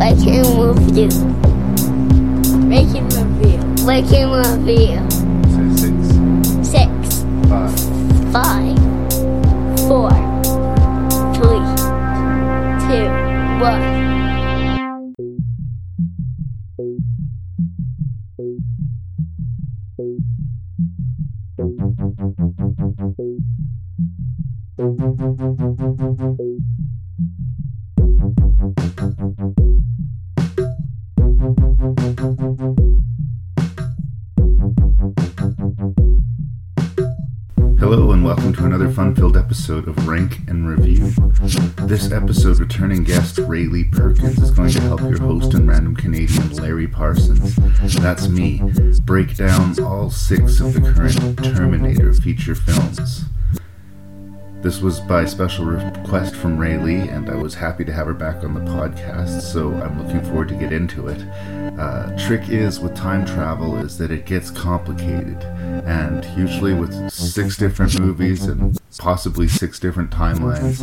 I can move you. Making review. Making review. Say six, Six, five, five, four, three, two, one. Hello and welcome to another fun-filled episode of Rank and Review. This episode, returning guest Raylee Perkins is going to help your host and random Canadian Larry Parsons. That's me. Break down all six of the current Terminator feature films. This was by special request from Rayleigh, and I was happy to have her back on the podcast, so I'm looking forward to get into it. Uh, trick is with time travel is that it gets complicated, and usually with six different movies and possibly six different timelines,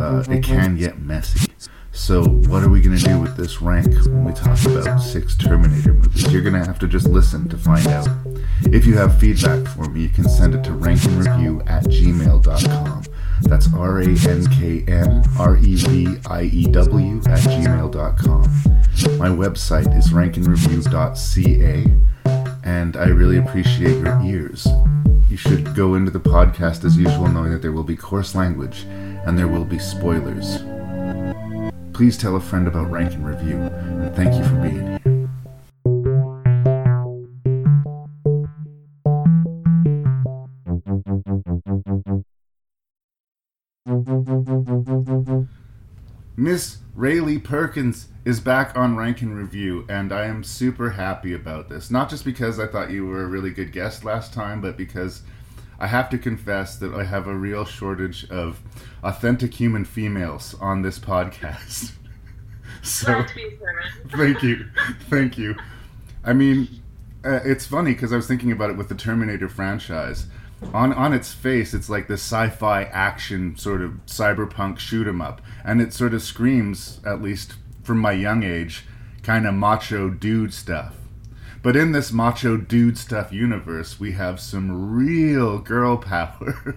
uh, it can get messy. So, what are we going to do with this rank when we talk about six Terminator movies? You're going to have to just listen to find out. If you have feedback for me, you can send it to rankandreview at gmail.com. That's R A N K N R E V I E W at gmail.com. My website is rankandreview.ca, and I really appreciate your ears. You should go into the podcast as usual, knowing that there will be coarse language and there will be spoilers. Please tell a friend about Rank and Review, and thank you for being here. Miss Raylee Perkins is back on Rank and Review, and I am super happy about this. Not just because I thought you were a really good guest last time, but because I have to confess that I have a real shortage of authentic human females on this podcast. so Glad to be thank you, thank you. I mean, uh, it's funny because I was thinking about it with the Terminator franchise. On on its face, it's like this sci-fi action sort of cyberpunk shoot 'em up, and it sort of screams, at least from my young age, kind of macho dude stuff. But in this macho dude stuff universe, we have some real girl power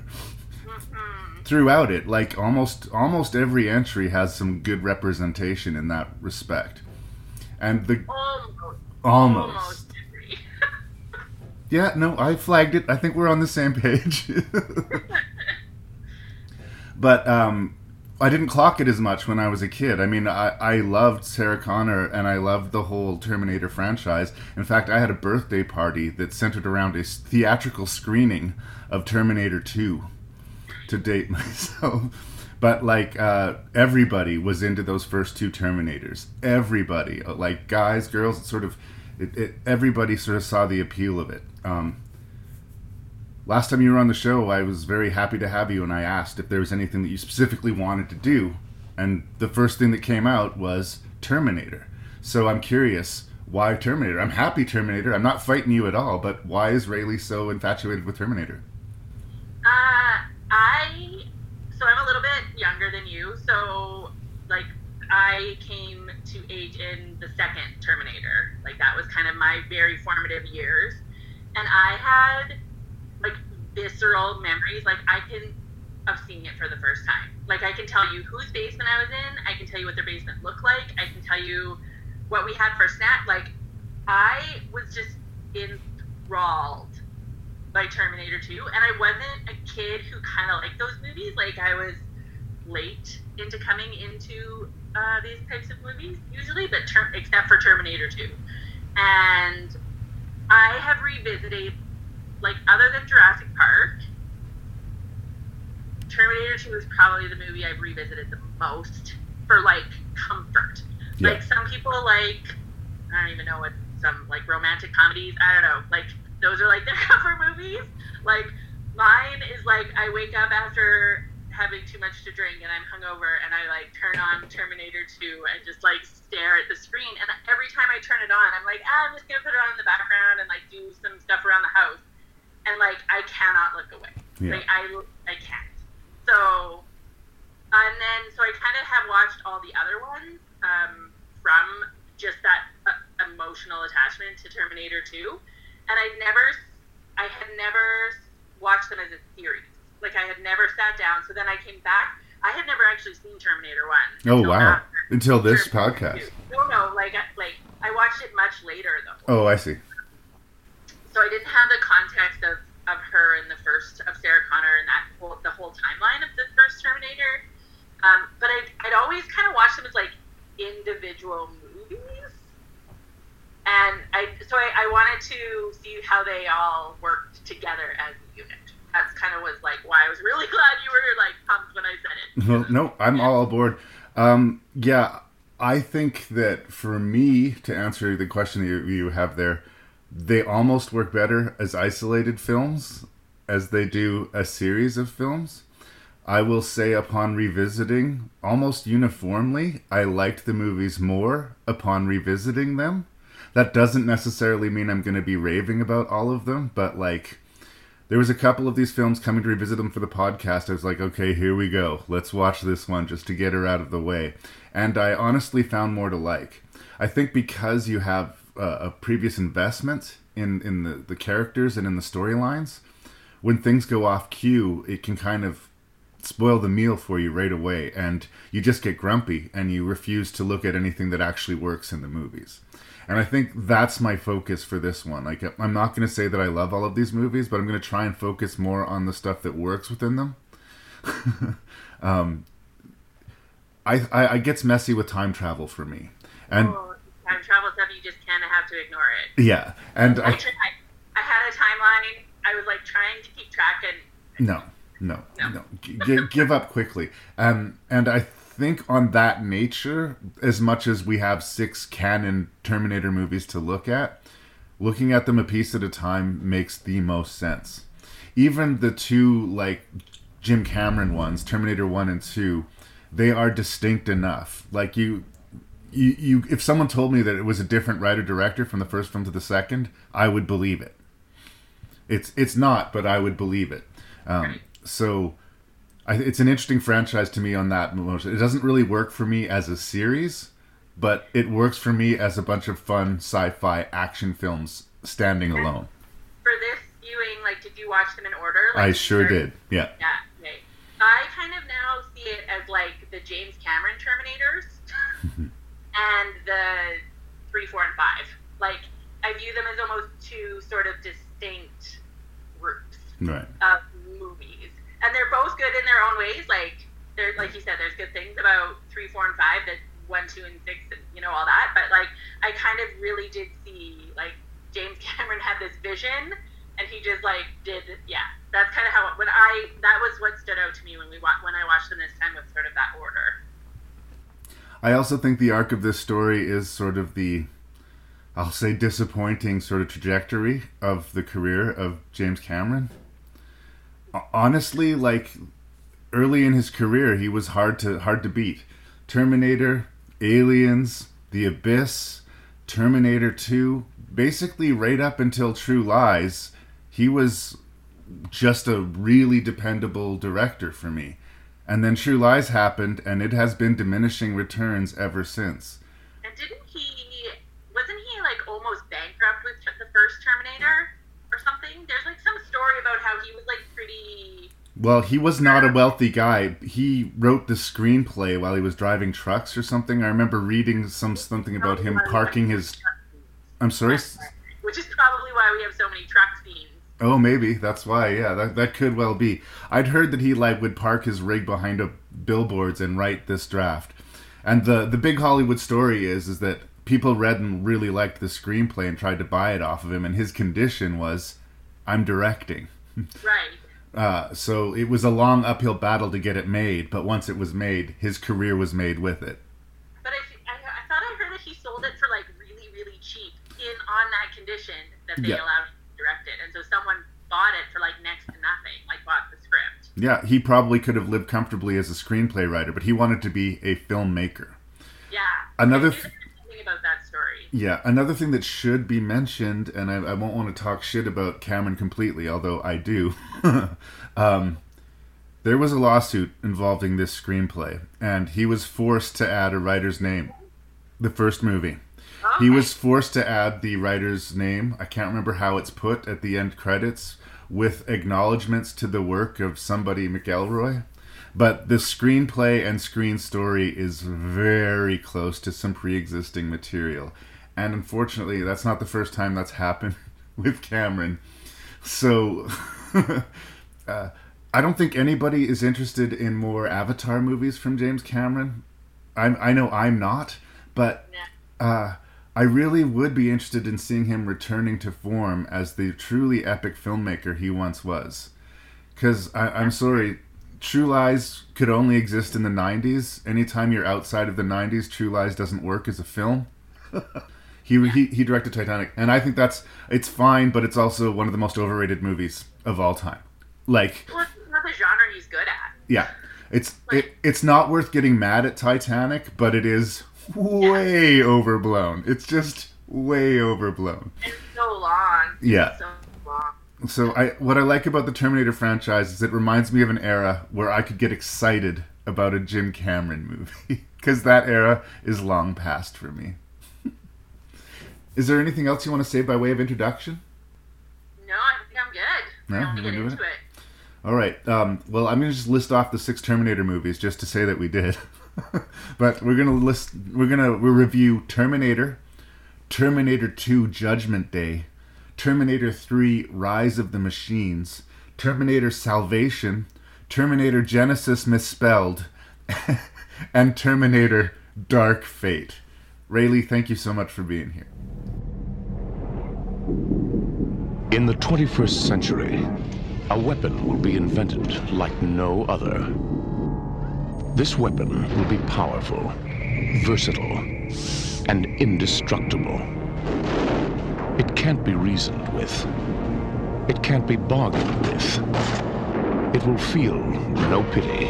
throughout it. Like almost almost every entry has some good representation in that respect. And the Almost. almost. Almost. Yeah, no, I flagged it. I think we're on the same page. but um, I didn't clock it as much when I was a kid. I mean, I, I loved Sarah Connor and I loved the whole Terminator franchise. In fact, I had a birthday party that centered around a theatrical screening of Terminator 2 to date myself. But like uh, everybody was into those first two Terminators. Everybody, uh, like guys, girls, sort of, it, it, everybody sort of saw the appeal of it. Um, last time you were on the show, I was very happy to have you, and I asked if there was anything that you specifically wanted to do, and the first thing that came out was Terminator. So I'm curious, why Terminator? I'm happy Terminator. I'm not fighting you at all, but why is Raylee so infatuated with Terminator? Uh, I so I'm a little bit younger than you, so like I came to age in the second Terminator. Like that was kind of my very formative years, and I had visceral memories. Like I can of seeing it for the first time. Like I can tell you whose basement I was in. I can tell you what their basement looked like. I can tell you what we had for snack. Like I was just enthralled by Terminator 2, and I wasn't a kid who kind of liked those movies. Like I was late into coming into uh, these types of movies usually, but ter- except for Terminator 2, and I have revisited like other than Jurassic Park. Terminator 2 is probably the movie I've revisited the most for like comfort. Yeah. Like some people like I don't even know what some like romantic comedies. I don't know. Like those are like their comfort movies. Like mine is like I wake up after having too much to drink and I'm hungover and I like turn on Terminator 2 and just like stare at the screen and every time I turn it on I'm like ah, I'm just gonna put it on in the background and like do some stuff around the house and like I cannot look away. Yeah. Like I I can't. So and then so I kind of have watched all the other ones um, from just that uh, emotional attachment to Terminator 2 and I'd never I had never watched them as a series. Like I had never sat down. So then I came back. I had never actually seen Terminator One. Oh wow! Until this Terminator podcast. 2. No, no, like like I watched it much later though. Oh, I see. So I didn't have the context of, of her and the first of Sarah Connor and that whole the whole timeline of the first Terminator. Um, but I'd, I'd always kind of watched them as like individual movies. And I so I, I wanted to see how they all worked together as a unit. That's kind of was like why I was really glad you were like pumped when I said it. No, I'm all aboard. Um, yeah, I think that for me to answer the question that you, you have there, they almost work better as isolated films as they do a series of films. I will say, upon revisiting, almost uniformly, I liked the movies more upon revisiting them. That doesn't necessarily mean I'm going to be raving about all of them, but like, there was a couple of these films coming to revisit them for the podcast. I was like, okay, here we go. Let's watch this one just to get her out of the way. And I honestly found more to like. I think because you have uh, a previous investment in, in the, the characters and in the storylines, when things go off cue, it can kind of spoil the meal for you right away. And you just get grumpy and you refuse to look at anything that actually works in the movies. And I think that's my focus for this one. Like, I'm not going to say that I love all of these movies, but I'm going to try and focus more on the stuff that works within them. um, I, I, I gets messy with time travel for me, and Oh, time travel stuff, you just kind of have to ignore it. yeah, and I, I I had a timeline. I was like trying to keep track, and no, no, No. no, G- give up quickly. Um, and I think on that nature, as much as we have six canon Terminator movies to look at, looking at them a piece at a time makes the most sense. Even the two like Jim Cameron ones, Terminator 1 and 2, they are distinct enough. Like you you, you if someone told me that it was a different writer director from the first film to the second, I would believe it. It's it's not, but I would believe it. Um, so I, it's an interesting franchise to me on that motion. It doesn't really work for me as a series, but it works for me as a bunch of fun sci-fi action films standing alone. for this viewing, like, did you watch them in order? Like, I sure or- did. Yeah. Yeah. Okay. I kind of now see it as like the James Cameron Terminators and the three, four, and five. Like, I view them as almost two sort of distinct groups. Right. of movies, and they're both good in their own ways. Like there's like you said, there's good things about three, four, and five that one, two, and six, and you know all that. But like I kind of really did see like James Cameron had this vision, and he just like did yeah. That's kind of how when I that was what stood out to me when we wa- when I watched them this time was sort of that order. I also think the arc of this story is sort of the, I'll say, disappointing sort of trajectory of the career of James Cameron. Honestly, like early in his career, he was hard to hard to beat. Terminator, Aliens, The Abyss, Terminator Two, basically right up until True Lies, he was just a really dependable director for me. And then True Lies happened, and it has been diminishing returns ever since. And didn't he? Wasn't he like almost bankrupt with the first Terminator or something? There's like some story about how he was like pretty. Well, he was not a wealthy guy. He wrote the screenplay while he was driving trucks or something. I remember reading some something about him parking his. I'm sorry. Which is probably why we have so many truck scenes. Oh, maybe that's why. Yeah, that that could well be. I'd heard that he like would park his rig behind a billboards and write this draft. And the the big Hollywood story is is that people read and really liked the screenplay and tried to buy it off of him. And his condition was, I'm directing. Right. Uh, so it was a long uphill battle to get it made, but once it was made, his career was made with it. But I, I, I thought I heard that he sold it for like really, really cheap in on that condition that they Yeah. allowed him direct it, and so someone bought it for like next to nothing, like bought the script. Yeah, he probably could have lived comfortably as a screenplay writer, but he wanted to be a filmmaker. Yeah. Another th- about that story. Yeah, another thing that should be mentioned, and I, I won't want to talk shit about Cameron completely, although I do. um, there was a lawsuit involving this screenplay, and he was forced to add a writer's name. The first movie. He was forced to add the writer's name. I can't remember how it's put at the end credits with acknowledgments to the work of somebody McElroy. But the screenplay and screen story is very close to some pre existing material. And unfortunately, that's not the first time that's happened with Cameron. So uh, I don't think anybody is interested in more Avatar movies from James Cameron. I'm, I know I'm not, but uh, I really would be interested in seeing him returning to form as the truly epic filmmaker he once was. Because I'm sorry, True Lies could only exist in the 90s. Anytime you're outside of the 90s, True Lies doesn't work as a film. he, he, he directed Titanic, and I think that's it's fine, but it's also one of the most overrated movies of all time. Like, Well, it's not the genre he's good at. yeah, it's it, it's not worth getting mad at Titanic, but it is way overblown. It's just way overblown. It's so long. Yeah. So long. So I what I like about the Terminator franchise is it reminds me of an era where I could get excited about a Jim Cameron movie because that era is long past for me. is there anything else you want to say by way of introduction? No, I think I'm good. No, I want to you're get into it? it. All right. Um, well, I'm going to just list off the six Terminator movies just to say that we did. but we're to list. We're to we'll review Terminator, Terminator 2: Judgment Day, Terminator 3: Rise of the Machines, Terminator Salvation, Terminator Genisys misspelled, and Terminator Dark Fate. Raylee, thank you so much for being here. In the 21st century, a weapon will be invented like no other. This weapon will be powerful, versatile, and indestructible. It can't be reasoned with. It can't be bargained with. It will feel no pity,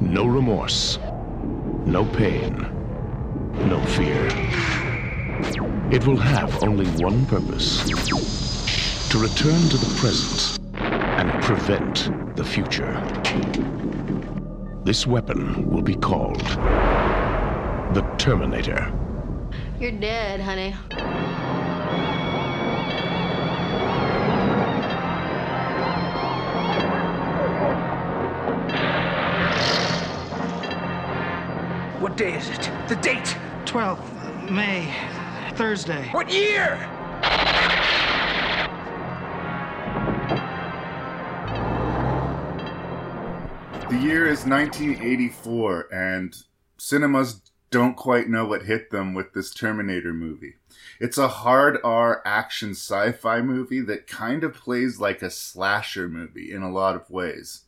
no remorse, no pain, no fear. It will have only one purpose to return to the present and prevent the future. This weapon will be called the Terminator. You're dead, honey. What day is it? The date! 12th May, Thursday. What year? The year is 1984, and cinemas don't quite know what hit them with this Terminator movie. It's a hard R action sci fi movie that kind of plays like a slasher movie in a lot of ways.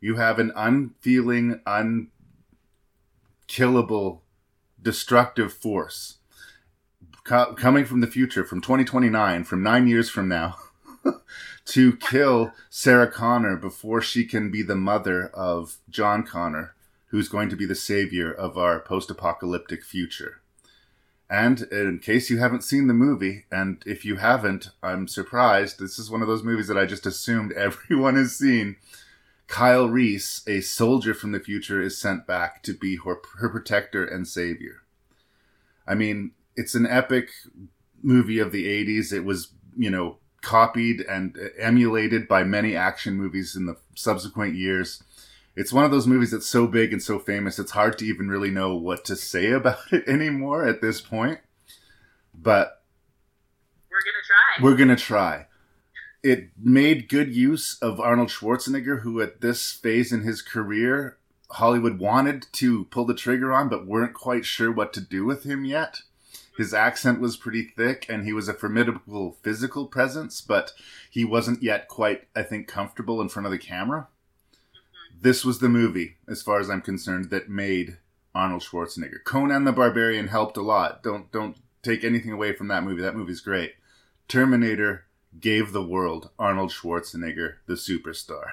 You have an unfeeling, unkillable, destructive force co- coming from the future, from 2029, from nine years from now. to kill Sarah Connor before she can be the mother of John Connor, who's going to be the savior of our post apocalyptic future. And in case you haven't seen the movie, and if you haven't, I'm surprised. This is one of those movies that I just assumed everyone has seen. Kyle Reese, a soldier from the future, is sent back to be her, her protector and savior. I mean, it's an epic movie of the 80s. It was, you know, copied and emulated by many action movies in the subsequent years. It's one of those movies that's so big and so famous, it's hard to even really know what to say about it anymore at this point. But We're gonna try. we're going to try. It made good use of Arnold Schwarzenegger, who at this phase in his career, Hollywood wanted to pull the trigger on, but weren't quite sure what to do with him yet. His accent was pretty thick, and he was a formidable physical presence, but he wasn't yet quite, I think, comfortable in front of the camera. This was the movie, as far as I'm concerned, that made Arnold Schwarzenegger. Conan the Barbarian helped a lot. Don't don't take anything away from that movie. That movie's great. Terminator gave the world Arnold Schwarzenegger, the superstar.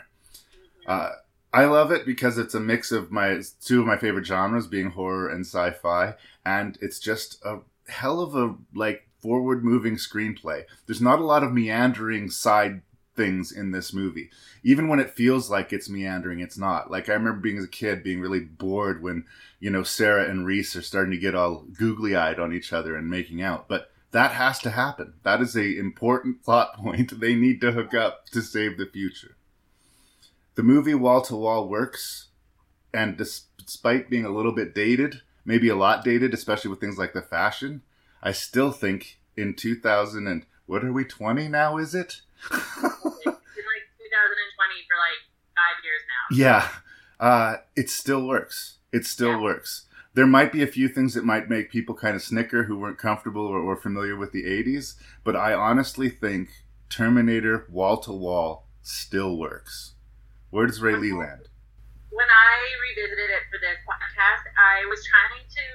Uh, I love it because it's a mix of my two of my favorite genres, being horror and sci-fi, and it's just a hell of a like forward-moving screenplay. There's not a lot of meandering side things in this movie. Even when it feels like it's meandering, it's not. Like I remember being as a kid being really bored when, you know, Sarah and Reese are starting to get all googly eyed on each other and making out. But that has to happen. That is a important plot point. They need to hook up to save the future. The movie wall to wall works, and despite being a little bit dated, maybe a lot dated, especially with things like the fashion, I still think in 2000 and what are we 20 now? Is it? It's been like 2020 for like five years now. Yeah, uh, it still works. It still Yeah. works. There might be a few things that might make people kind of snicker who weren't comfortable or, or familiar with the 80s, but I honestly think Terminator wall to wall still works. Where does Raylee land? When I revisited it for this podcast, I was trying to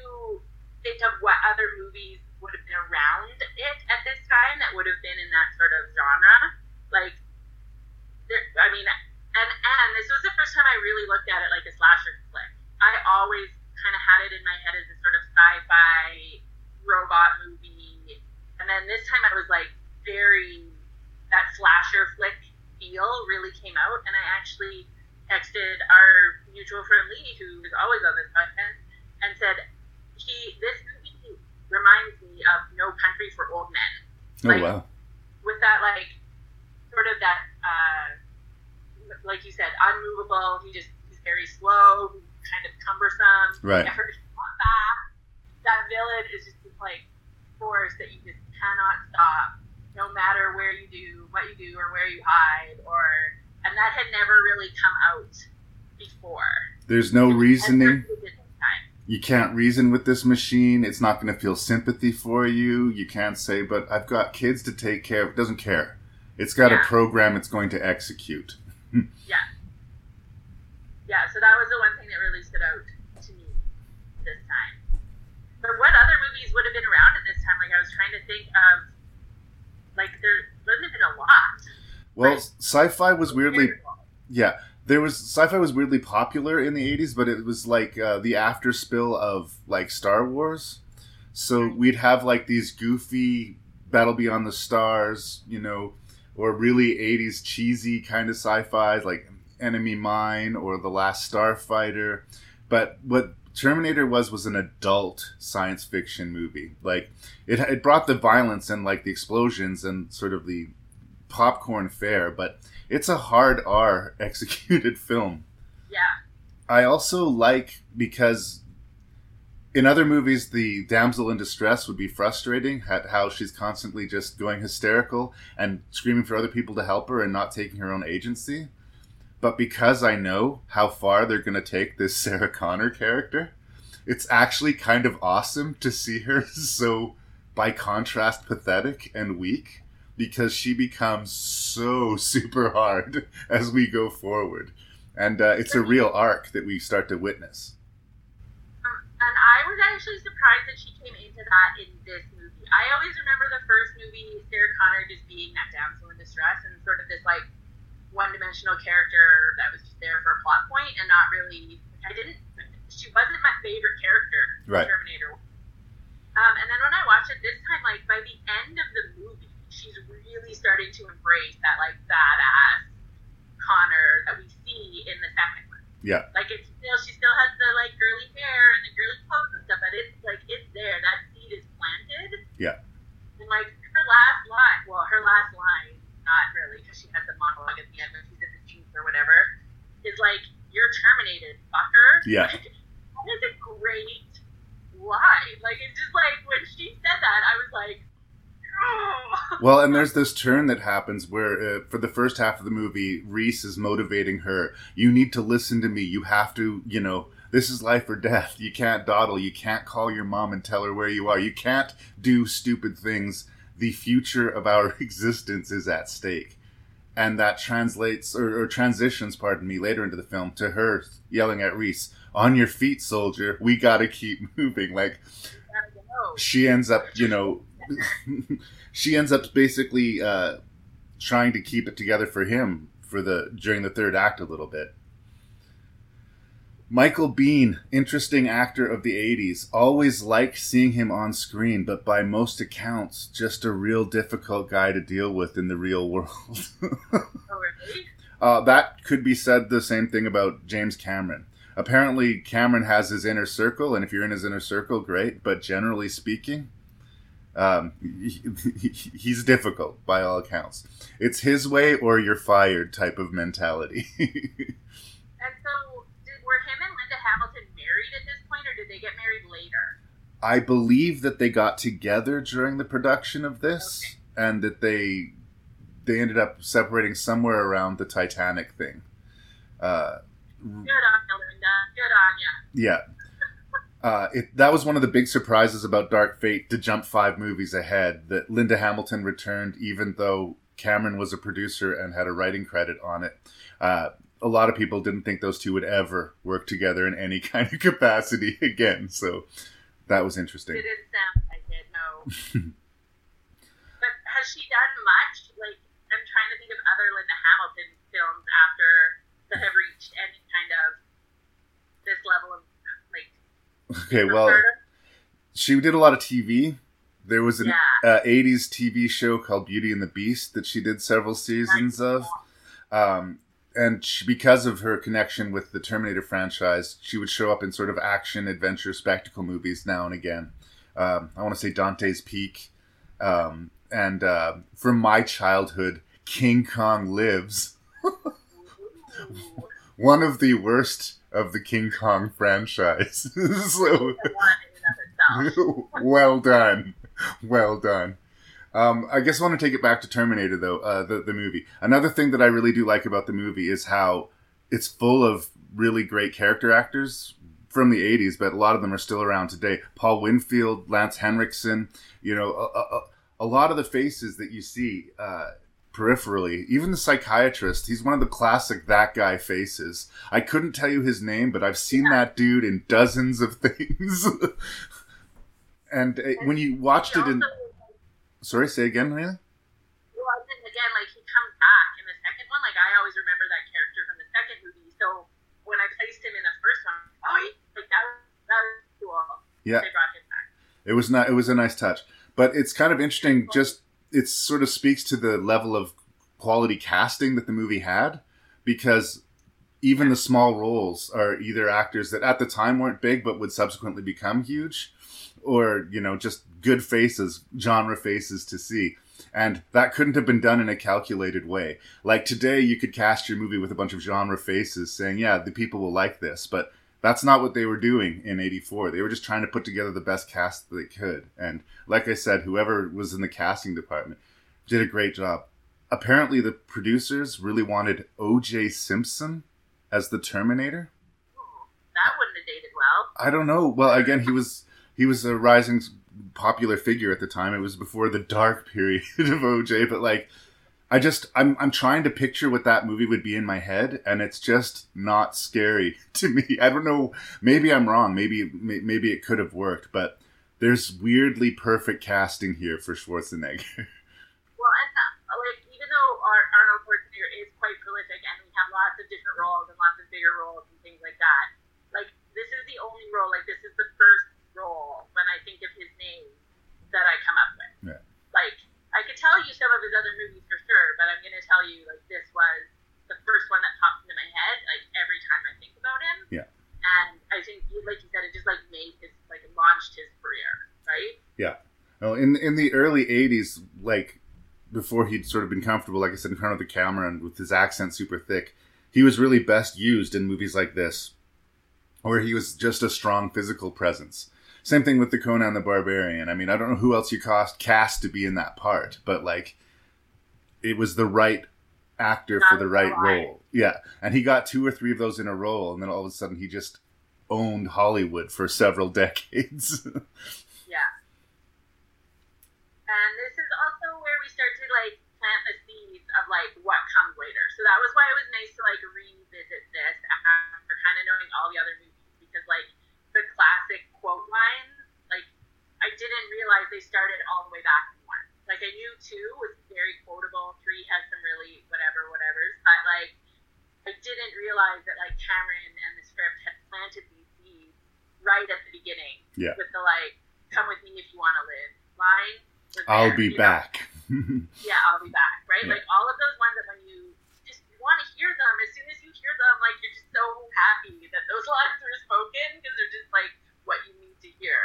think of what other movies would have been around it at this time that would have been in that sort of genre. Like, there, I mean, and and this was the first time I really looked at it like a slasher flick. I always kind of had it in my head as a sort of sci-fi robot movie, and then this time I was like very that slasher flick feel really came out, and I actually texted our mutual friend Lee, who is always on this podcast, and said he this movie reminds me of No Country for Old Men Oh, Like- wow. with that like sort of that uh, like you said unmovable. He just he's very slow, kind of cumbersome. Right. Never. That villain is just this like force that you just cannot stop, no matter where you do, what you do, or where you hide, or and that had never really come out before. There's no And reasoning. certainly didn't this time. You can't reason with this machine. It's not going to feel sympathy for you. You can't say, but I've got kids to take care of. It doesn't care. It's got a program it's going to execute. Yeah. Yeah, so that was the one thing that really stood out to me this time. But what other movies would have been around at this time? Like I was trying to think of, like there wouldn't have been a lot. Well, Right. sci-fi was weirdly Yeah, there was sci-fi was weirdly popular in the '80s, but it was like uh, the after spill of like Star Wars. So we'd have like these goofy Battle Beyond the Stars, you know, or really '80s cheesy kind of sci-fi like Enemy Mine or The Last Starfighter. But what Terminator was was an adult science fiction movie. Like it, it brought the violence and like the explosions and sort of the popcorn fare, but it's a hard R executed film. Yeah, I also like because in other movies the damsel in distress would be frustrating at how she's constantly just going hysterical and screaming for other people to help her and not taking her own agency. But because I know how far they're going to take this Sarah Connor character, it's actually kind of awesome to see her so by contrast pathetic and weak because she becomes so super hard as we go forward and uh, it's a real arc that we start to witness. um, and I was actually surprised that she came into that in this movie. I always remember the first movie, Sarah Connor just being that damsel in distress and sort of this like one-dimensional character that was just there for a plot point and not really. I didn't. She wasn't my favorite character. Right. Terminator. Um, and then when I watched it this time, like by the end of the movie, she's really starting to embrace that like badass Connor that we see in the second one. Yeah. Like it's still she still has the like girly hair and the girly clothes and stuff, but it's like it's there. That seed is planted. Yeah. And like her last line, well, her last line, not really, because she has the monologue at the end when she's in the jeep or whatever, is like, "You're terminated, fucker." Yeah. Like, that is a great line. Like it's just like when she said that, I was like. Well, and there's this turn that happens where, uh, for the first half of the movie, Reese is motivating her. You need to listen to me. You have to, you know, This is life or death. You can't dawdle. You can't call your mom and tell her where you are. You can't do stupid things. The future of our existence is at stake. And that translates or, or transitions, pardon me, later into the film to her yelling at Reese, "On your feet, soldier! We gotta keep moving." Like she ends up, you know, she ends up basically uh, trying to keep it together for him for the during the third act a little bit. Michael Biehn, interesting actor of the 80s. Always liked seeing him on screen, but by most accounts, just a real difficult guy to deal with in the real world. Oh, really? uh, that could be said the same thing about James Cameron. Apparently, Cameron has his inner circle, and if you're in his inner circle, great, but generally speaking, um, he- he- he's difficult by all accounts. It's his way or you're fired type of mentality. And so, did, were him and Linda Hamilton married at this point, or did they get married later? I believe that they got together during the production of this, and that they they ended up separating somewhere around the Titanic thing. Uh, Good on you, Linda. Good on you. yeah, uh, it, that was one of the big surprises about Dark Fate to jump five movies ahead. That Linda Hamilton returned, even though Cameron was a producer and had a writing credit on it. Uh, a lot of people didn't think those two would ever work together in any kind of capacity again. So that was interesting. It didn't sound like it, no. but has she done much? Like, I'm trying to think of other Linda Hamilton films after that have reached any kind of this level of. Okay, well, she did a lot of TV. There was an Yeah. uh, 80s TV show called Beauty and the Beast that she did several seasons of. Um, and she, because of her connection with the Terminator franchise, she would show up in sort of action, adventure, spectacle movies now and again. Um, I want to say Dante's Peak. Um, and uh, from my childhood, King Kong Lives. One of the worst of the King Kong franchise. so, The one in and of itself. well done, well done. Um, I guess I want to take it back to Terminator, though uh, the the movie. Another thing that I really do like about the movie is how it's full of really great character actors from the '80s, but a lot of them are still around today. Paul Winfield, Lance Henriksen, you know, a, a, a lot of the faces that you see uh, peripherally. Even the psychiatrist, he's one of the classic that guy faces. I couldn't tell you his name, but I've seen that dude in dozens of things. and uh, when you watched it in, sorry, say again, Rayna? Well, and again, like he comes back in the second one. Like I always remember that character from the second movie. So when I placed him in the first one, oh, he, like that, was- that was cool. Yeah. They brought him back. It was not. It was a nice touch, but it's kind of interesting. Just it sort of speaks to the level of quality casting that the movie had, because even the small roles are either actors that at the time weren't big but would subsequently become huge, or you know just good faces, genre faces to see. And that couldn't have been done in a calculated way. Like today, you could cast your movie with a bunch of genre faces saying, yeah, the people will like this. But that's not what they were doing in 84 they were just trying to put together the best cast that they could. And like i said whoever was in the casting department did a great job. Apparently the producers really wanted oj simpson as the terminator. That wouldn't have dated well. i don't know. Well again he was he was a rising popular figure at the time. It was before the dark period of oj but like I just I'm I'm trying to picture what that movie would be in my head, and it's just not scary to me. I don't know. Maybe I'm wrong. Maybe maybe it could have worked, but there's weirdly perfect casting here for Schwarzenegger. Well, and uh, like even though our Arnold Schwarzenegger is quite prolific and we have lots of different roles and lots of bigger roles and things like that, like this is the only role. Like this is the first role when I think of his name that I come up with. Yeah. Like I could tell you some of his other movies for sure, but I'm gonna tell you like this was the first one that pops into my head like every time I think about him. Yeah. And I think, like you said, it just like made his like launched his career, right? Yeah. Oh, in in the early '80s, like before he'd sort of been comfortable, like I said, in front of the camera and with his accent super thick, he was really best used in movies like this, where he was just a strong physical presence. Same thing with the Conan the Barbarian. I mean, I don't know who else you cast cast to be in that part, but like, it was the right actor for the right role. Yeah, and he got two or three of those in a row, and then all of a sudden he just owned Hollywood for several decades. Yeah. And this is also where we start to like plant the seeds of like what comes later. So that was why it was nice to like revisit this after kind of knowing all the other movies because like the classic quote lines, like I didn't realize they started all the way back in one. Like I knew two was very quotable, three had some really whatever, whatever's, but like I didn't realize that like Cameron and the script had planted these seeds right at the beginning Yeah. with the like "Come with me if you want to live" line. I'll there, be back. Yeah, I'll be back. Right, Yeah. like all of those ones that when you just want to hear them, as soon as you hear them, like you're just so happy that those lines were spoken because they're just like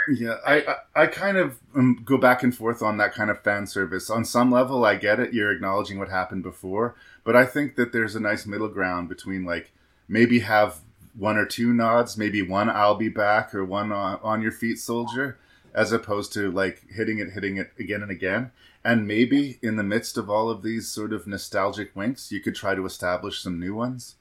need. Yeah, I, I, I kind of um, go back and forth on that kind of fan service. On some level, I get it. You're acknowledging what happened before, but I think that there's a nice middle ground between like maybe have one or two nods, maybe one "I'll be back" or one on, on your feet, soldier, as opposed to like hitting it, hitting it again and again. And maybe in the midst of all of these sort of nostalgic winks, you could try to establish some new ones.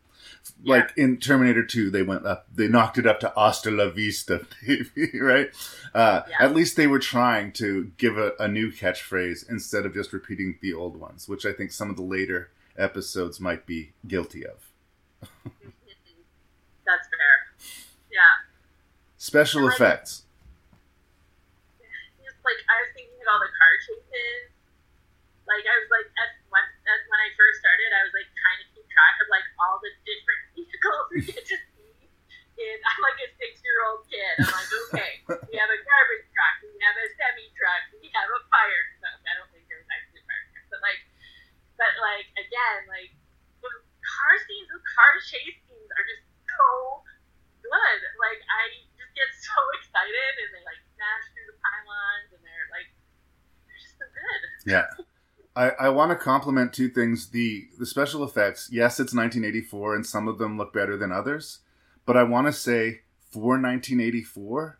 Like in Terminator 2, they went up, they knocked it up to hasta la vista, baby, right? Uh, Yeah. At least they were trying to give a, a new catchphrase instead of just repeating the old ones, which I think some of the later episodes might be guilty of. That's fair. Yeah. Special Like- effects. just like I was thinking of all the car chases. Like I was like as when as when I first started, I was like trying to track of like all the different vehicles we get to see. And I'm like a six year old kid. I'm like, okay, we have a garbage truck, we have a semi truck, we have a fire truck. I don't think there was actually a fire truck, but like, but like again, like the car scenes, the car chase scenes are just so good. Like I just get so excited, and they like smash through the pylons, and they're like, they're just so good. Yeah. I, I want to compliment two things. The the special effects, yes, it's 1984 and some of them look better than others, but I want to say for 1984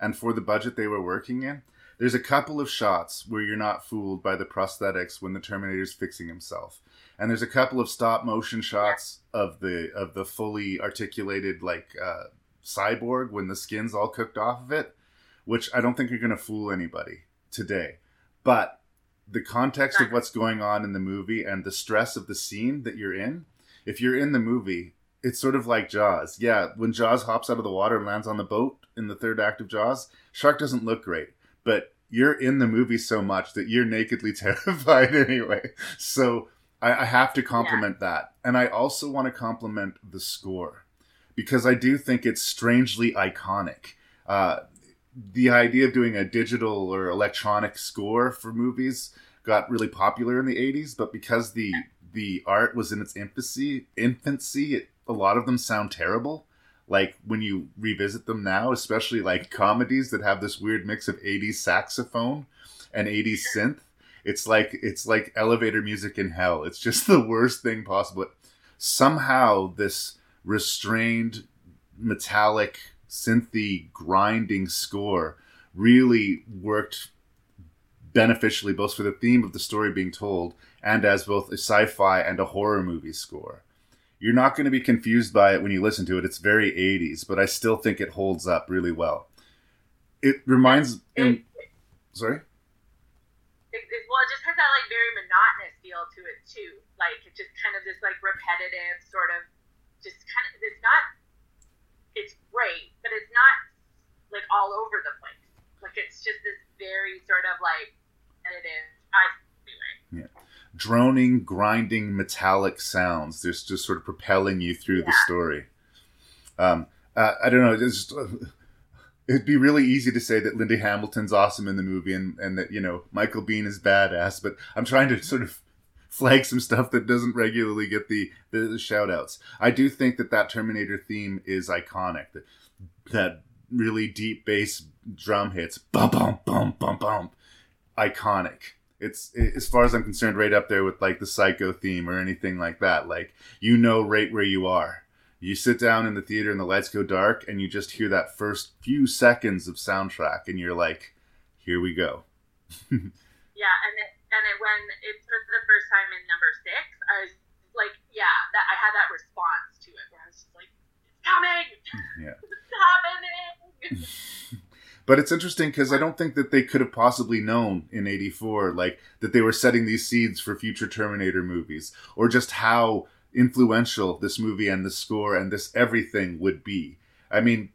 and for the budget they were working in, there's a couple of shots where you're not fooled by the prosthetics when the Terminator's fixing himself. And there's a couple of stop motion shots of the of the fully articulated like uh, cyborg when the skin's all cooked off of it, which I don't think are going to fool anybody today. But the context of what's going on in the movie and the stress of the scene that you're in, if you're in the movie, it's sort of like Jaws. Yeah, when Jaws hops out of the water and lands on the boat in the third act of Jaws, shark doesn't look great, but you're in the movie so much that you're nakedly terrified anyway. So I, I have to compliment that. And I also want to compliment the score because I do think it's strangely iconic. Uh, the idea of doing a digital or electronic score for movies got really popular in the 80s but because the the art was in its infancy infancy it, a lot of them sound terrible. Like when you revisit them now especially like comedies that have this weird mix of 80s saxophone and 80s synth it's like it's like elevator music in hell. It's just the worst thing possible. Somehow this restrained metallic synthy grinding score really worked beneficially both for the theme of the story being told and as both a sci-fi and a horror movie score. You're not going to be confused by it when you listen to it. It's very 80s, but I still think it holds up really well. It reminds It, sorry? it, it, well, it just has that like very monotonous feel to it too. Like it's just kind of this like repetitive sort of, just kind of. It's not. It's great, but it's not like all over the place. Like it's just this very sort of like repetitive. I anyway. droning, grinding, metallic sounds. There's just sort of propelling you through the story. Um, uh, I don't know. It's just, uh, it'd be really easy to say that Linda Hamilton's awesome in the movie and, and that, you know, Michael Biehn is badass, but I'm trying to sort of flag some stuff that doesn't regularly get the, the, the shout outs. I do think that that Terminator theme is iconic. That, that really deep bass drum hits, bum, bum, bum, bum, bum, iconic it's as far as I'm concerned, right up there with like the Psycho theme or anything like that. Like you know right where you are. You sit down in the theater and the lights go dark, and you just hear that first few seconds of soundtrack, and you're like, "Here we go." Yeah, and it, and it, when it's for the first time in number six, I was like, yeah, that I had that response to it where I was just like, it's coming, Yeah. stop But it's interesting because I don't think that they could have possibly known in '84, like that they were setting these seeds for future Terminator movies, or just how influential this movie and the score and this everything would be. I mean,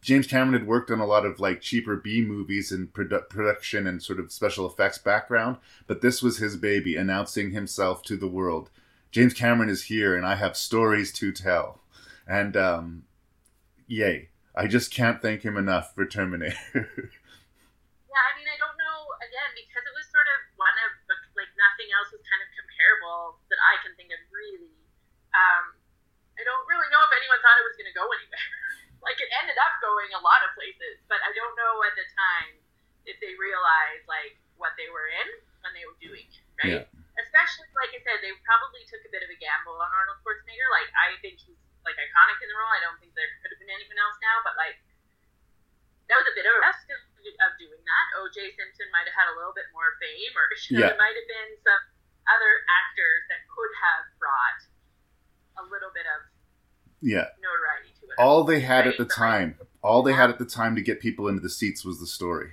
James Cameron had worked on a lot of like cheaper B movies and produ- production and sort of special effects background, but this was his baby, announcing himself to the world. James Cameron is here, and I have stories to tell. And um, yay! I just can't thank him enough for Terminator. Yeah, I mean, I don't know. Again, because it was sort of one of like nothing else was kind of comparable that I can think of. Really, um, I don't really know if anyone thought it was going to go anywhere. like it ended up going a lot of places, but I don't know at the time if they realized like what they were in when they were doing it, right? Especially like I said, they probably took a bit of a gamble on Arnold Schwarzenegger. Like I think he's like iconic in the role. I don't think there could have been anyone else now, but like that was a bit of a risk of, of doing that. O.J. Simpson might have had a little bit more fame, or you know, Yeah. there might have been some other actors that could have brought a little bit of yeah. notoriety. All they had at the time, all they uh-huh. had at the time to get people into the seats was the story.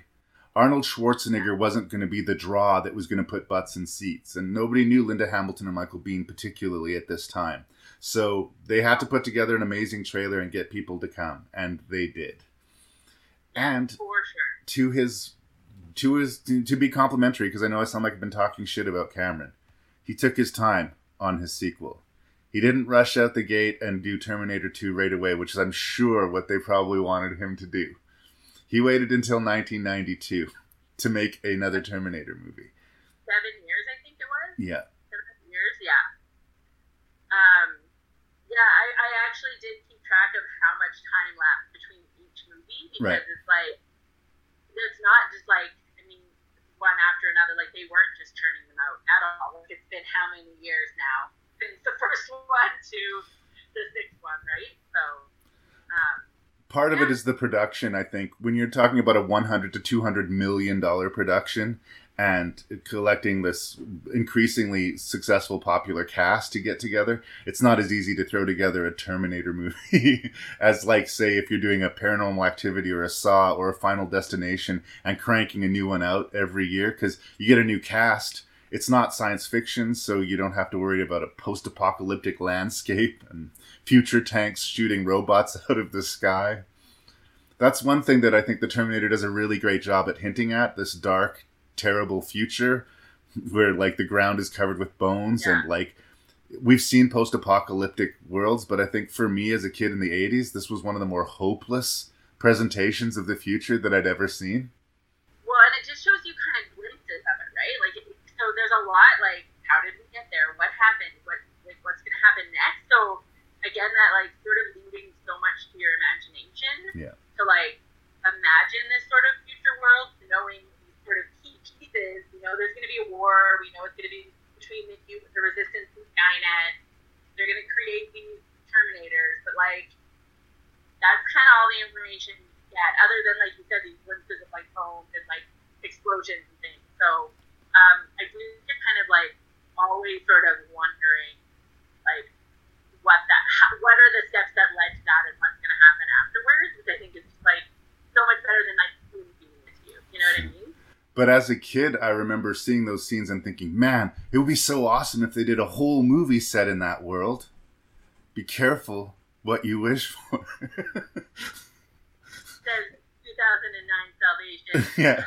Arnold Schwarzenegger wasn't going to be the draw that was going to put butts in seats, and nobody knew Linda Hamilton or Michael Biehn particularly at this time. So they had to put together an amazing trailer and get people to come, and they did. And sure. to his to his to, to be complimentary because I know I sound like I've been talking shit about Cameron. He took his time on his sequel. He didn't rush out the gate and do Terminator 2 right away, which is I'm sure what they probably wanted him to do. He waited until 1992 to make another Terminator movie. Seven years, I think it was. Yeah. seven years, yeah. Um, yeah, I, I actually did keep track of how much time lapsed between each movie because Right. it's like it's not just like I mean one after another. Like they weren't just churning them out at all. Like it's been how many years now since the first one to the sixth one, right? So, um, Part of it is the production, I think. When you're talking about a 100 to 200 million dollar production and collecting this increasingly successful popular cast to get together, it's not as easy to throw together a Terminator movie as like say if you're doing a paranormal activity or a Saw or a Final Destination and cranking a new one out every year cuz you get a new cast. It's not science fiction, so you don't have to worry about a post-apocalyptic landscape and future tanks shooting robots out of the sky. That's one thing that I think the Terminator does a really great job at hinting at this dark, terrible future where like the ground is covered with bones Yeah. and like we've seen post-apocalyptic worlds, but I think for me as a kid in the 80s, this was one of the more hopeless presentations of the future that I'd ever seen. Well, and it just shows you kind of glimpses of it, right? Like, so there's a lot like, how did we get there? What happened? What like what's going to happen next? So again, that like sort of leading so much to your imagination Yeah. to like imagine this sort of future world, knowing these sort of key pieces. You know, there's going to be a war. We know it's going to be between the the resistance and Skynet. They're going to create these Terminators, but like that's kind of all the information you get, other than like you said, these glimpses of like homes and like explosions and things. So um, I do get kind of like always sort of wondering like what that how, what are the steps that led to that and what's going to happen afterwards, which I think is just like so much better than like feeding it to you. You know what I mean? But as a kid, I remember seeing those scenes and thinking, man, it would be so awesome if they did a whole movie set in that world. Be careful what you wish for. Says 2009 Salvation. yeah.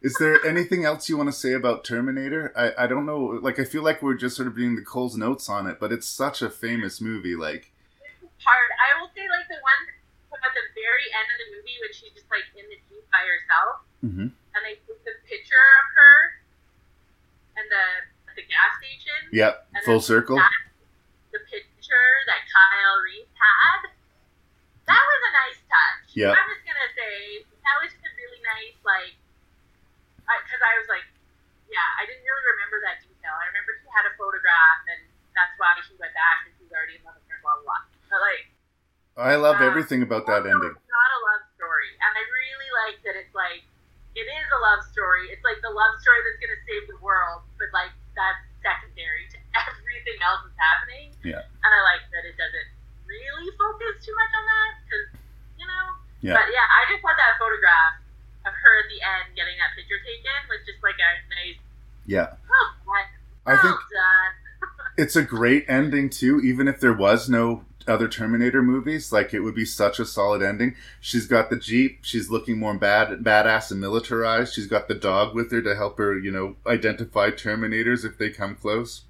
Is there anything else you want to say about Terminator? I, I don't know. Like, I feel like we're just sort of doing the Cole's notes on it, but it's such a famous movie. Like, hard. I will say like the one at the very end of the movie when she's just like in the jeep by herself, Mhm. and they took the picture of her and the at the gas station. yep, full circle. that- the picture that Kyle Reese had. That was a nice touch. Yeah. I'm just gonna say that was just a really nice like, because I, was like, yeah, I didn't really remember that detail. I remember he had a photograph, and that's why he went back because he's already in love with her, blah blah. blah. But like. I loved Uh, everything about that ending. It's not a love story, and I really like that it's like it is a love story. It's like the love story that's going to save the world, but like that's secondary to everything else that's happening. Yeah. And I like that it doesn't really focus too much on that because you know Yeah. But yeah, I just thought that photograph of her at the end getting that picture taken was just like a nice. Yeah. Oh, well I think it's a great ending too. Even if there was no other terminator movies like it would be such a solid ending. She's got the jeep. She's looking more bad badass and militarized. She's got the dog with her to help her you know identify terminators if they come close.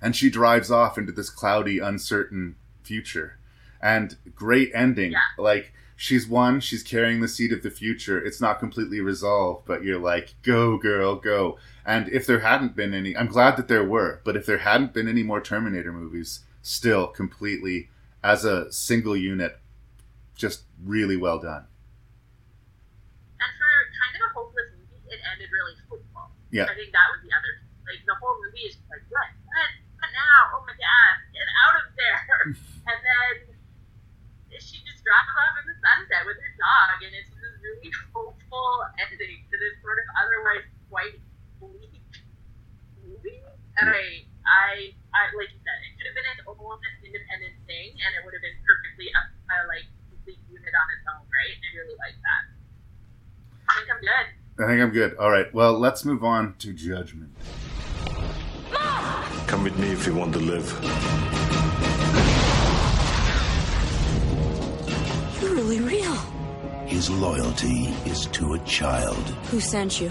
And she drives off into this cloudy uncertain future. And great ending. Yeah. like she's won she's carrying the seed of the future it's not completely resolved but you're like go girl go and if there hadn't been any i'm glad that there were but if there hadn't been any more terminator movies still completely as a single unit just really well done And for kind of a hopeless movie, it ended really hopeful. Yeah. I think that was the other. Like the whole movie is like, what, what, what now? Oh my god, get out of there! and then she just drops off in the sunset with her dog, and it's this really hopeful ending to this sort of otherwise quite bleak movie. And I, I, I, like you said, it could have been its own independent thing, and it would have been perfectly a, a like complete unit on its own, right? I really like that. I think I'm good. i think i'm good all right well let's move on to judgment Come with me if you want to live. You're really real. His loyalty is to a child, Who sent you?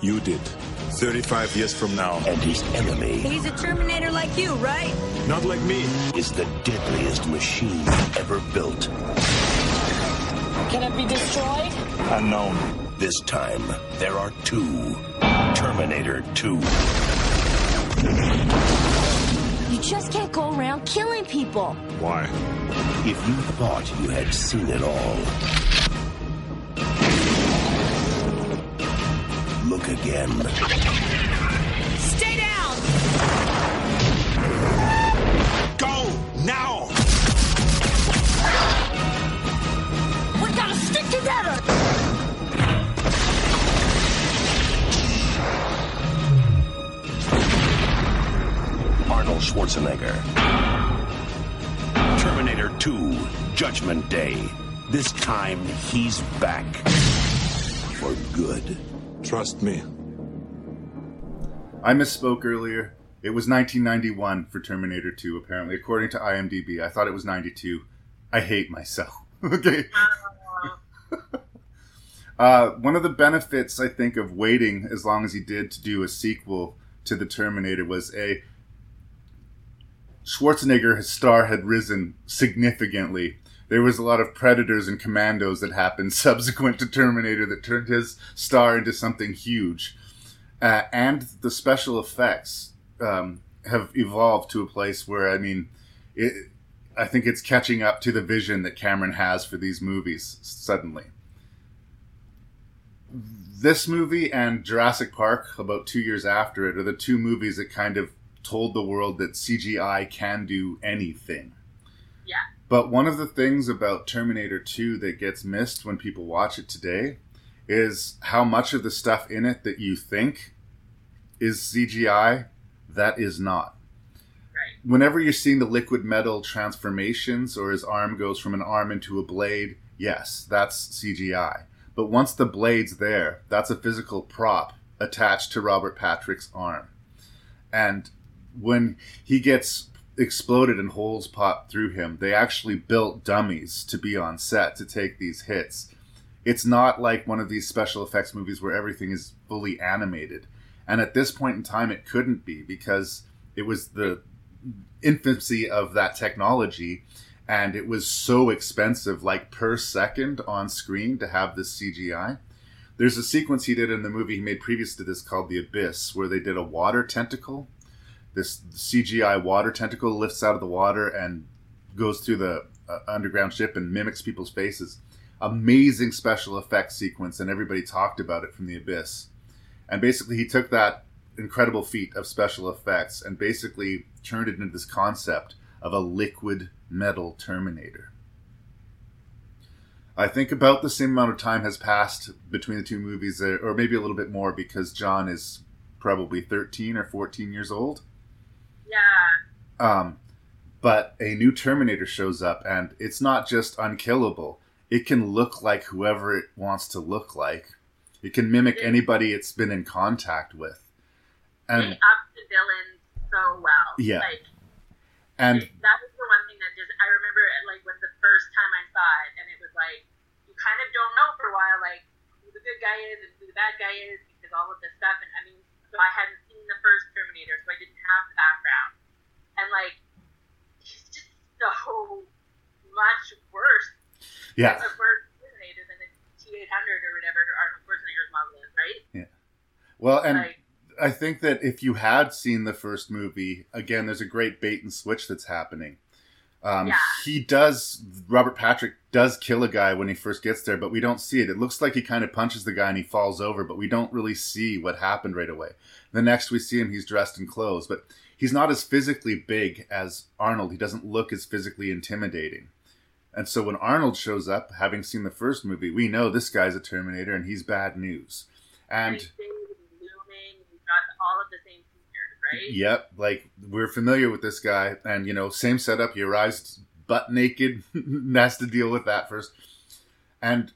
You did. 35 years from now. and his enemy He's a Terminator like you, right? Not like me. is the deadliest machine ever built. Can it be destroyed? Unknown. This time, there are two. Terminator 2. You just can't go around killing people. Why? If you thought you had seen it all, look again. Stay down! Go! Now! Arnold Schwarzenegger. Terminator 2, Judgment Day. This time, he's back. For good. Trust me. I misspoke earlier. It was 1991 for Terminator 2, apparently, according to IMDb. I thought it was 92. I hate myself. okay. Uh, one of the benefits, I think, of waiting as long as he did to do a sequel to the Terminator was a Schwarzenegger, his star had risen significantly. There was a lot of predators and commandos that happened subsequent to Terminator that turned his star into something huge. Uh, and the special effects um, have evolved to a place where, I mean, it, I think it's catching up to the vision that Cameron has for these movies suddenly. This movie and Jurassic Park, about two years after it, are the two movies that kind of told the world that CGI can do anything. Yeah. But one of the things about Terminator 2 that gets missed when people watch it today is how much of the stuff in it that you think is CGI that is not. Right. Whenever you're seeing the liquid metal transformations or his arm goes from an arm into a blade, yes, that's CGI. But once the blade's there, that's a physical prop attached to Robert Patrick's arm. And when he gets exploded and holes pop through him, they actually built dummies to be on set to take these hits. It's not like one of these special effects movies where everything is fully animated. And at this point in time, it couldn't be because it was the infancy of that technology and it was so expensive, like per second on screen, to have this CGI. There's a sequence he did in the movie he made previous to this called The Abyss, where they did a water tentacle. This CGI water tentacle lifts out of the water and goes through the uh, underground ship and mimics people's faces. Amazing special effects sequence, and everybody talked about it from The Abyss. And basically, he took that incredible feat of special effects and basically turned it into this concept of a liquid metal Terminator. I think about the same amount of time has passed between the two movies, uh, or maybe a little bit more, because John is probably 13 or 14 years old. Yeah. Um, but a new Terminator shows up, and it's not just unkillable, it can look like whoever it wants to look like. It can mimic anybody it's been in contact with. they And up the villains so well. Yeah. Like and that was the one thing that just I remember like when the first time I saw it and it was like you kind of don't know for a while like who the good guy is and who the bad guy is because all of this stuff and I mean so I hadn't the first Terminator so I didn't have the background and like he's just so much worse yeah, a worse Terminator than the T eight hundred or whatever Arnold Schwarzenegger's model is right Yeah. well, and like I think that if you had seen the first movie, again, there's a great bait and switch that's happening. Um, Yeah. He does, Robert Patrick does kill a guy when he first gets there, but we don't see it. It looks like he kind of punches the guy and he falls over, but we don't really see what happened right away. The next we see him, he's dressed in clothes, but he's not as physically big as Arnold. He doesn't look as physically intimidating. And so when Arnold shows up, having seen the first movie, we know this guy's a Terminator and he's bad news. And. he's looming he's got all of the same right Yep, like we're familiar with this guy, and you know, same setup. He arrives butt naked, has to deal with that first. And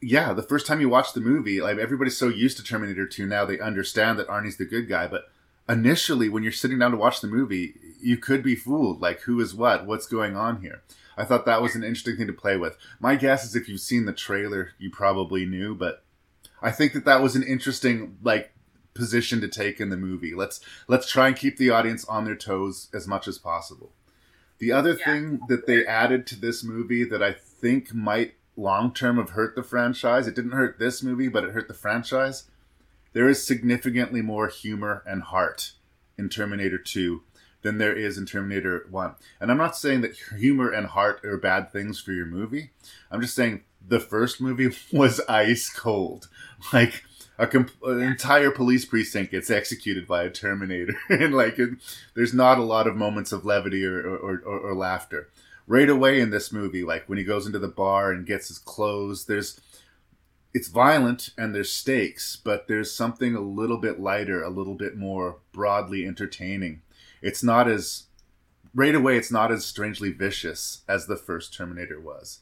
yeah, the first time you watch the movie, like everybody's so used to Terminator 2 now, they understand that Arnie's the good guy. But initially, when you're sitting down to watch the movie, you could be fooled. Like, who is what? What's going on here? I thought that was an interesting thing to play with. My guess is if you've seen the trailer, you probably knew, but I think that that was an interesting, like, position to take in the movie. Let's let's try and keep the audience on their toes as much as possible. The other Yeah. thing that they added to this movie that I think might long term have hurt the franchise, it didn't hurt this movie, but it hurt the franchise. There is significantly more humor and heart in Terminator 2 than there is in Terminator 1. And I'm not saying that humor and heart are bad things for your movie. I'm just saying the first movie was ice cold. Like a comp- an entire police precinct gets executed by a Terminator, and like it, there's not a lot of moments of levity or or, or or laughter. Right away in this movie, like when he goes into the bar and gets his clothes, there's it's violent and there's stakes, but there's something a little bit lighter, a little bit more broadly entertaining. It's not as right away. It's not as strangely vicious as the first Terminator was.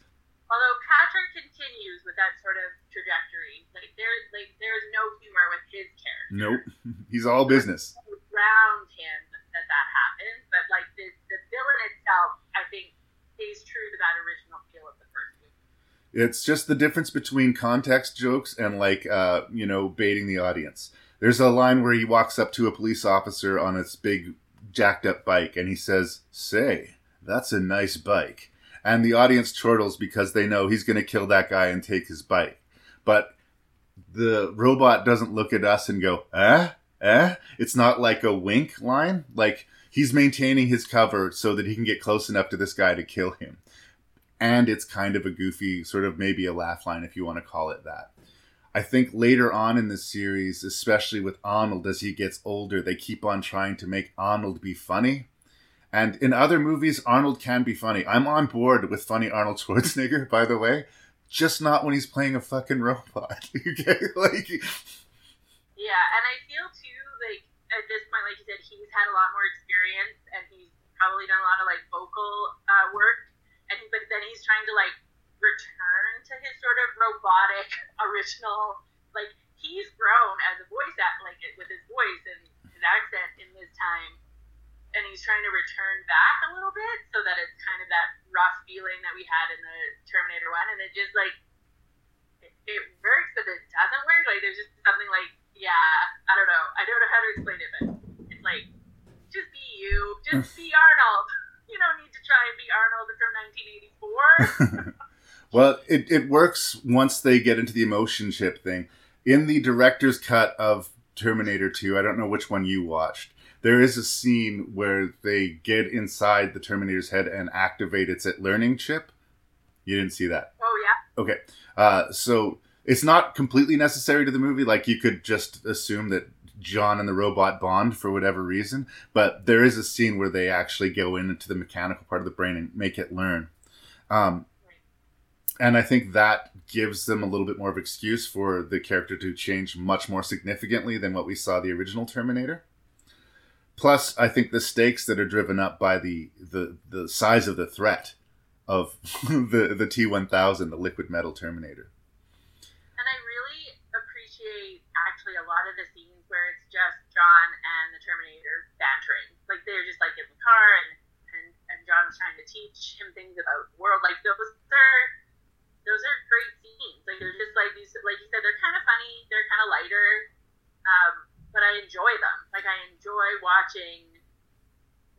Although Patrick continues with that sort of trajectory, like there, like there's no humor with his character. Nope, he's all business. Around him that that happens, but like the the villain itself, I think, stays true to that original feel of the first movie. It's just the difference between context jokes and like uh, you know baiting the audience. There's a line where he walks up to a police officer on his big jacked up bike and he says, "Say, that's a nice bike." And the audience chortles because they know he's going to kill that guy and take his bike. But the robot doesn't look at us and go, "Eh? Eh?" It's not like a wink line. Like he's maintaining his cover so that he can get close enough to this guy to kill him and it's kind of a goofy sort of maybe a laugh line if you want to call it that. I think later on in the series, especially with Arnold as he gets older, they keep on trying to make Arnold be funny. And in other movies, Arnold can be funny. I'm on board with funny Arnold Schwarzenegger, by the way, just not when he's playing a fucking robot. okay, like Yeah, and I feel too like at this point, like you said, he's had a lot more experience, and he's probably done a lot of like vocal uh, work, and but then he's trying to like return to his sort of robotic original. Like he's grown as a voice act, like with his voice and his accent in this time, and he's trying to return back a little bit so that it's kind of that rough feeling that we had in the Terminator One, and it just like it, it works, but it doesn't work. Like there's just something like yeah, I don't know. I don't know how to explain it, but it's like just be you, just be Arnold. You don't need to try and be Arnold from 1984. Well, it, it works once they get into the emotion chip thing. In the director's cut of Terminator 2, I don't know which one you watched, there is a scene where they get inside the Terminator's head and activate its learning chip. You didn't see that? oh yeah, Okay. Uh, so it's not completely necessary to the movie. Like you could just assume that John and the robot bond for whatever reason, but there is a scene where they actually go into the mechanical part of the brain and make it learn. Um, and I think that gives them a little bit more of excuse for the character to change much more significantly than what we saw the original Terminator. Plus, I think the stakes that are driven up by the the, the size of the threat of the the T one thousand, the liquid metal Terminator. And I really appreciate actually a lot of the scenes where it's just John and the Terminator bantering. Like they're just like in the car and and, and John's trying to teach him things about the world. Like those are those are great scenes. Like they're just like these like you said, they're kinda funny, they're kinda lighter. Um, but I enjoy them. Like I enjoy watching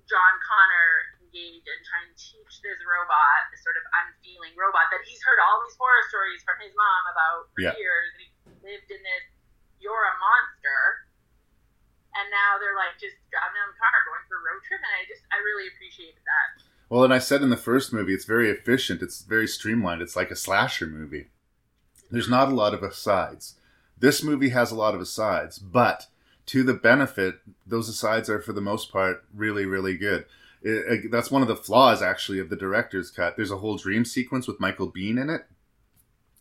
John Connor engage and try and teach this robot, this sort of unfeeling robot that he's heard all these horror stories from his mom about for Yeah. years. And he lived in this, you're a monster. And now they're like just driving down the car, going for a road trip, and I just I really appreciated that. Well, and I said in the first movie, it's very efficient. It's very streamlined. It's like a slasher movie. There's mm-hmm. not a lot of asides. This movie has a lot of asides, but to the benefit, those asides are for the most part really, really good. It- it- that's one of the flaws, actually, of the director's cut. There's a whole dream sequence with Michael Biehn in it.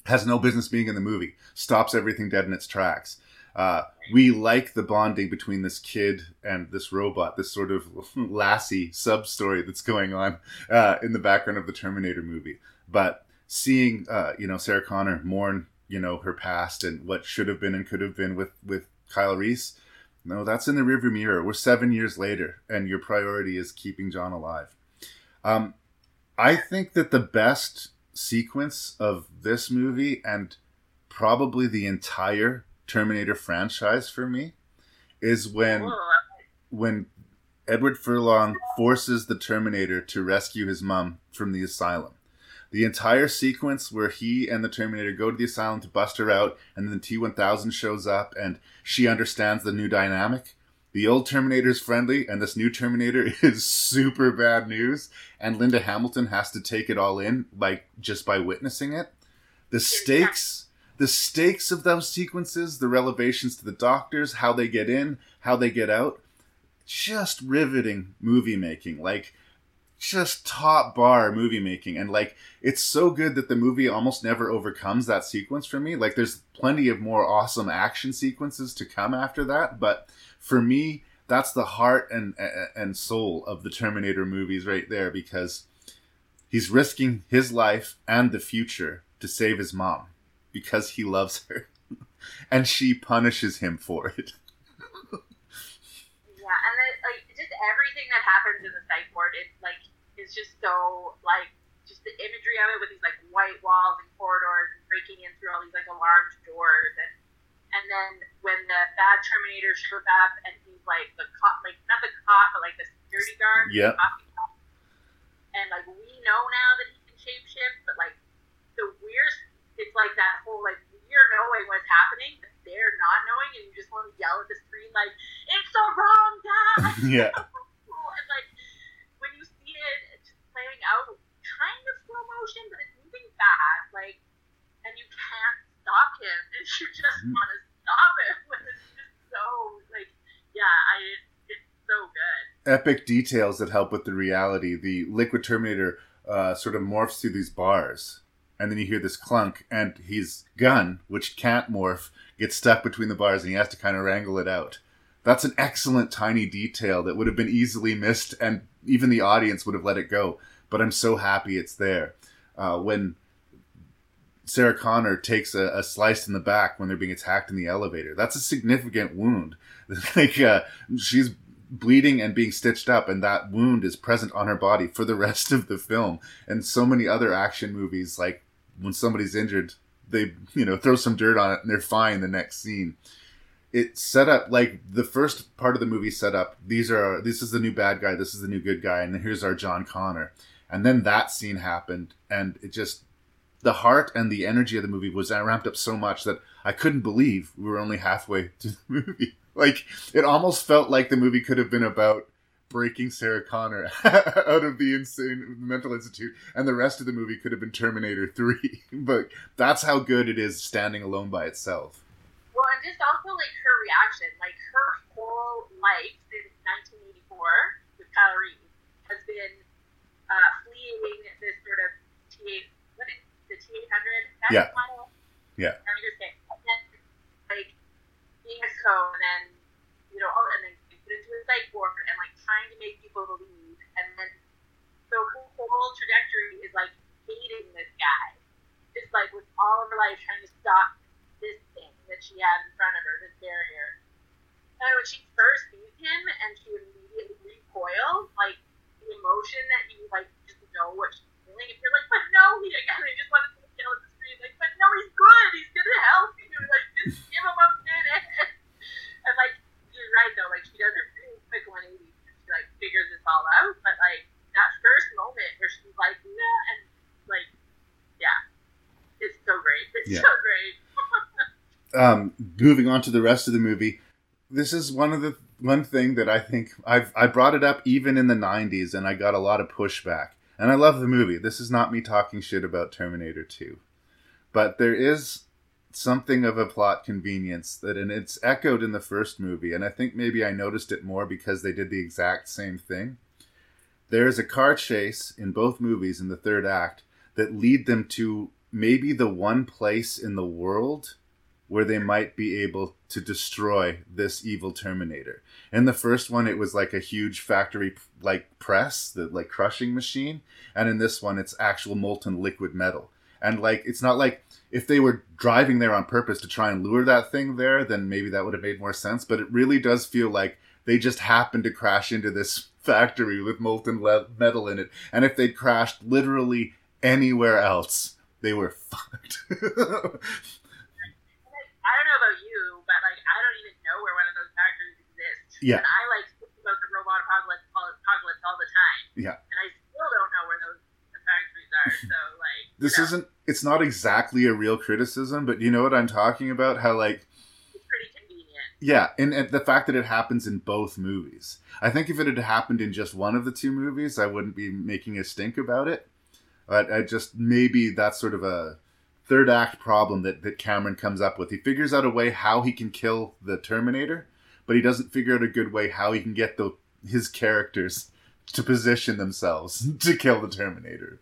Has no business being in the movie. Stops everything dead in its tracks. Uh, we like the bonding between this kid and this robot, this sort of Lassie sub story that's going on uh, in the background of the Terminator movie. But seeing, uh, you know, Sarah Connor mourn, you know, her past and what should have been and could have been with with Kyle Reese, no, that's in the rearview mirror. We're seven years later, and your priority is keeping John alive. Um, I think that the best sequence of this movie and probably the entire Terminator franchise for me is when when Edward Furlong forces the Terminator to rescue his mom from the asylum. The entire sequence where he and the Terminator go to the asylum to bust her out, and then the T 1000 shows up and she understands the new dynamic. The old Terminator is friendly, and this new Terminator is super bad news, and Linda Hamilton has to take it all in, like just by witnessing it. The stakes, the stakes of those sequences, the revelations to the doctors, how they get in, how they get out, just riveting movie making. Like, just top bar movie making and like it's so good that the movie almost never overcomes that sequence for me. Like there's plenty of more awesome action sequences to come after that but for me that's the heart and and soul of the terminator movies right there because he's risking his life and the future to save his mom because he loves her and she punishes him for it Yeah, and then like just everything that happens in the psych ward, it like is just so like just the imagery of it with these like white walls and corridors and breaking in through all these like alarmed doors and and then when the bad Terminator shows up and he's like the cop, like not the cop, but like the security guard. Coffee. And like we know now that he can shapeshift, but like the weird, it's like that whole like we're knowing what's happening, but they're not knowing, and you just want to yell at the screen like, "It's the wrong guy!" yeah and like when you see it just playing out, kind of slow motion, but it's moving fast, like, and you can't stop him, and you just want to stop him. It's just so like, yeah, I, it's so good. epic details that help with the reality. The liquid Terminator uh, sort of morphs through these bars, and then you hear this clunk, and his gun, which can't morph, gets stuck between the bars, and he has to kind of wrangle it out. That's an excellent tiny detail that would have been easily missed, and even the audience would have let it go. But I'm so happy it's there. Uh, when Sarah Connor takes a, a slice in the back when they're being attacked in the elevator. That's a significant wound. like uh, she's bleeding and being stitched up, and that wound is present on her body for the rest of the film. And so many other action movies, like when somebody's injured, they you know throw some dirt on it and they're fine the next scene. It set up like the first part of the movie set up. These are this is the new bad guy, this is the new good guy, and here's our John Connor. And then that scene happened, and it just the heart and the energy of the movie was ramped up so much that I couldn't believe we were only halfway to the movie. Like it almost felt like the movie could have been about breaking Sarah Connor out of the insane mental institute, and the rest of the movie could have been Terminator Three. but that's how good it is standing alone by itself. Well, and just also like her reaction, like her whole life since 1984 with Kyle Reese has been uh, fleeing this sort of T8, what is the T800 Yeah. model? Yeah. Understand. And then, like being a co, and then you know, all, and then put into a psych ward, and like trying to make people believe, and then so her whole trajectory is like hating this guy, just like with all of her life trying to stop this thing that she had in front of her, this barrier. And when she first sees him and she would immediately recoils, like the emotion that you like just know what she's feeling, if you're like, but no, he again, I just wanted to yell at the screen, like, but no, he's good, he's gonna help you, like, just give him a minute. and like, you're right though, like she does her pretty quick 180, and she like figures this all out, but like that first moment where she's like, yeah, and like, yeah, it's so great, it's Yeah. so great. um, moving on to the rest of the movie, this is one of the one thing that I think I've I brought it up even in the '90s, and I got a lot of pushback. And I love the movie. This is not me talking shit about Terminator 2, but there is something of a plot convenience that, and it's echoed in the first movie, and I think maybe I noticed it more because they did the exact same thing. There is a car chase in both movies in the third act that lead them to maybe the one place in the world where they might be able to destroy this evil Terminator. In the first one, it was like a huge factory like press, the like crushing machine, and in this one, it's actual molten liquid metal. And like, it's not like if they were driving there on purpose to try and lure that thing there, then maybe that would have made more sense. But it really does feel like they just happened to crash into this factory with molten le- metal in it. And if they'd crashed literally anywhere else, they were fucked. I don't know about you, but like I don't even know where one of those factories exists. Yeah. And I like think about the robot apocalypse, apocalypse all the time. Yeah. And I still don't know where those factories are. So like this know, isn't it's not exactly a real criticism but you know what i'm talking about? How like it's pretty convenient. yeah and, and the fact that it happens in both movies. I think if it had happened in just one of the two movies i wouldn't be making a stink about it. But i just maybe that's sort of a third act problem that, that cameron comes up with. He figures out a way how he can kill the terminator but he doesn't figure out a good way how he can get the his characters to position themselves to kill the terminator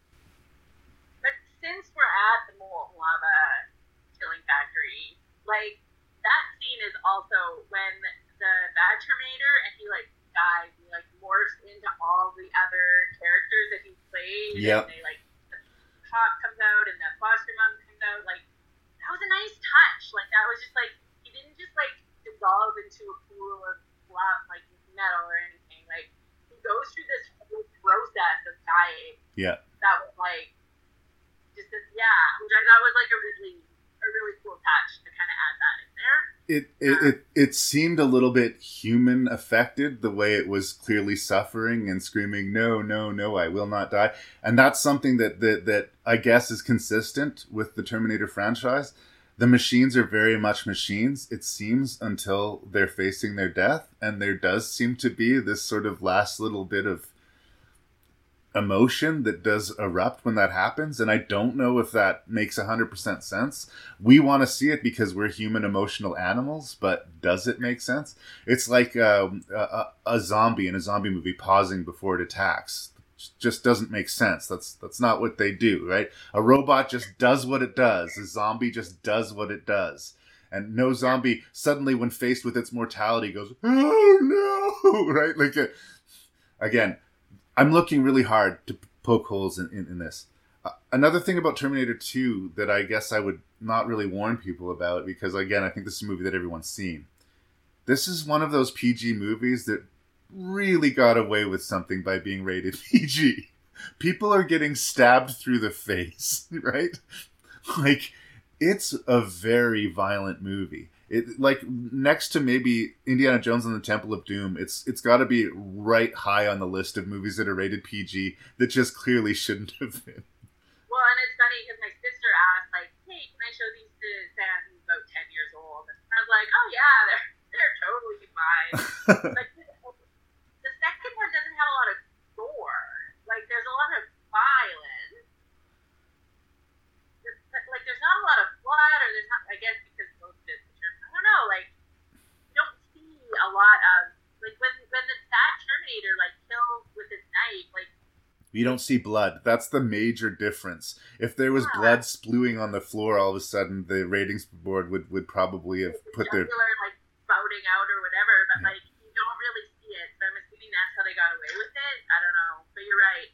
But since we're at the molten lava killing factory, like that scene is also when the bad Terminator and he like dies, he like morphs into all the other characters that he played. Yeah. And they like the cop comes out and the foster mom comes out. Like that was a nice touch. Like that was just like he didn't just like dissolve into a pool of flat like metal or anything. Like he goes through this whole process of dying yeah that was like just this, yeah, which I thought was like a really a really cool touch to kind of add that in there. it, it um, it it seemed a little bit human affected the way it was clearly suffering and screaming no no no i will not die and that's something that that, that i guess is consistent with the terminator franchise the machines are very much machines it seems until they're facing their death and there does seem to be this sort of last little bit of emotion that does erupt when that happens and i don't know if that makes 100% sense. We want to see it because we're human emotional animals but does it make sense? It's like um, a, a, zombie in a zombie movie pausing before it attacks. Just doesn't make sense. That's that's not what they do right? A robot just does what it does. A zombie just does what it does. And no zombie suddenly when faced with its mortality goes oh no right? Like a, again I'm looking really hard to poke holes in, in, in this. Uh, another thing about Terminator 2 that I guess I would not really warn people about, because again, I think this is a movie that everyone's seen. This is one of those PG movies that really got away with something by being rated PG. People are getting stabbed through the face, right? Like, it's a very violent movie. It like next to maybe Indiana Jones and the Temple of Doom, it's it's got to be right high on the list of movies that are rated PG that just clearly shouldn't have been. Well, and it's funny because my sister asked, like, "Hey, can I show these to Sam who's about ten years old?" And I was like, "Oh yeah, they're they're totally fine." but the second one doesn't have a lot of gore. Like, there's a lot of violence. Like, there's not a lot of blood, or there's not. I guess because most of it's I don't know. Like, you don't see a lot of like when when the that Terminator like kills with his knife, like. You don't see blood. That's the major difference. If there was Yeah. blood spewing on the floor, all of a sudden the ratings board would, would probably have put their like spouting out or whatever, but Yeah. like you don't really see it. So I'm assuming that's how they got away with it. I don't know, but you're right.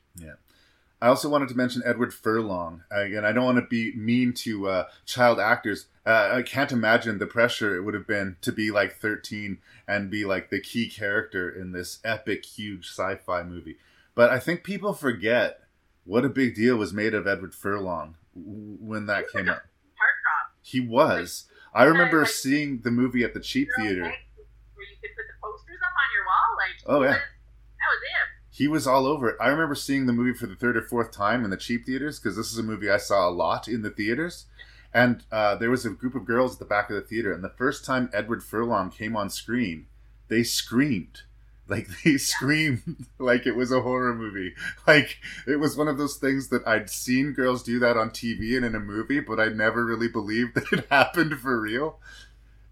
I also wanted to mention Edward Furlong. Again, I don't want to be mean to uh, child actors. Uh, I can't imagine the pressure it would have been to be like 13 and be like the key character in this epic, huge sci fi movie. But I think people forget what a big deal was made of Edward Furlong when that came out. Heartthrob. He was. I remember seeing the movie at the cheap theater. Where you could put the posters up on your wall. Like, Oh, yeah. was- that was him. He was all over it. I remember seeing the movie for the third or fourth time in the cheap theaters because this is a movie I saw a lot in the theaters. And uh, there was a group of girls at the back of the theater, and the first time Edward Furlong came on screen, they screamed. Like they screamed like it was a horror movie. Like it was one of those things that I'd seen girls do that on TV and in a movie, but I never really believed that it happened for real.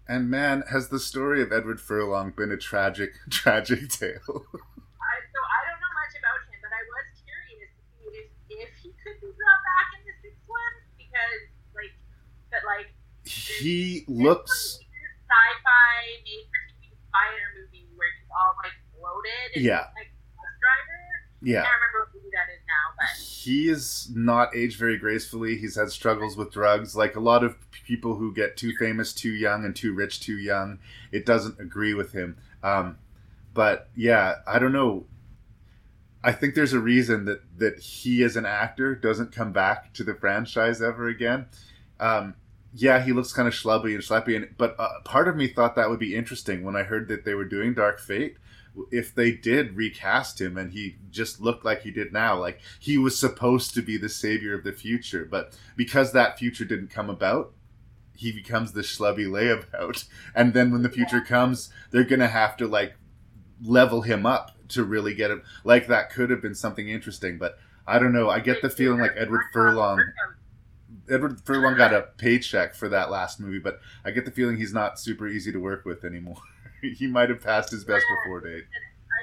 And man, has the story of Edward Furlong been a tragic, tragic tale. I, so I don't know much about him, but I was curious to see if, if he could be brought back in the sixth one because, like, but like he looks sci-fi made for spider movie where he's all like bloated and Yeah. like bus driver. yeah. I can't remember what movie that is now, but he is not aged very gracefully. He's had struggles with drugs. Like a lot of people who get too famous too young and too rich too young it doesn't agree with him. Um, but yeah i don't know. I think there's a reason that that he as an actor doesn't come back to the franchise ever again. Um, yeah, he looks kind of schlubby and schleppy, and but uh, part of me thought that would be interesting when I heard that they were doing Dark Fate. If they did recast him and he just looked like he did now, like he was supposed to be the savior of the future, but because that future didn't come about, he becomes the schlubby layabout. And then when the future comes, they're gonna have to like level him up to really get him. Like that could have been something interesting, but I don't know. I get the feeling like Edward Furlong. Edward Furlong got a paycheck for that last movie, but I get the feeling he's not super easy to work with anymore. he might have passed his best before date. I,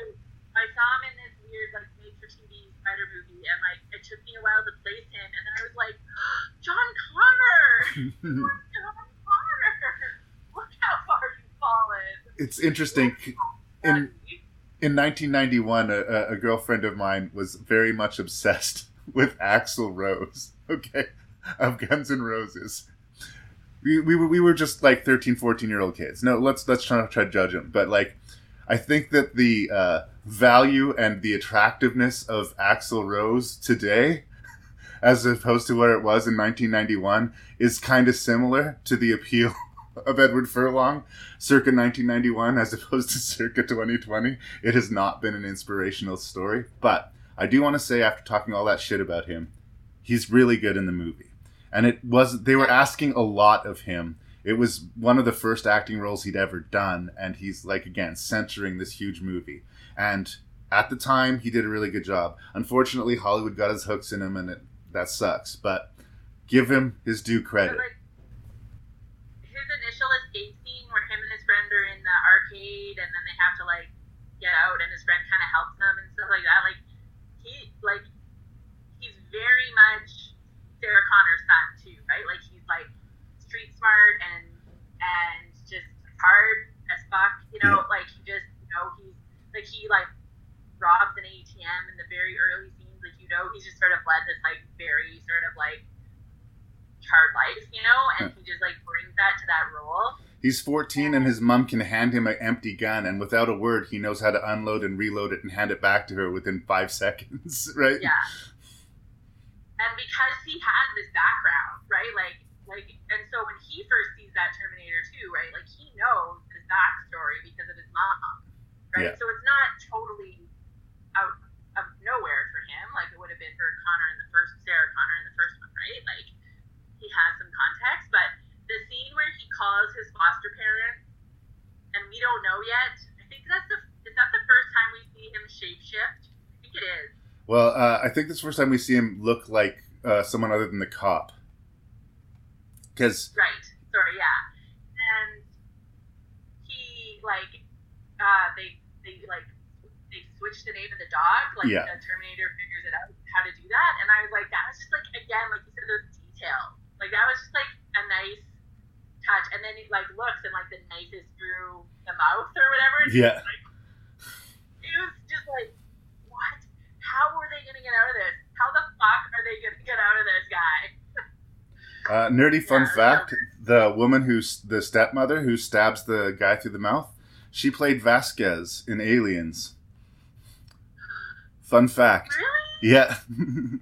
I saw him in this weird like made for TV spider movie, and like it took me a while to place him, and then I was like, John Connor, John Connor, look how far you've fallen. it's interesting. In in 1991, a, a- a girlfriend of mine was very much obsessed with Axl Rose. Okay, of Guns N' Roses. We, we, were, we were just like 13, 14 year old kids. No, let's let's try try to judge him. But like, I think that the uh, value and the attractiveness of Axl Rose today, as opposed to what it was in 1991, is kind of similar to the appeal of Edward Furlong circa 1991 as opposed to circa 2020. It has not been an inspirational story, but I do want to say after talking all that shit about him, he's really good in the movie. And it was they were asking a lot of him. It was one of the first acting roles he'd ever done and he's like again centering this huge movie. And at the time he did a really good job. Unfortunately, Hollywood got his hooks in him and it, that sucks, but give him his due credit. His initial escape scene where him and his friend are in the arcade and then they have to like get out and his friend kind of helps them and stuff like that. Like he like he's very much Sarah Connor's son too, right? Like he's like street smart and and just hard as fuck, you know. Like he just you know he's like he like robs an ATM in the very early scenes. Like you know he's just sort of led this like very sort of like hard life, you know, and he just like brings that to that role. He's 14 and his mom can hand him an empty gun, and without a word, he knows how to unload and reload it and hand it back to her within five seconds, right? Yeah. And because he has this background, right? Like, like, and so when he first sees that Terminator 2, right? Like, he knows his backstory because of his mom, right? Yeah. So it's not totally out of nowhere for him, like it would have been for Connor in the first, Sarah Connor in the first one, right? Like, he has some context, but the scene where he calls his foster parents, and we don't know yet. I think that's the is that the first time we see him shapeshift? I think it is. Well, uh, I think this is the first time we see him look like uh, someone other than the cop. Because Right. Sorry, yeah. And he like uh they they like they switched the name of the dog, like Yeah. the Terminator figures it out how to do that. And I was like, that was just like again, like you said, those details. Like that was just like a nice touch. And then he like looks and like the knife is through the mouth or whatever. And Yeah. Like, it was just like? How were they gonna get out of this? how the fuck are they gonna get out of this guy? Uh, nerdy fun Yeah, fact: the woman who's the stepmother who stabs the guy through the mouth, she played Vasquez in Aliens. Fun fact. Really? Yeah.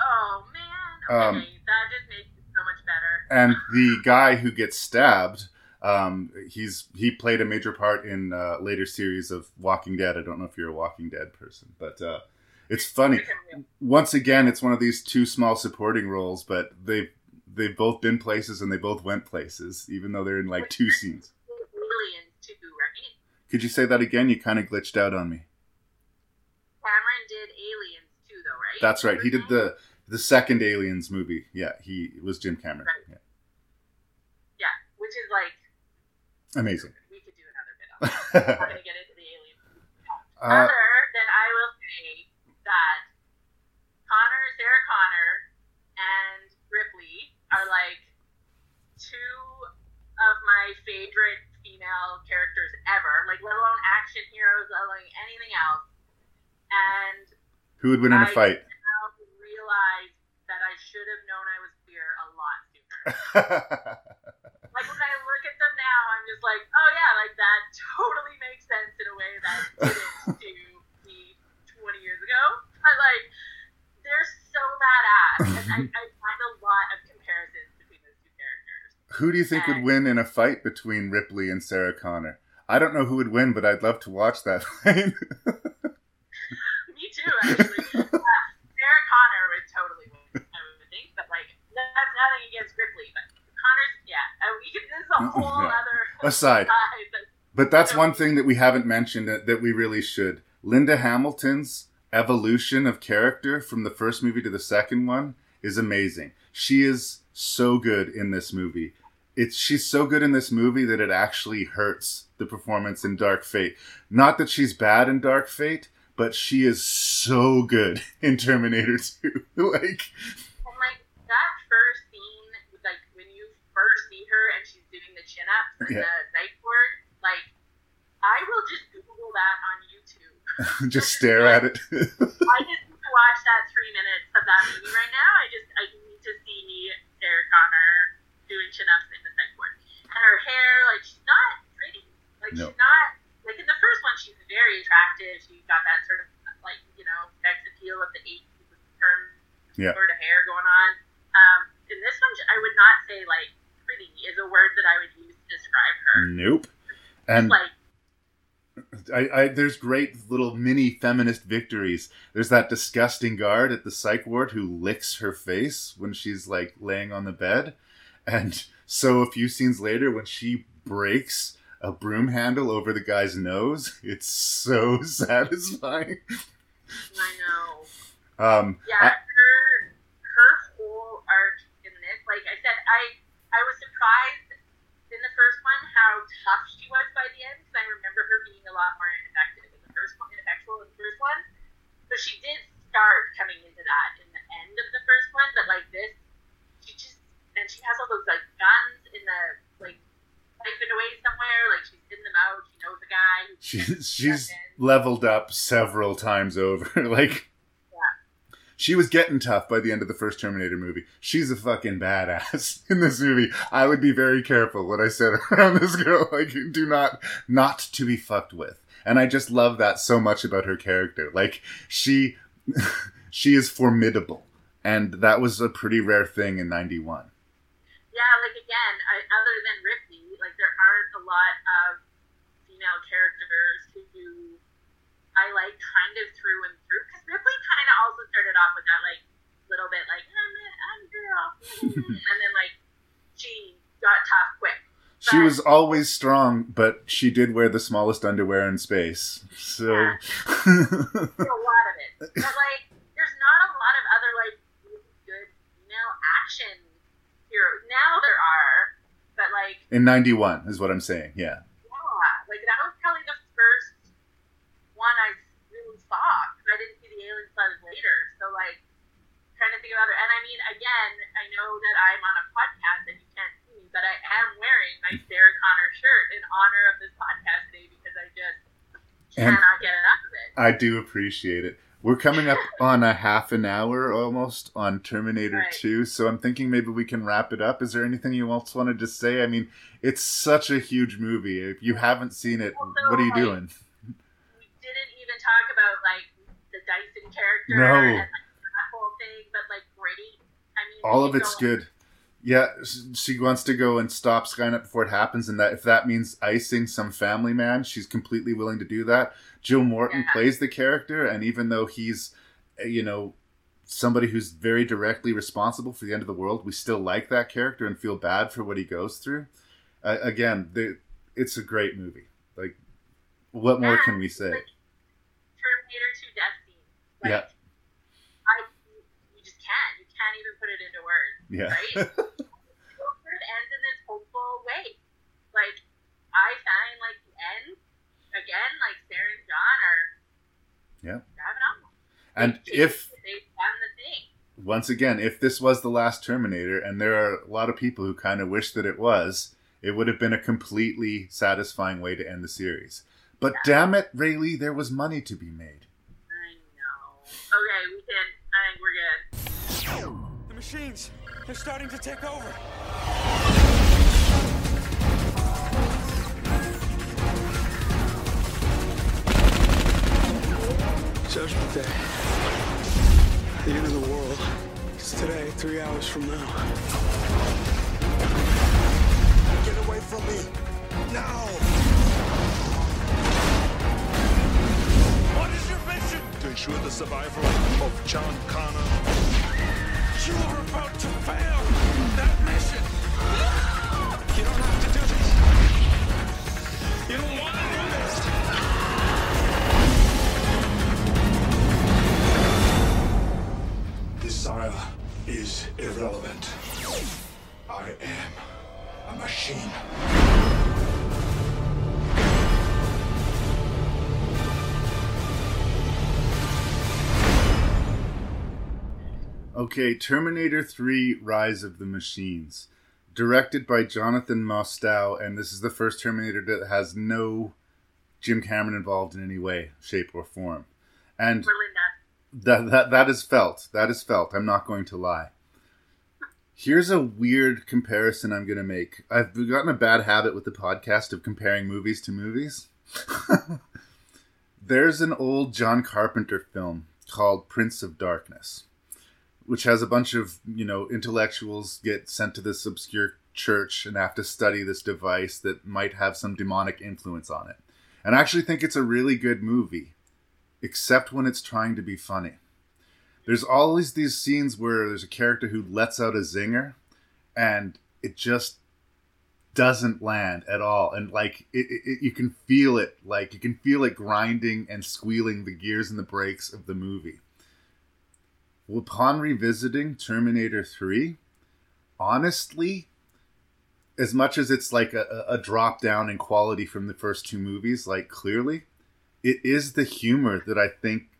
Oh man. Okay, Um, that just makes it so much better. and the guy who gets stabbed, um, he's he played a major part in uh, later series of Walking Dead. I don't know if you're a Walking Dead person, but uh, it's funny. Once again, it's one of these two small supporting roles, but they they've both been places and they both went places, even though they're in like two scenes. Right? Could you say that again? You kind of glitched out on me. Cameron did Aliens too, though, right? That's right. He did the the second Aliens movie. Yeah, he it was Jim Cameron. Yeah. Yeah, which is like Amazing. we could do another bit on. that. I'm not gonna get into the aliens. Uh, Other than I will say that Connor, Sarah Connor, and Ripley are like two of my favorite female characters ever. Like, let alone action heroes, let alone anything else. And who would win in a I fight? now realize that I should have known I was queer a lot sooner. like when I look at them now, like, oh yeah, like that totally makes sense in a way that didn't to me 20 years ago. I like they're so badass, and I, I find a lot of comparisons between those two characters. Who do you think would win in a fight between Ripley and Sarah Connor? I don't know who would win, but I'd love to watch that fight. me too, actually. uh, Sarah Connor would totally win, I would think, but like that's nothing against Ripley, but Yeah, uh, we could. This is a whole Yeah. other Aside. but But that's one thing that we haven't mentioned that, that we really should. Linda Hamilton's evolution of character from the first movie to the second one is amazing. She is so good in this movie. It's she's so good in this movie that it actually hurts the performance in Dark Fate. Not that she's bad in Dark Fate, but she is so good in Terminator 2. like that first scene, like when you first see her and she's doing the chin ups and Yeah. the psych board, like I will just Google that on YouTube. just stare at it. I just need to watch that three minutes of that movie right now. I just I need to see Sarah Connor doing chin ups in the psych board. And her hair, like she's not pretty. Like No. she's not like in the first one she's very attractive. She's got that sort of like, you know, sex appeal of the eighties perm Yeah. sort of hair going on. Um, in this one, I would not say like pretty is a word that I would use to describe her. nope. And like I, I there's great little mini feminist victories. There's that disgusting guard at the psych ward who licks her face when she's like laying on the bed, and so a few scenes later when she breaks a broom handle over the guy's nose, it's so satisfying. I know. Um, Yeah, her her whole arc in this, like I said, I I surprised in the first one how tough she was by the end because I remember her being a lot more ineffective in the first one, ineffectual in the first one. But she did start coming into that in the end of the first one. But like this, she just and she has all those like guns in the like hidden away somewhere. Like she's in them out. She knows the guy. who- she, she's leveled up several times over. like she was getting tough by the end of the first Terminator movie. She's a fucking badass in this movie. I would be very careful what I said around this girl. Like, do not, not to be fucked with. And I just love that so much about her character. Like, she, she is formidable. And that was a pretty rare thing in 91. yeah, like again, I, other than Ripley, like there aren't a lot of female characters who I like kind of through and through. Because Ripley kind of also started off with that like little bit like I'm a, I'm a girl, and then like she got tough quick. She was always strong, but she did wear the smallest underwear in space. So, a lot of it, but like there's not a lot of other like really good female action heroes. Now there are, but like in 91 is what I'm saying. Yeah. Yeah, like that was probably the first one I really saw because I didn't see the alien slides later. So like trying to think about it, and I mean, again, I know that I'm on a podcast and you can't see me, but I am wearing my Sarah Connor shirt in honor of this podcast today because I just And- cannot get enough of it. I do appreciate it. We're coming up on a half an hour almost on Terminator Right. 2, so I'm thinking maybe we can wrap it up. Is there anything you else wanted to say? I mean, it's such a huge movie. If you haven't seen it, Also, what are you like, doing? We didn't even talk about like Dyson character No. and like, that whole thing, but like. I mean, All of it's good. Yeah, she wants to go and stop Skynet before it happens, and that if that means icing some family man, she's completely willing to do that. Joe Morton Yeah. plays the character, and even though he's, uh, you know, somebody who's very directly responsible for the end of the world, we still like that character and feel bad for what he goes through. Uh, again, the, it's a great movie. Like, what more Yeah, can we say? like, Terminator 2 death scene. Like, Yeah. I, you just can't. You can't even put it into words. Yeah. Right? it sort of ends in this hopeful way. Like, I find like the end again. Like Sarah and John are Yeah. driving on. and They- if they've done the thing. once again, if this was the last Terminator, and there are a lot of people who kind of wish that it was, it would have been a completely satisfying way to end the series. But damn it, Raylee, there was money to be made. I know. Okay, we can. I think we're good. The machines, they're starting to take over. Judgment Day. The end of the world. It's today, three hours from now. Get away from me. Now. Ensure the survival of John Connor. You are about to fail that mission. You don't have to do this. You don't want to do this. Desire is irrelevant. I am a machine. Okay, Terminator 3 Rise of the Machines. Directed by Jonathan Mostow, and this is the first Terminator that has no Jim Cameron involved in any way, shape, or form. And that, that, that is felt. That is felt. I'm not going to lie. Here's a weird comparison I'm going to make. I've gotten a bad habit with the podcast of comparing movies to movies. There's an old John Carpenter film called Prince of Darkness which has a bunch of you know intellectuals get sent to this obscure church and have to study this device that might have some demonic influence on it. And I actually think it's a really good movie, except when it's trying to be funny. There's always these scenes where there's a character who lets out a zinger, and it just doesn't land at all and like it, it, you can feel it like you can feel it grinding and squealing the gears and the brakes of the movie upon revisiting Terminator 3, honestly, as much as it's like a, a drop down in quality from the first two movies, like clearly, it is the humor that I think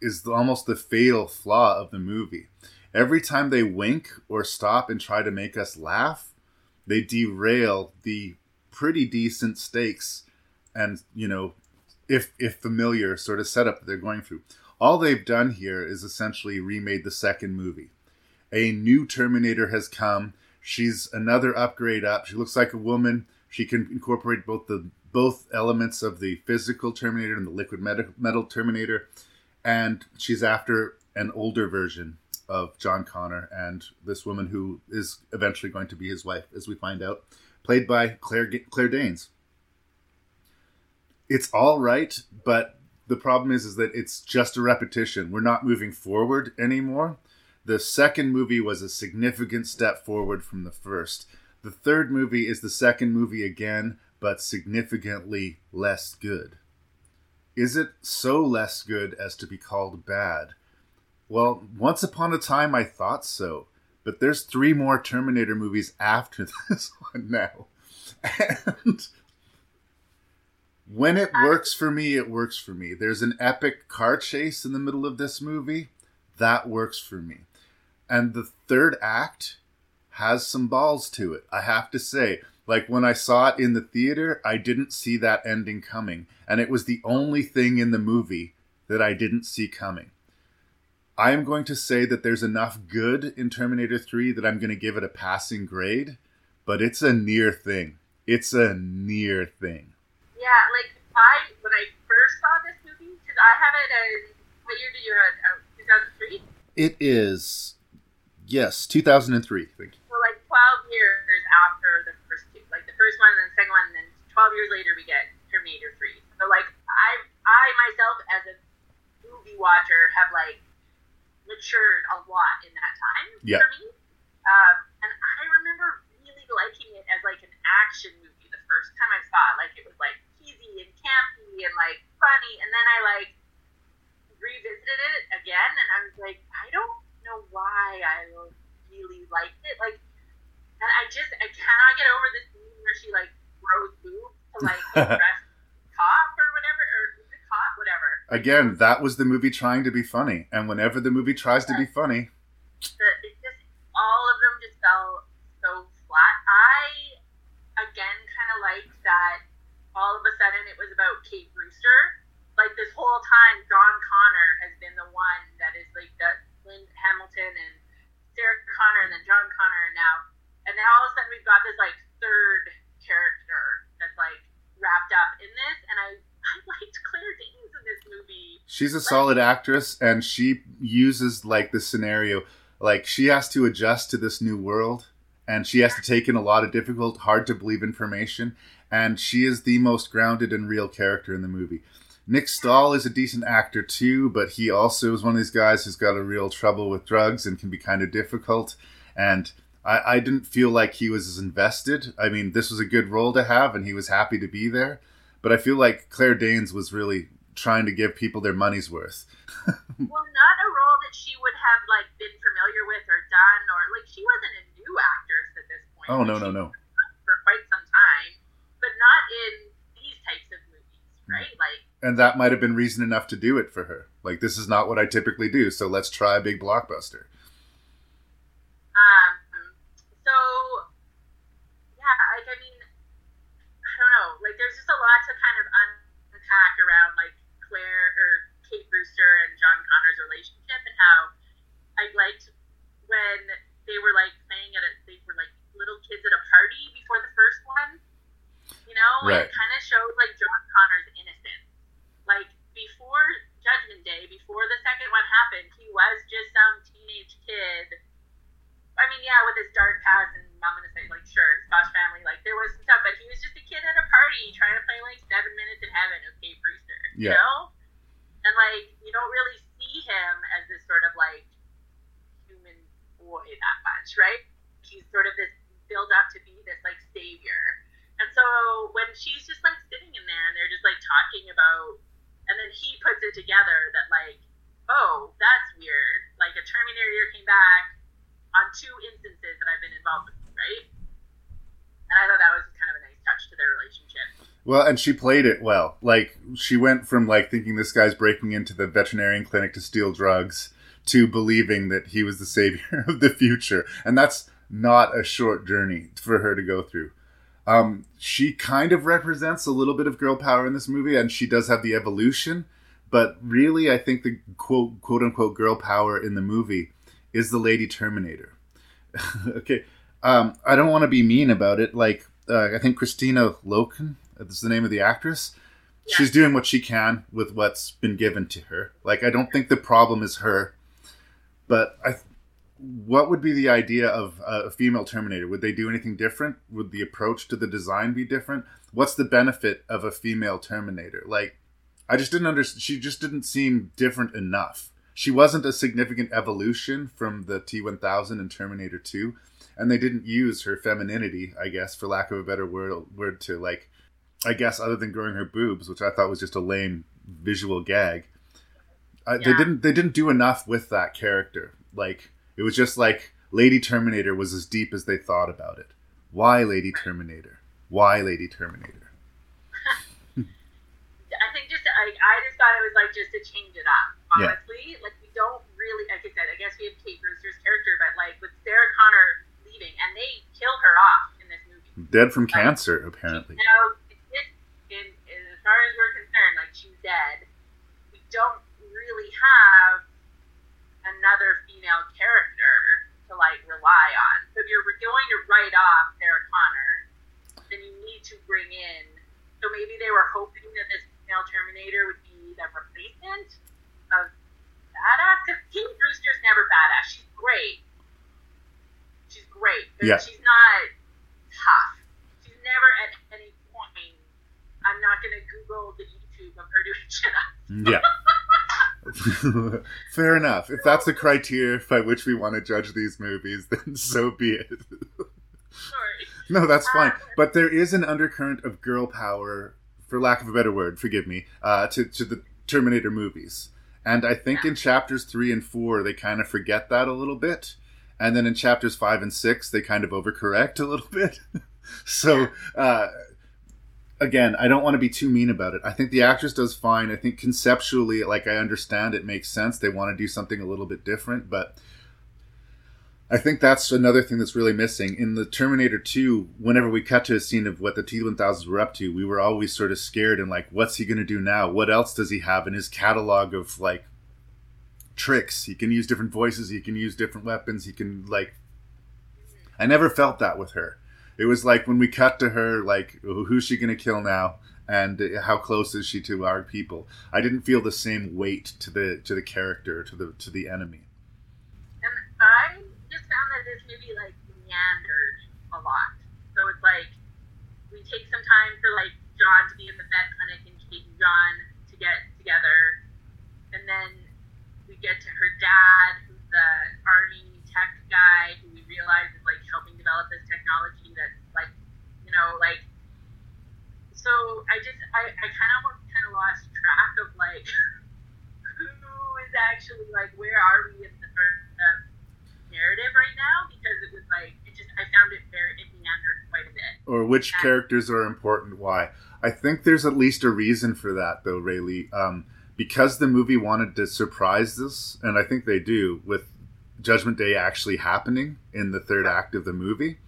is almost the fatal flaw of the movie. Every time they wink or stop and try to make us laugh, they derail the pretty decent stakes and, you know, if if familiar sort of setup that they're going through. All they've done here is essentially remade the second movie. A new Terminator has come. She's another upgrade up. She looks like a woman. She can incorporate both the both elements of the physical Terminator and the liquid metal, Terminator, and she's after an older version of John Connor and this woman who is eventually going to be his wife, as we find out, played by Claire Claire Danes it's all right, but the problem is is that it's just a repetition. We're not moving forward anymore. The second movie was a significant step forward from the first. The third movie is the second movie again, but significantly less good. Is it so less good as to be called bad? Well, once upon a time I thought so, but there's three more Terminator movies after this one now. And when it works for me, it works for me. There's an epic car chase in the middle of this movie. That works for me. And the third act has some balls to it, I have to say. Like when I saw it in the theater, I didn't see that ending coming. And it was the only thing in the movie that I didn't see coming. I am going to say that there's enough good in Terminator 3 that I'm going to give it a passing grade, but it's a near thing. It's a near thing. Yeah, like I when I first saw this movie, because I have it as what year did you have? Two thousand three. It is, yes, 2003. Thank you. So like twelve years after the first two, like the first one and then the second one, and then twelve years later we get Terminator three. So like I I myself as a movie watcher have like matured a lot in that time Yeah. for me. Um, and I remember really liking it as like an action movie the first time I saw it. Like it was like and campy and like funny, and then I like revisited it again, and I was like, I don't know why I really liked it. Like, and I just I cannot get over the scene where she like grows boobs to like impress cop or whatever, or the cop, whatever. Again, that was the movie trying to be funny, and whenever the movie tries to be funny, the, it just all of them just fell so flat. I again kind of liked that all of a sudden it was about Kate Brewster. Like this whole time, John Connor has been the one that is like that Lynn Hamilton and Sarah Connor and then John Connor and now, and now all of a sudden we've got this like third character that's like wrapped up in this, and I I liked Claire Danes in this movie. she's a solid actress, and she uses like the scenario, like she has to adjust to this new world, and she has to take in a lot of difficult, hard to believe information, and she is the most grounded and real character in the movie. Nick Stahl is a decent actor too, but he also is one of these guys who's got a real trouble with drugs and can be kind of difficult. And I, I didn't feel like he was as invested. I mean, this was a good role to have, and he was happy to be there. But I feel like Claire Danes was really trying to give people their money's worth. well, not a role that she would have like been familiar with or done, or like she wasn't a new actress at this point. Oh no no no! For quite some time, not in these types of movies, right? Like, And that might have been reason enough to do it for her. Like this is not what I typically do, so let's try a big blockbuster. um, so yeah, like I mean, I don't know. Like, there's just a lot to kind of unpack around like Claire or Kate Brewster and John Connor's relationship and how I liked when they were like playing at a they were like little kids at a party before the first one. You know, Right. it kind of showed like John Connor's innocence. Like before Judgment Day, before the second one happened, he was just some teenage kid. I mean, yeah, with his dark past, and I'm gonna say like sure, Scotch family, like there was some stuff, but he was just a kid at a party trying to play like Seven Minutes in Heaven with Kate Brewster. You Yeah. know, and like you don't really see him as this sort of like human boy that much, right? He's sort of this build up to be this like savior. And so when she's just like sitting in there and they're just like talking about, and then he puts it together that like, oh, that's weird. Like a Terminator came back on two instances that I've been involved with, right? And I thought that was kind of a nice touch to their relationship. Well, and she played it well. Like she went from like thinking this guy's breaking into the veterinarian clinic to steal drugs to believing that he was the savior of the future, and that's not a short journey for her to go through. Um, she kind of represents a little bit of girl power in this movie, and she does have the evolution. But really, I think the quote quote unquote girl power in the movie is the Lady Terminator. okay, um, I don't want to be mean about it. Like uh, I think Kristanna Loken, is the name of the actress. She's doing what she can with what's been given to her. Like I don't think the problem is her, but I. What would be the idea of a female Terminator? Would they do anything different? Would the approach to the design be different? What's the benefit of a female Terminator? Like, I just didn't understand. She just didn't seem different enough. She wasn't a significant evolution from the T 1000 and Terminator 2, and they didn't use her femininity, I guess, for lack of a better word, word to like, I guess, other than growing her boobs, which I thought was just a lame visual gag. I, They didn't. They didn't do enough with that character. Like, it was just like Lady Terminator was as deep as they thought about it. Why Lady Terminator? Why Lady Terminator? I think just I, I just thought it was like just to change it up. Yeah. Honestly, like we don't really, like I said, I guess we have Kate Brewster's character, but like with Sarah Connor leaving, and they kill her off in this movie. Dead from cancer, apparently. In, in, as far as we're concerned, like she's dead. We don't rely on. So if you're going to write off Sarah Connor, then you need to bring in. So maybe they were hoping that this female Terminator would be the replacement of badass. Because Kate Brewster's never badass. She's great. She's great, but Yeah. she's not tough. She's never at any point. I'm not gonna Google the YouTube of her doing shit up. Yeah. Fair enough. If that's the criteria by which we want to judge these movies, then so be it. Sorry. No, that's fine. But there is an undercurrent of girl power, for lack of a better word, forgive me, uh, to, to the Terminator movies. And I think in chapters three and four, they kind of forget that a little bit. And then in chapters five and six, they kind of overcorrect a little bit. so, uh, again, I don't want to be too mean about it. I think the actress does fine. I think conceptually, like I understand it makes sense. They want to do something a little bit different, but I think that's another thing that's really missing. In the Terminator 2, whenever we cut to a scene of what the T 1000s were up to, we were always sort of scared and like, what's he going to do now? What else does he have in his catalog of like tricks? He can use different voices, he can use different weapons, he can like. I never felt that with her. It was like when we cut to her, like, who's she to kill now? And how close is she to our people? I didn't feel the same weight to the to the character, to the to the enemy. And I just found that this movie like meandered a lot. So it's like we take some time for like John to be in the vet clinic and Kate and John to get together, and then we get to her dad, who's the army tech guy who we realize is develop this technology that's like, you know, like. So I just I, I kind of kind of lost track of like who is actually like where are we in the of narrative right now because it was like it just I found it very it meandered quite a bit. or which characters are important why i think there's at least a reason for that though Raylee um, because the movie wanted to surprise us, and i think they do with judgment day actually happening in the third act of the movie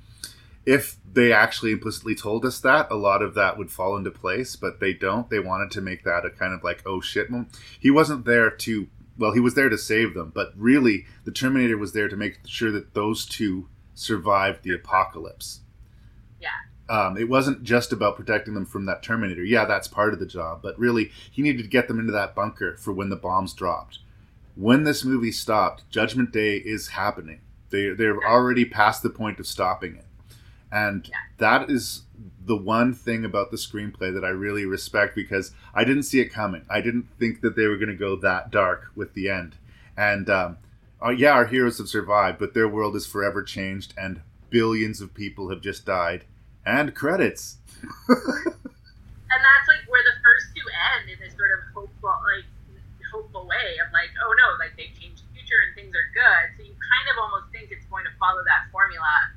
if they actually implicitly told us that a lot of that would fall into place but they don't they wanted to make that a kind of like oh shit moment he wasn't there to well he was there to save them but really the terminator was there to make sure that those two survived the apocalypse Yeah. um, it wasn't just about protecting them from that Terminator. Yeah, that's part of the job, but really, he needed to get them into that bunker for when the bombs dropped. When this movie stopped, Judgment Day is happening. They they're already past the point of stopping it, and that is the one thing about the screenplay that I really respect because I didn't see it coming. I didn't think that they were going to go that dark with the end, and um, uh, yeah, our heroes have survived, but their world is forever changed, and billions of people have just died. And credits. And that's like where the first two end in this sort of hopeful like hopeful way of like, oh no, like they've changed the future and things are good. So you kind of almost think it's going to follow that formula.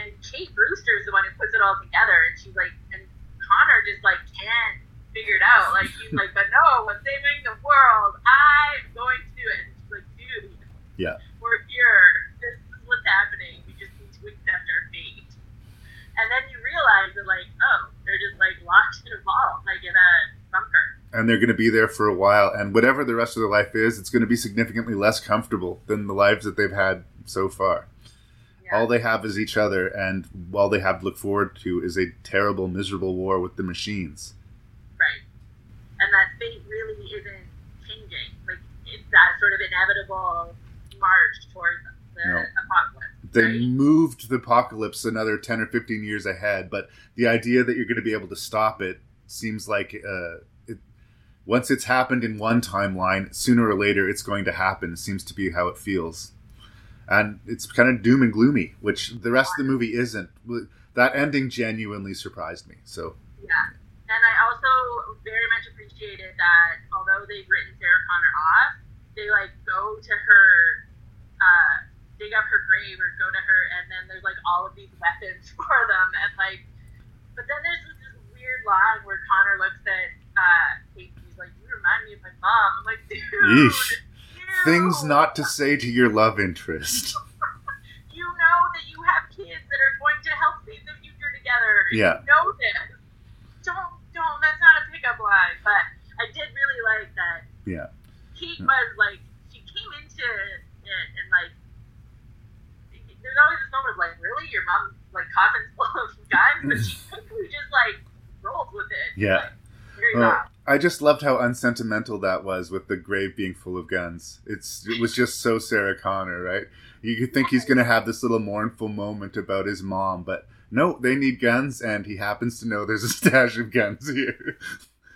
And Kate Brewster is the one who puts it all together and she's like and Connor just like can't figure it out. Like he's like, but no, I'm saving the world. I'm going to do it. And she's like, dude, Yeah. we're here. This is what's happening. We just need to accept our fate. And then you realize that, like, oh, they're just like locked in a vault, like in a bunker. And they're going to be there for a while. And whatever the rest of their life is, it's going to be significantly less comfortable than the lives that they've had so far. All they have is each other, and all they have to look forward to is a terrible, miserable war with the machines. Right. And that fate really isn't changing. Like, it's that sort of inevitable march towards the No. apocalypse. They moved the apocalypse another 10 or 15 years ahead, but the idea that you're going to be able to stop it seems like uh, once it's happened in one timeline, sooner or later it's going to happen, seems to be how it feels. And it's kind of doom and gloomy, which the rest of the movie isn't. That ending genuinely surprised me. So, Yeah. And I also very much appreciated that although they've written Sarah Connor off, they like go to her, uh, dig up her grave or go to her, and then there's like all of these weapons for them, and like, but then there's this, weird line where Connor looks at uh, Kate, and he's like, "You remind me of my mom." I'm like, dude, yeesh. Things not to say to your love interest. you know that you have kids that are going to help save the future together. Yeah. You know this. Don't don't. That's not a pickup line, but I did really like that. Yeah. Kate was like she came into it and like there's always this moment of like, really, your mom like coffin's full of guns, but she quickly just like rolls with it. Yeah. Like, Well. I just loved how unsentimental that was with the grave being full of guns. It's it was just so Sarah Connor, right? You could think he's gonna have this little mournful moment about his mom, but no, they need guns, and he happens to know there's a stash of guns here.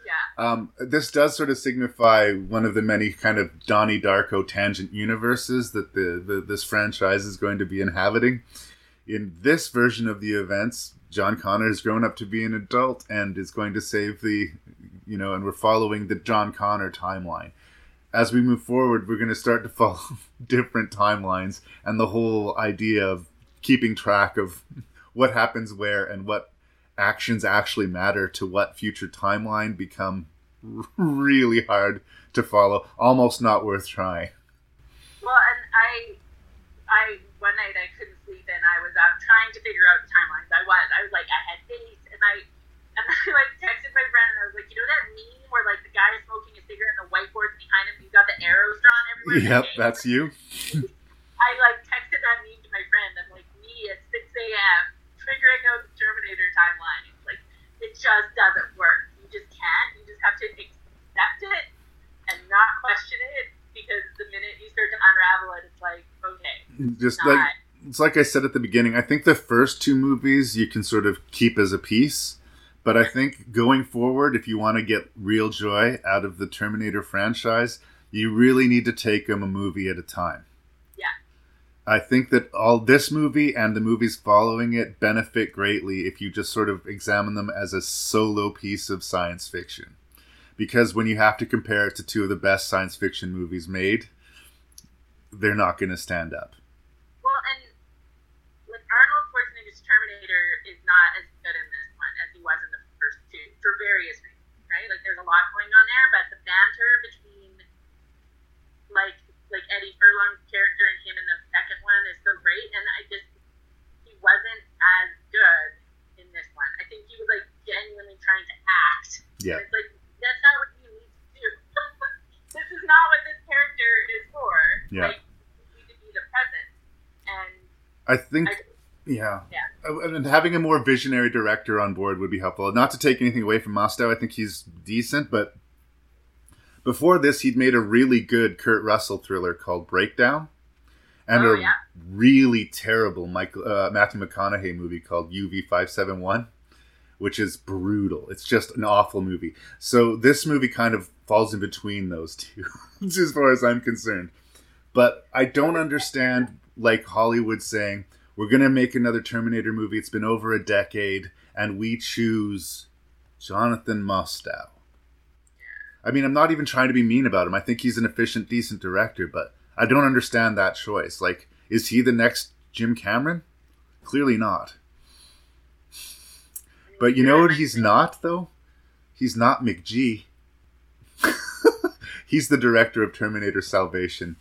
Yeah. Um, this does sort of signify one of the many kind of Donnie Darko tangent universes that the, the this franchise is going to be inhabiting. In this version of the events, John Connor has grown up to be an adult and is going to save the, you know, and we're following the John Connor timeline. As we move forward, we're going to start to follow different timelines, and the whole idea of keeping track of what happens where and what actions actually matter to what future timeline become really hard to follow, almost not worth trying. Well, and I, I one night I couldn't and I was out trying to figure out the timelines. I was, I was like, I had dates and I, and I like texted my friend and I was like, you know that meme where like the guy is smoking a cigarette and the whiteboard's behind him, he's got the arrows drawn everywhere. Yep, that's you. I like texted that meme to my friend. I'm like, me at 6 a.m. figuring out the Terminator timeline. It's like, it just doesn't work. You just can't. You just have to accept it and not question it because the minute you start to unravel it, it's like, okay, Just not. like it's like I said at the beginning, I think the first two movies you can sort of keep as a piece. But I think going forward, if you want to get real joy out of the Terminator franchise, you really need to take them a movie at a time. Yeah. I think that all this movie and the movies following it benefit greatly if you just sort of examine them as a solo piece of science fiction. Because when you have to compare it to two of the best science fiction movies made, they're not going to stand up. Well, and like Arnold Schwarzenegger's Terminator is not as good in this one as he was in the first two for various reasons, right? Like there's a lot going on there, but the banter between like like Eddie Furlong's character and him in the second one is so great, and I just he wasn't as good in this one. I think he was like genuinely trying to act. Yeah. It's like that's not what you need to do. this is not what this character is for. Yeah. Like you need to be the present. And I think, I, yeah. yeah. And having a more visionary director on board would be helpful. Not to take anything away from Mostow, I think he's decent, but before this, he'd made a really good Kurt Russell thriller called Breakdown, and Oh, a yeah. really terrible Michael uh, Matthew McConaughey movie called UV five seven one, which is brutal. It's just an awful movie. So this movie kind of falls in between those two, as far as I'm concerned. But I don't understand, like Hollywood saying, we're going to make another Terminator movie. It's been over a decade, and we choose Jonathan Mostow. I mean, I'm not even trying to be mean about him. I think he's an efficient, decent director, but I don't understand that choice. Like, is he the next Jim Cameron? Clearly not. But you know what he's not, though? He's not McG. he's the director of Terminator Salvation.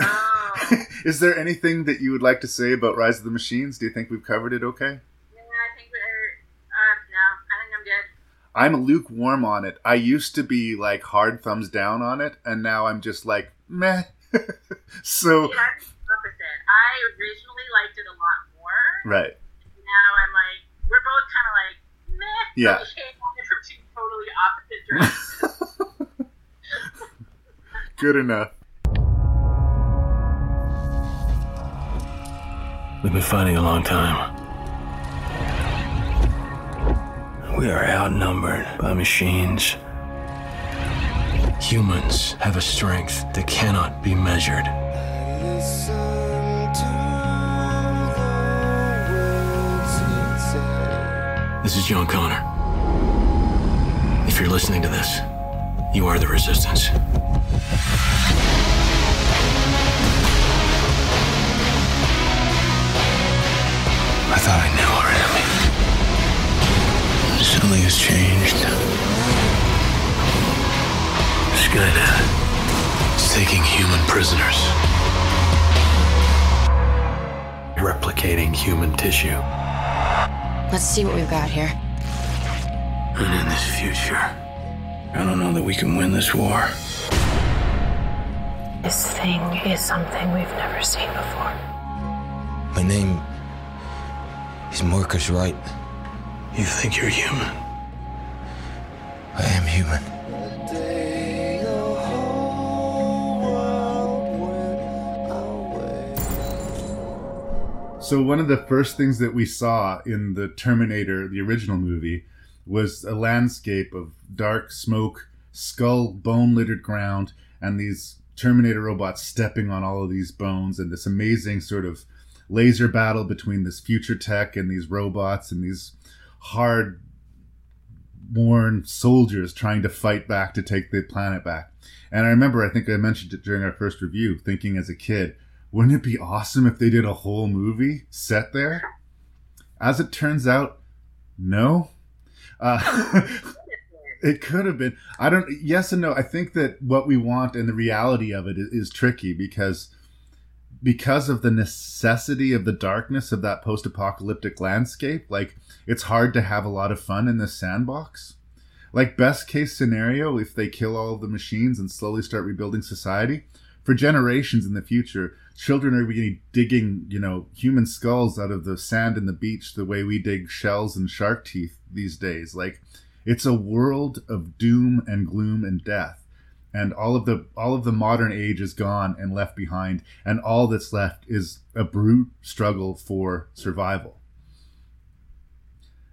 Ah. Is there anything that you would like to say about Rise of the Machines? Do you think we've covered it okay? yeah, I think we're. Uh, no, I think I'm good. I'm lukewarm on it. I used to be like hard thumbs down on it, and now I'm just like meh. so See, I'm the opposite. I originally liked it a lot more. right, Now I'm like, we're both kind of like, meh. Yeah. We came on it from two totally opposite directions. good enough. We've been fighting a long time. We are outnumbered by machines. Humans have a strength that cannot be measured. This is John Connor. If you're listening to this, you are the resistance. Thought I knew our enemy. Something has changed. Skynet is taking human prisoners, replicating human tissue. Let's see what we've got here. And in this future, I don't know that we can win this war. This thing is something we've never seen before. My name is Marcus Wright? You think you're human? I am human. So one of the first things that we saw in the Terminator, the original movie, was a landscape of dark smoke, skull, bone littered ground, and these Terminator robots stepping on all of these bones, and this amazing sort of laser battle between this future tech and these robots and these hard worn soldiers trying to fight back to take the planet back. And I remember, I think I mentioned it during our first review, thinking as a kid, wouldn't it be awesome if they did a whole movie set there? As it turns out, no. Uh, it could have been. I don't. Yes and no. I think that what we want and the reality of it is, is tricky because because of the necessity of the darkness of that post-apocalyptic landscape. Like it's hard to have a lot of fun in this sandbox. Like best case scenario, if they kill all of the machines and slowly start rebuilding society, for generations in the future, children are beginning digging, you know, human skulls out of the sand and the beach the way we dig shells and shark teeth these days. Like it's a world of doom and gloom and death. And all of the all of the modern age is gone and left behind, and all that's left is a brute struggle for survival.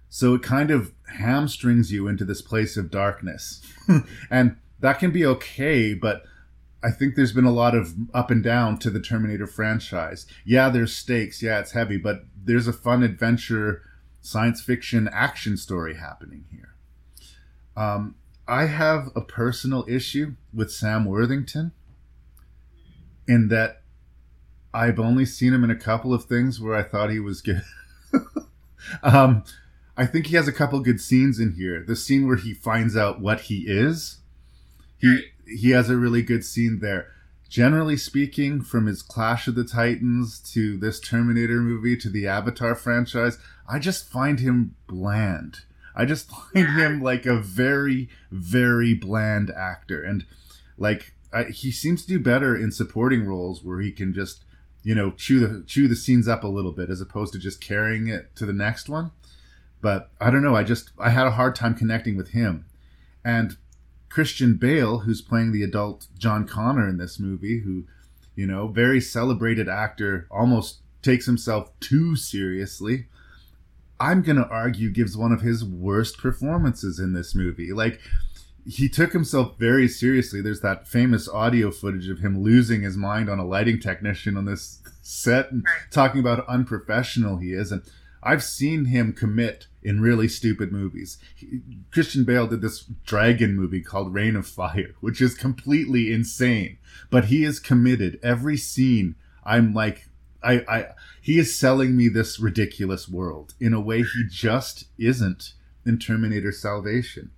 So it kind of hamstrings you into this place of darkness. and that can be okay, but I think there's been a lot of up and down to the Terminator franchise. Yeah, there's stakes. Yeah, it's heavy, but there's a fun adventure, science fiction action story happening here. Um, I have a personal issue with Sam Worthington in that I've only seen him in a couple of things where I thought he was good. um, I think he has a couple good scenes in here. The scene where he finds out what he is, he he has a really good scene there. Generally speaking, from his Clash of the Titans to this Terminator movie to the Avatar franchise, I just find him bland. I just find him like a very, very bland actor. And like, I, he seems to do better in supporting roles where he can just, you know, chew the chew the scenes up a little bit as opposed to just carrying it to the next one. But I don't know. I just I had a hard time connecting with him, and Christian Bale, who's playing the adult John Connor in this movie, who, you know, very celebrated actor, almost takes himself too seriously. I'm going to argue gives one of his worst performances in this movie. Like, he took himself very seriously. There's that famous audio footage of him losing his mind on a lighting technician on this set and talking about how unprofessional he is. And I've seen him commit in really stupid movies. He, Christian Bale did this dragon movie called Reign of Fire, which is completely insane. But he is committed. Every scene, I'm like, I, I, he is selling me this ridiculous world in a way he just isn't in Terminator Salvation.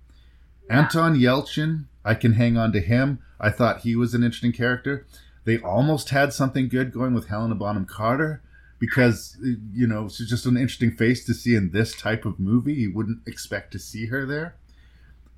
Anton Yelchin, I can hang on to him. I thought he was an interesting character. They almost had something good going with Helena Bonham Carter because you know she's just an interesting face to see in this type of movie. You wouldn't expect to see her there.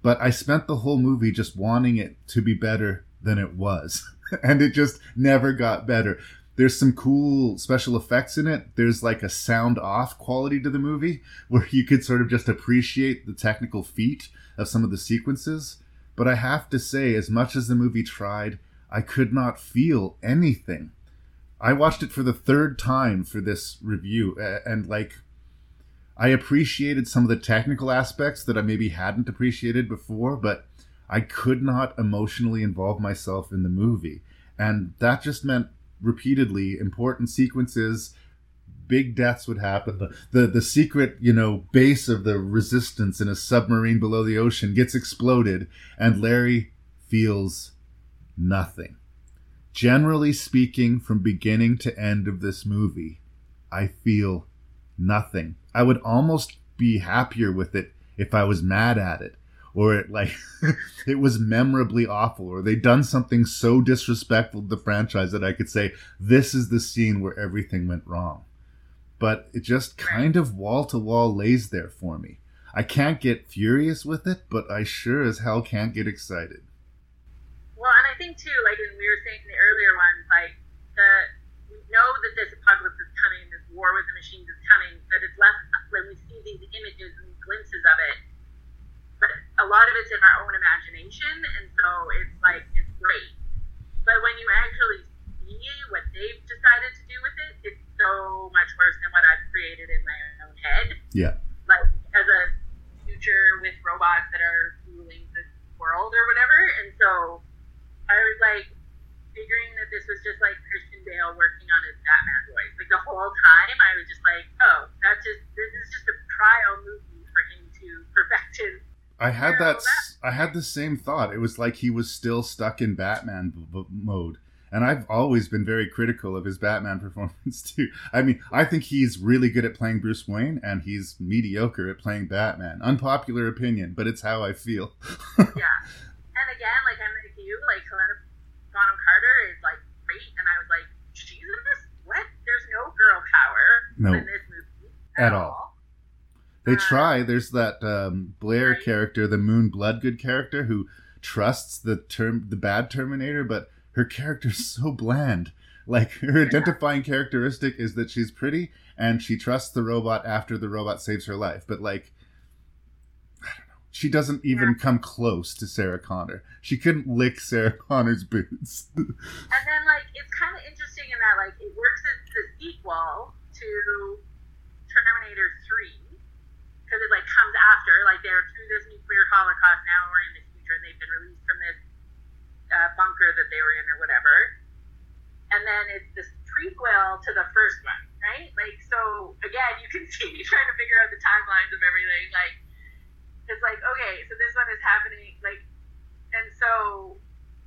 But I spent the whole movie just wanting it to be better than it was, and it just never got better. There's some cool special effects in it. There's like a sound off quality to the movie where you could sort of just appreciate the technical feat of some of the sequences. But I have to say, as much as the movie tried, I could not feel anything. I watched it for the third time for this review, and like, I appreciated some of the technical aspects that I maybe hadn't appreciated before, but I could not emotionally involve myself in the movie. And that just meant repeatedly important sequences big deaths would happen. The, the the secret you know base of the resistance in a submarine below the ocean gets exploded and larry feels nothing. Generally speaking from beginning to end of this movie i feel nothing. I would almost be happier with it if i was mad at it or it like it was memorably awful or they'd done something so disrespectful to the franchise that I could say this is the scene where everything went wrong. But it just kind of wall to wall lays there for me. I can't get furious with it, but I sure as hell can't get excited. Well, and I think too, like we were saying in the earlier ones, like the we know that this apocalypse is coming, this war with the machines is coming, that it's less when we see these images and glimpses of it. A lot of it's in our own imagination, and so it's like it's great. But when you actually see what they've decided to do with it, it's so much worse than what I've created in my own head. Yeah. Like as a future with robots that are ruling the world or whatever. And so I was like figuring that this was just like Christian Bale working on his Batman voice. Like the whole time I was just like, oh, that's just this is just a trial movie for him to perfect his I had that. I had the same thought. It was like he was still stuck in Batman b- b- mode, and I've always been very critical of his Batman performance too. I mean, I think he's really good at playing Bruce Wayne, and he's mediocre at playing Batman. Unpopular opinion, but it's how I feel. yeah. And again, like I'm like you, like Helena Bonham Carter is like great, and I was like, she's in this. What? There's no girl power No. in this movie At all. They try. There's that um, Blair character, the Moon Bloodgood character, who trusts the term the bad Terminator, but her character's so bland. Like her identifying characteristic is that she's pretty and she trusts the robot after the robot saves her life. But like, I don't know. She doesn't even come close to Sarah Connor. She couldn't lick Sarah Connor's boots. And then like it's kind of interesting in that like it works as the sequel to Terminator Three because it like comes after like they're through this nuclear holocaust now we're in the future and they've been released from this uh, bunker that they were in or whatever. And then it's this prequel to the first one, right? Like so again, you can see me trying to figure out the timelines of everything. Like it's like okay, so this one is happening like, and so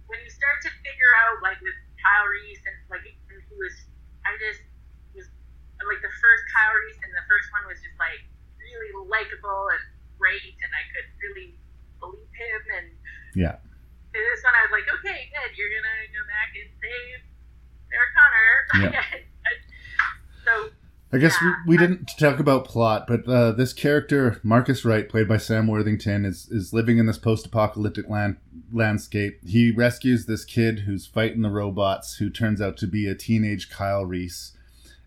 when you start to figure out like with Kyle Reese and like he was, I just was like the first Kyle Reese and the first one was just like really likable and great, and I could really believe him. And yeah. this one, I was like, okay, good, you're gonna go back and save Sarah Connor. Yeah. so I guess we, we didn't talk about plot, but uh, this character, Marcus Wright, played by Sam Worthington, is, is living in this post apocalyptic land, landscape. He rescues this kid who's fighting the robots, who turns out to be a teenage Kyle Reese.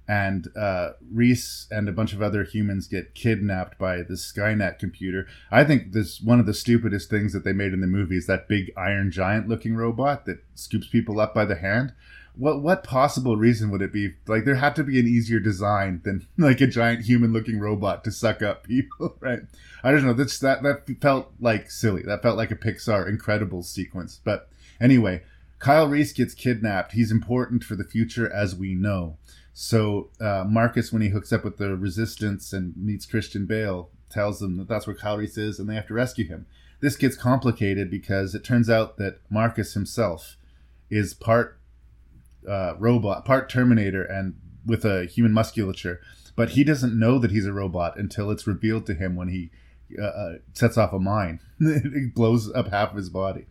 And uh, Reese and a bunch of other humans get kidnapped by the Skynet computer. I think this one of the stupidest things that they made in the movie is that big iron giant looking robot that scoops people up by the hand. What what possible reason would it be? Like there had to be an easier design than like a giant human looking robot to suck up people right? I don't know that's that that felt like silly. That felt like a pixar incredible sequence. But anyway kyle reese gets kidnapped. He's important for the future as we know so uh, marcus when he hooks up with the resistance and meets christian bale tells them that that's where kyle is and they have to rescue him this gets complicated because it turns out that marcus himself is part uh, robot, part Terminator, and with a human musculature. But he doesn't know that he's a robot until it's revealed to him when he uh, uh, sets off a mine. it blows up half of his body.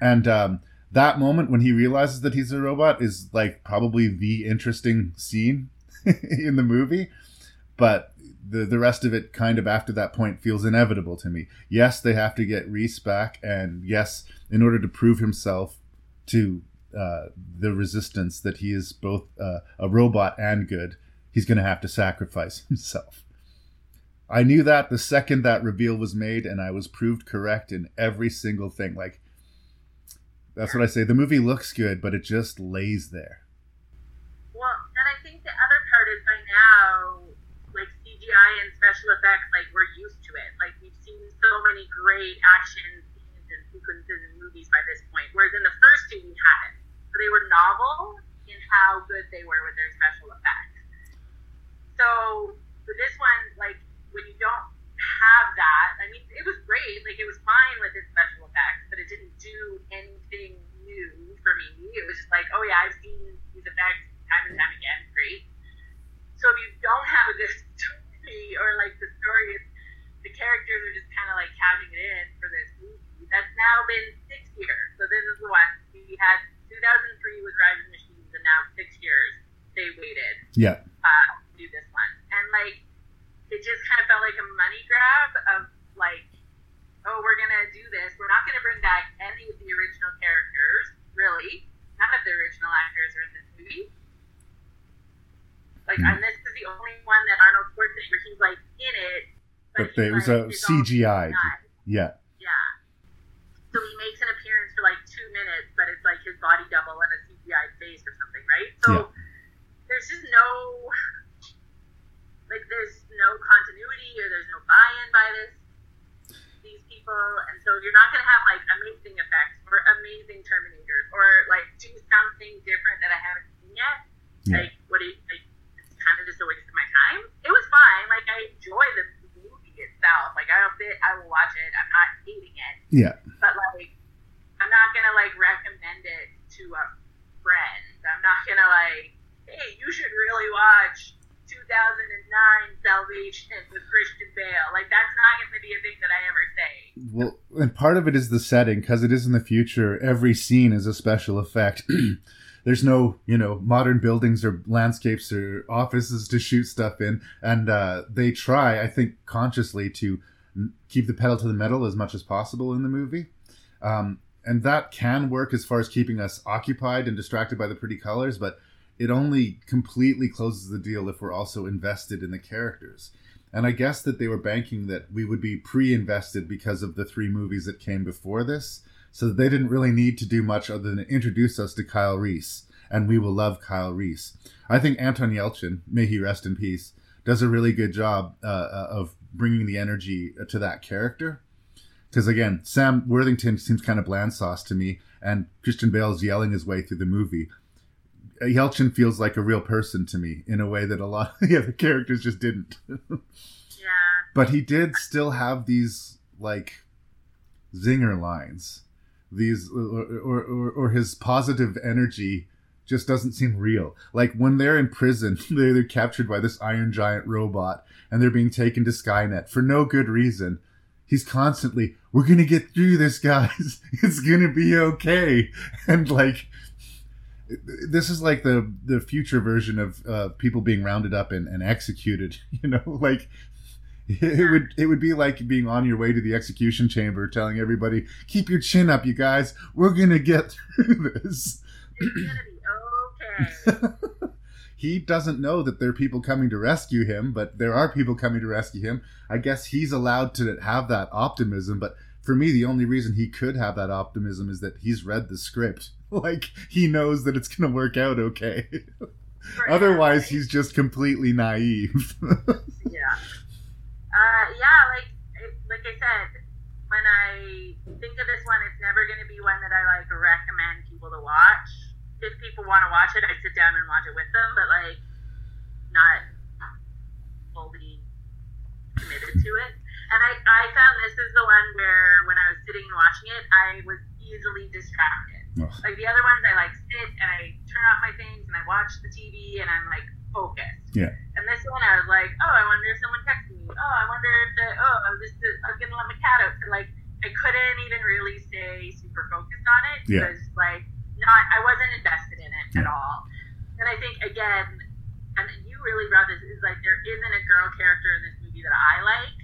And um, that moment when he realizes that he's a robot is like probably the interesting scene in the movie. But the the rest of it kind of after that point feels inevitable to me. Yes, they have to get Reese back, and yes, in order to prove himself to uh, the resistance that he is both uh, a robot and good, he's going to have to sacrifice himself. I knew that the second that reveal was made, and I was proved correct in every single thing. Like, that's what I say. The movie looks good, but it just lays there. Well, and I think the other part is by now, like CGI and special effects, like we're used to it. Like we've seen so many great action scenes and sequences in movies by this point. Whereas in the first two, we hadn't. So they were novel in how good they were with their special effects. So for this one, like when you don't have that, I mean, it was great. Like it was fine with its special effects, but it didn't do anything new for me. It was just like, oh yeah, I've seen these effects time and time again. Great. So if you don't have a good story or like the story is the characters are just kind of like cashing it in for this movie. That's now been six years. So this is the one we had. 2003 was Rise of Machines, and now six years they waited Yeah. uh, do this one. And like, it just kind of felt like a money grab of like, oh, we're gonna do this. We're not gonna bring back any of the original characters, really. None of the original actors are in this movie. Like, Hmm. and this is the only one that Arnold Schwarzenegger, he's like in it, But they- it was like, a CGI. CGI. Yeah. Yeah. So he makes an appearance for like two minutes, but it's like his body double and a CGI face or something, right? So Yeah. there's just no like there's no continuity or there's no buy-in by this these people, and so you're not gonna have like amazing effects or amazing Terminators or like do something different that I haven't seen yet. Yeah. Like what do you like? It's kind of just a waste of my time. It was fine. Like I enjoy the movie itself. Like I don't fit. I will watch it. I'm not hating it Yeah. but like I'm not gonna like recommend it to uh, a friend. I'm not gonna like, hey, you should really watch 2009 Salvation with Christian Bale. Like that's not gonna be a thing that I ever say. Well, and part of it is the setting because it is in the future. Every scene is a special effect. There's no, you know, modern buildings or landscapes or offices to shoot stuff in, and uh, they try, I think, consciously to keep the pedal to the metal as much as possible in the movie. Um, and that can work as far as keeping us occupied and distracted by the pretty colors, but it only completely closes the deal if we're also invested in the characters. And I guess that they were banking that we would be pre invested because of the three movies that came before this. So they didn't really need to do much other than introduce us to Kyle Reese. And we will love Kyle Reese. I think Anton Yelchin, may he rest in peace, does a really good job uh, uh, of bringing the energy to that character. Because again, Sam Worthington seems kind of bland sauce to me, and Christian Bale's yelling his way through the movie. Yelchin feels like a real person to me in a way that a lot of the other characters just didn't. Yeah. but he did still have these like zinger lines. These or, or, or, or his positive energy just doesn't seem real. Like when they're in prison they're, they're captured by this iron giant robot and they're being taken to skynet for no good reason. He's constantly we're gonna get through this guys. It's gonna be okay. And like this is like the the future version of uh, people being rounded up and, and executed you know like it would it would be like being on your way to the execution chamber telling everybody keep your chin up you guys. We're gonna get through this. It's gonna be okay. he doesn't know that there are people coming to rescue him but there are people coming to rescue him. I guess he's allowed to have that optimism but for me the only reason he could have that optimism is that he's read the script like he knows that it's gonna work out okay otherwise he's just completely naive yeah. Uh, yeah, like it, like I said, when I think of this one, it's never going to be one that I like recommend people to watch. If people want to watch it, I sit down and watch it with them, but like not fully committed to it. And I, I found this is the one where when I was sitting and watching it, I was easily distracted. Ugh. Like the other ones, I like sit and I turn off my things and I watch the TV and I'm like focused. yeah And this one, I was like, oh, I wonder if someone texted me. Oh, I wonder if the, oh, oh this is, I'm gonna let my cat out. And like, I couldn't even really stay super focused on it Yeah. because, like, not, I wasn't invested in it at all. And I think again, and you really brought this is like there isn't a girl character in this movie that I like,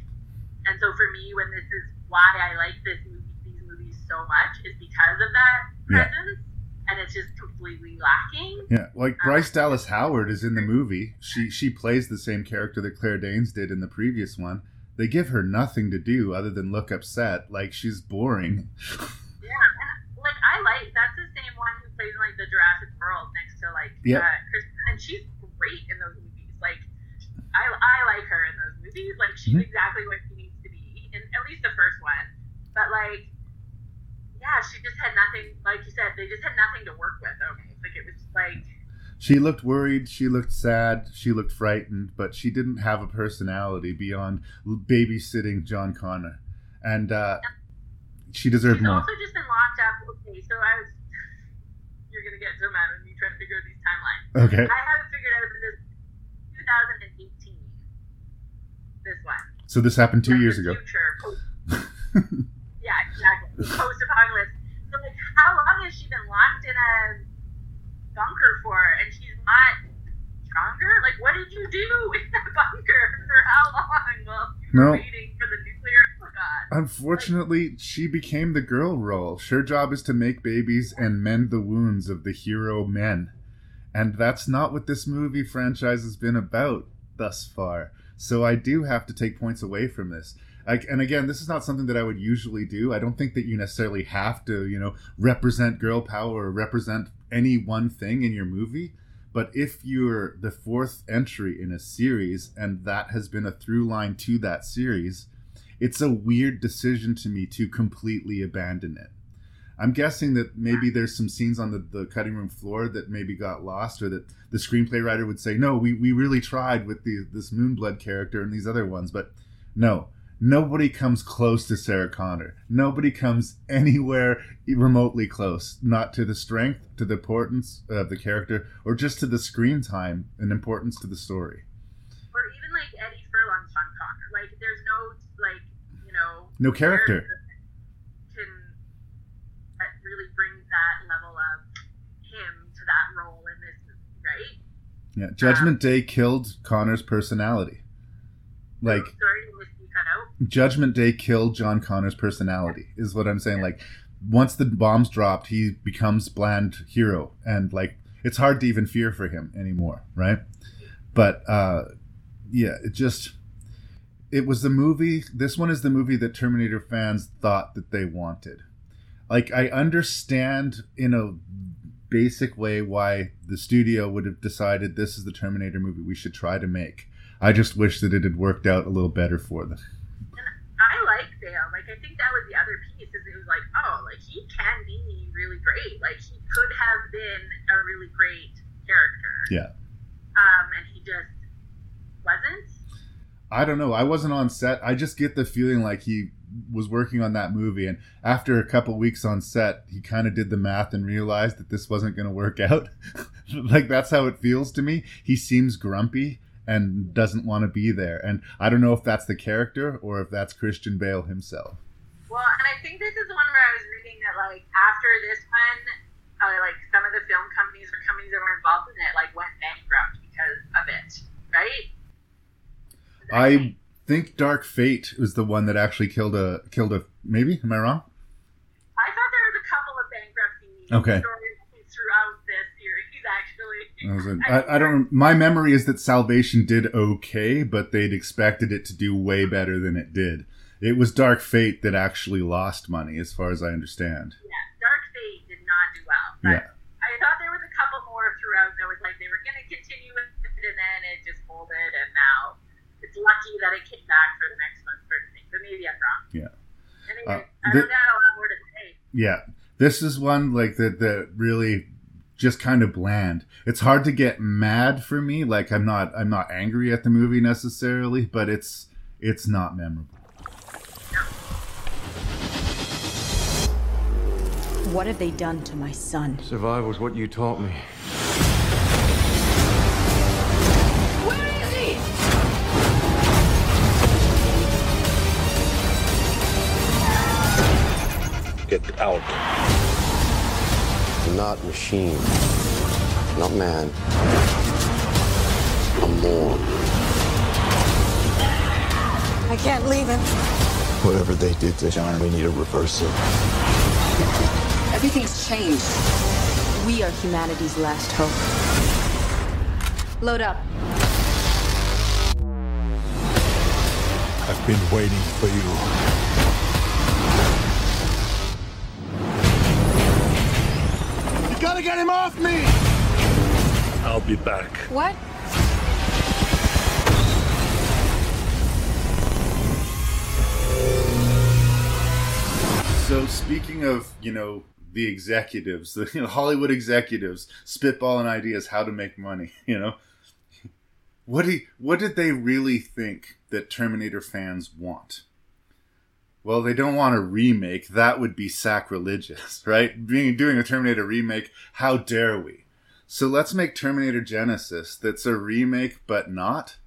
and so for me, when this is why I like this movie, so much, is because of that Yeah. presence, and it's just completely lacking. Yeah, like Bryce Dallas Howard is in the movie. She she plays the same character that Claire Danes did in the previous one. They give her nothing to do other than look upset. Like she's boring. Yeah, and like I like that's the same one who plays in like the Jurassic World next to like Yep. uh, Chris, and she's great in those movies. Like I, I like her in those movies. Like she's Mhm. exactly what she needs to be in at least the first one. But like, yeah, she just had nothing. Like you said, they just had nothing to work with. Almost like it was like She looked worried. She looked sad. She looked frightened. But she didn't have a personality beyond babysitting John Connor, and uh, she deserved she's more. also just been locked up. Okay, so I was. You're gonna get so mad when you try to figure out these timelines. Okay. I haven't figured out that this 2018. This one. So this happened two years ago. Yeah, exactly. Post apocalypse. So like, how long has she been locked in a bunker for? And she's not stronger. Like, what did you do in that bunker for how long? Well, you No. waiting for the nuclear. God. Unfortunately, she became the girl role. Her job is to make babies and mend the wounds of the hero men. And that's not what this movie franchise has been about thus far. So I do have to take points away from this. And again, this is not something that I would usually do. I don't think that you necessarily have to, you know, represent girl power or represent any one thing in your movie. But if you're the fourth entry in a series and that has been a through line to that series, it's a weird decision to me to completely abandon it. I'm guessing that maybe there's some scenes on the, the cutting room floor that maybe got lost, or that the screenplay writer would say, "No, we, we really tried with the, this Moonblood character and these other ones, but no, nobody comes close to Sarah Connor. Nobody comes anywhere remotely close, not to the strength, to the importance of the character, or just to the screen time and importance to the story. Or even like Eddie Furlong's John Connor. Like, there's no like you know No character. can that really brings that level of him to that role in this movie, right? Yeah, Judgment um, Day killed Connor's personality. Like Sorry, Judgment Day killed John Connor's personality, is what I'm saying. Like, once the bombs dropped, he becomes bland hero, and like, it's hard to even fear for him anymore, right? But uh, yeah, it just, it was the movie. This one is the movie that Terminator fans thought that they wanted. Like, I understand in a basic way why the studio would have decided this is the Terminator movie we should try to make. I just wish that it had worked out a little better for them. Like Bale. Like, I think that was the other piece. Is it was like, oh, like he can be really great. Like he could have been a really great character. Yeah. Um, and he just wasn't. I don't know. I wasn't on set. I just get the feeling like he was working on that movie, and after a couple weeks on set, he kind of did the math and realized that this wasn't going to work out. like that's how it feels to me. He seems grumpy and doesn't want to be there, and I don't know if that's the character or if that's Christian Bale himself. Well, and I think this is the one where I was reading that like after this one, uh, like some of the film companies or companies that were involved in it like went bankrupt because of it, right? I think Dark Fate was the one that actually killed a killed a maybe. Am I wrong? I thought there was a couple of bankruptcy Okay. stories throughout this series, actually. I, I, don't. My memory is that Salvation did okay, but they'd expected it to do way better than it did. It was Dark Fate that actually lost money, as far as I understand. Yeah, Dark Fate did not do well. But Yeah. I thought there was a couple more throughout that was like they were going to continue with it, and then it just folded, and now it's lucky that it came back for the next one, sort of thing. But maybe I'm wrong. Yeah. Anyway, Uh, I don't got a lot more to say. Yeah, this is one like that that really just kind of bland. It's hard to get mad for me. Like I'm not I'm not angry at the movie necessarily, but it's it's not memorable. What have they done to my son? Survive was what you taught me. Where is he? Get out. I'm not machine. Not man. I'm more. I can't leave him. Whatever they did to John, we need to reverse it. Everything's changed. We are humanity's last hope. Load up. I've been waiting for you. Gotta get him off me! I'll be back. What? So speaking of, you know, the executives, the you know, Hollywood executives spitballing ideas how to make money, you know. What do what did they really think that Terminator fans want? Well, they don't want a remake. That would be sacrilegious, right? Being doing a Terminator remake, how dare we? So let's make Terminator Genisys that's a remake but not.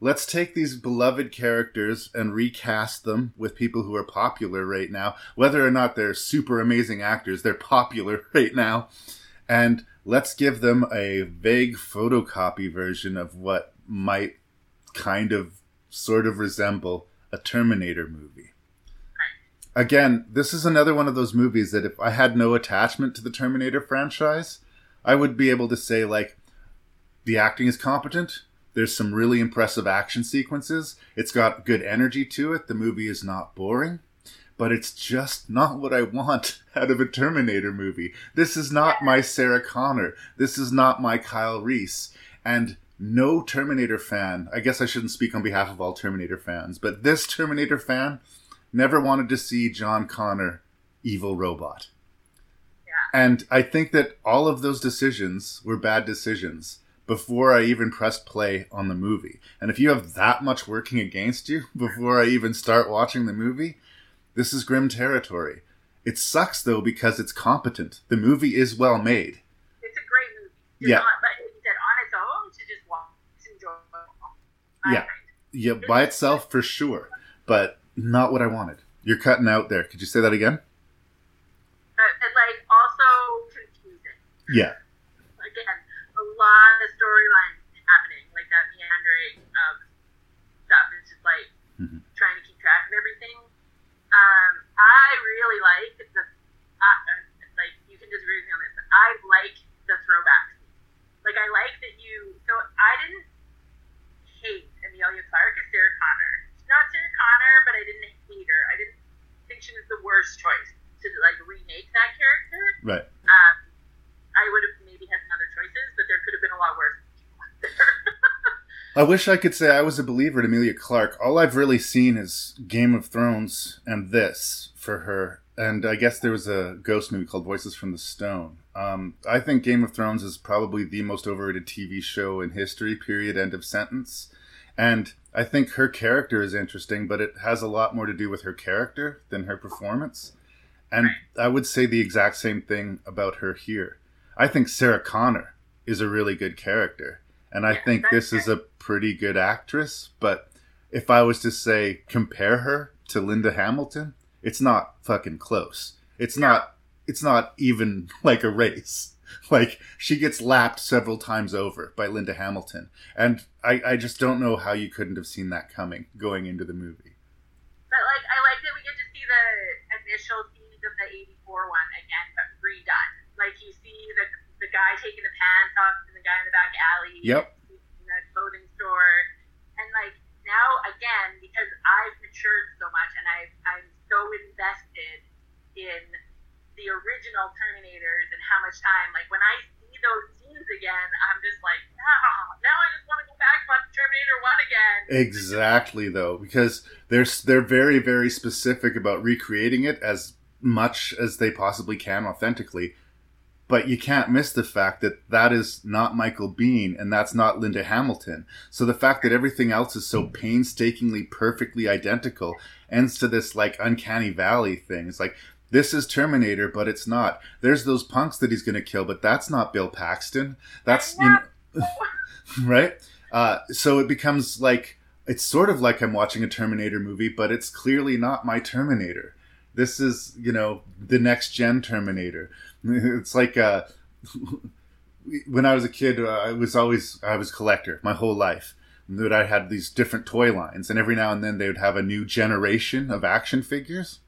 Let's take these beloved characters and recast them with people who are popular right now, whether or not they're super amazing actors, they're popular right now. And let's give them a vague photocopy version of what might kind of sort of resemble a Terminator movie. Again, this is another one of those movies that if I had no attachment to the Terminator franchise, I would be able to say like the acting is competent. There's some really impressive action sequences. It's got good energy to it. The movie is not boring, but it's just not what I want out of a Terminator movie. This is not my Sarah Connor. This is not my Kyle Reese. And no Terminator fan, I guess I shouldn't speak on behalf of all Terminator fans, but this Terminator fan never wanted to see John Connor evil robot. And I think that all of those decisions were bad decisions before I even pressed play on the movie. And if you have that much working against you before I even start watching the movie, this is grim territory. It sucks though because it's competent. The movie is well made. It's a great movie. It's Yeah. Not, but Yeah. Yeah, by itself for sure, but not what I wanted. You're cutting out there. Could you say that again? But, and like also confusing. Yeah. Again, a lot of storylines happening, like that meandering of stuff. It's just like Mhm. trying to keep track of everything. Um, I really like the, uh, like you can disagree with me on this, but I like the throwback. Like I like that you. So I didn't hate Emilia Clarke as Sarah Connor. She's not Sarah Connor, but I didn't hate her. I didn't think she was the worst choice to like remake that character. Right. Um, I would have maybe had some other choices, but there could have been a lot worse. I wish I could say I was a believer in Emilia Clarke. All I've really seen is Game of Thrones and this for her. And I guess there was a ghost movie called Voices from the Stone. Um, I think Game of Thrones is probably the most overrated TV show in history, period, end of sentence. And I think her character is interesting, but it has a lot more to do with her character than her performance. And I would say the exact same thing about her here. I think Sarah Connor is a really good character. And I think this is a pretty good actress. But if I was to say compare her to Linda Hamilton, it's not fucking close. It's not it's not even like a race. Like she gets lapped several times over by Linda Hamilton. And I, I just don't know how you couldn't have seen that coming going into the movie. But like, I like that we get to see the initial scenes of the '84 one again, but redone. Like you see the the guy taking the pants off and the guy in the back alley. Yep. In the clothing store, and like now again because I've matured so much and I I'm so invested in the original Terminators and how much time. Like when I see those scenes again, I'm just like, no, now I just want to go back and watch Terminator One again. Exactly though, because they're they're very very specific about recreating it as much as they possibly can authentically. But you can't miss the fact that that is not Michael Biehn and that's not Linda Hamilton. So the fact that everything else is so painstakingly perfectly identical ends to this like uncanny valley thing. It's like this is Terminator, but it's not. There's those punks that he's going to kill, but that's not Bill Paxton. That's you know, right. Uh, so it becomes like it's sort of like I'm watching a Terminator movie, but it's clearly not my Terminator. This is you know the next gen Terminator. It's like uh, when I was a kid, uh, I was always I was a collector my whole life. That I had these different toy lines, and every now and then they would have a new generation of action figures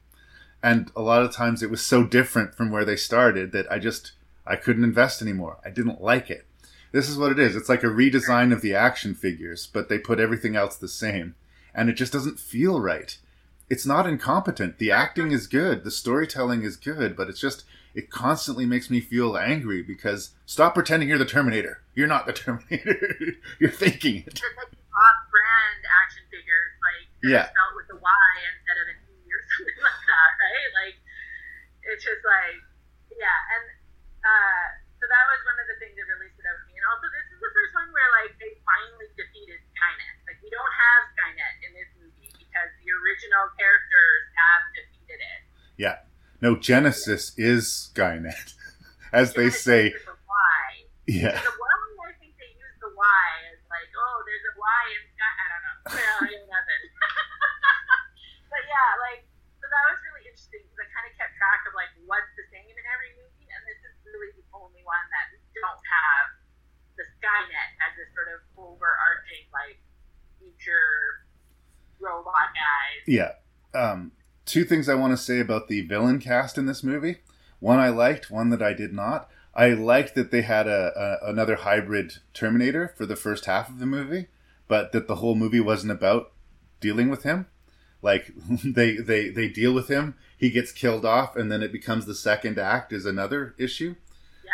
and a lot of times it was so different from where they started that I just I couldn't invest anymore. I didn't like it. This is what it is. It's like a redesign of the action figures, but they put everything else the same, and it just doesn't feel right. It's not incompetent. The acting is good, the storytelling is good, but it's just it constantly makes me feel angry because stop pretending you're the Terminator. You're not the Terminator. you're thinking it. Like off-brand action figures, like Yeah. spelled with a Y instead of an E or something like that, right? Like it's just like yeah, and uh, so that was one of the things that really stood out to me. And also, this is the first one where like they finally defeated Skynet. Like we don't have Skynet in this movie because the original characters have defeated it. Yeah. No, Genisys is Skynet, as they say. With a Y. Yeah. The one I think they use the Y as like, oh, there's a Y in Sky. I don't know. Well, I don't know it. but yeah, like, so that was really interesting because I kind of kept track of like what's the same in every movie, and this is really the only one that don't have the Skynet as this sort of overarching like future robot guys. Yeah. Um, two things I want to say about the villain cast in this movie. One I liked, one that I did not. I liked that they had a, a another hybrid Terminator for the first half of the movie, but that the whole movie wasn't about dealing with him. Like they they they deal with him, he gets killed off, and then it becomes the second act is another issue.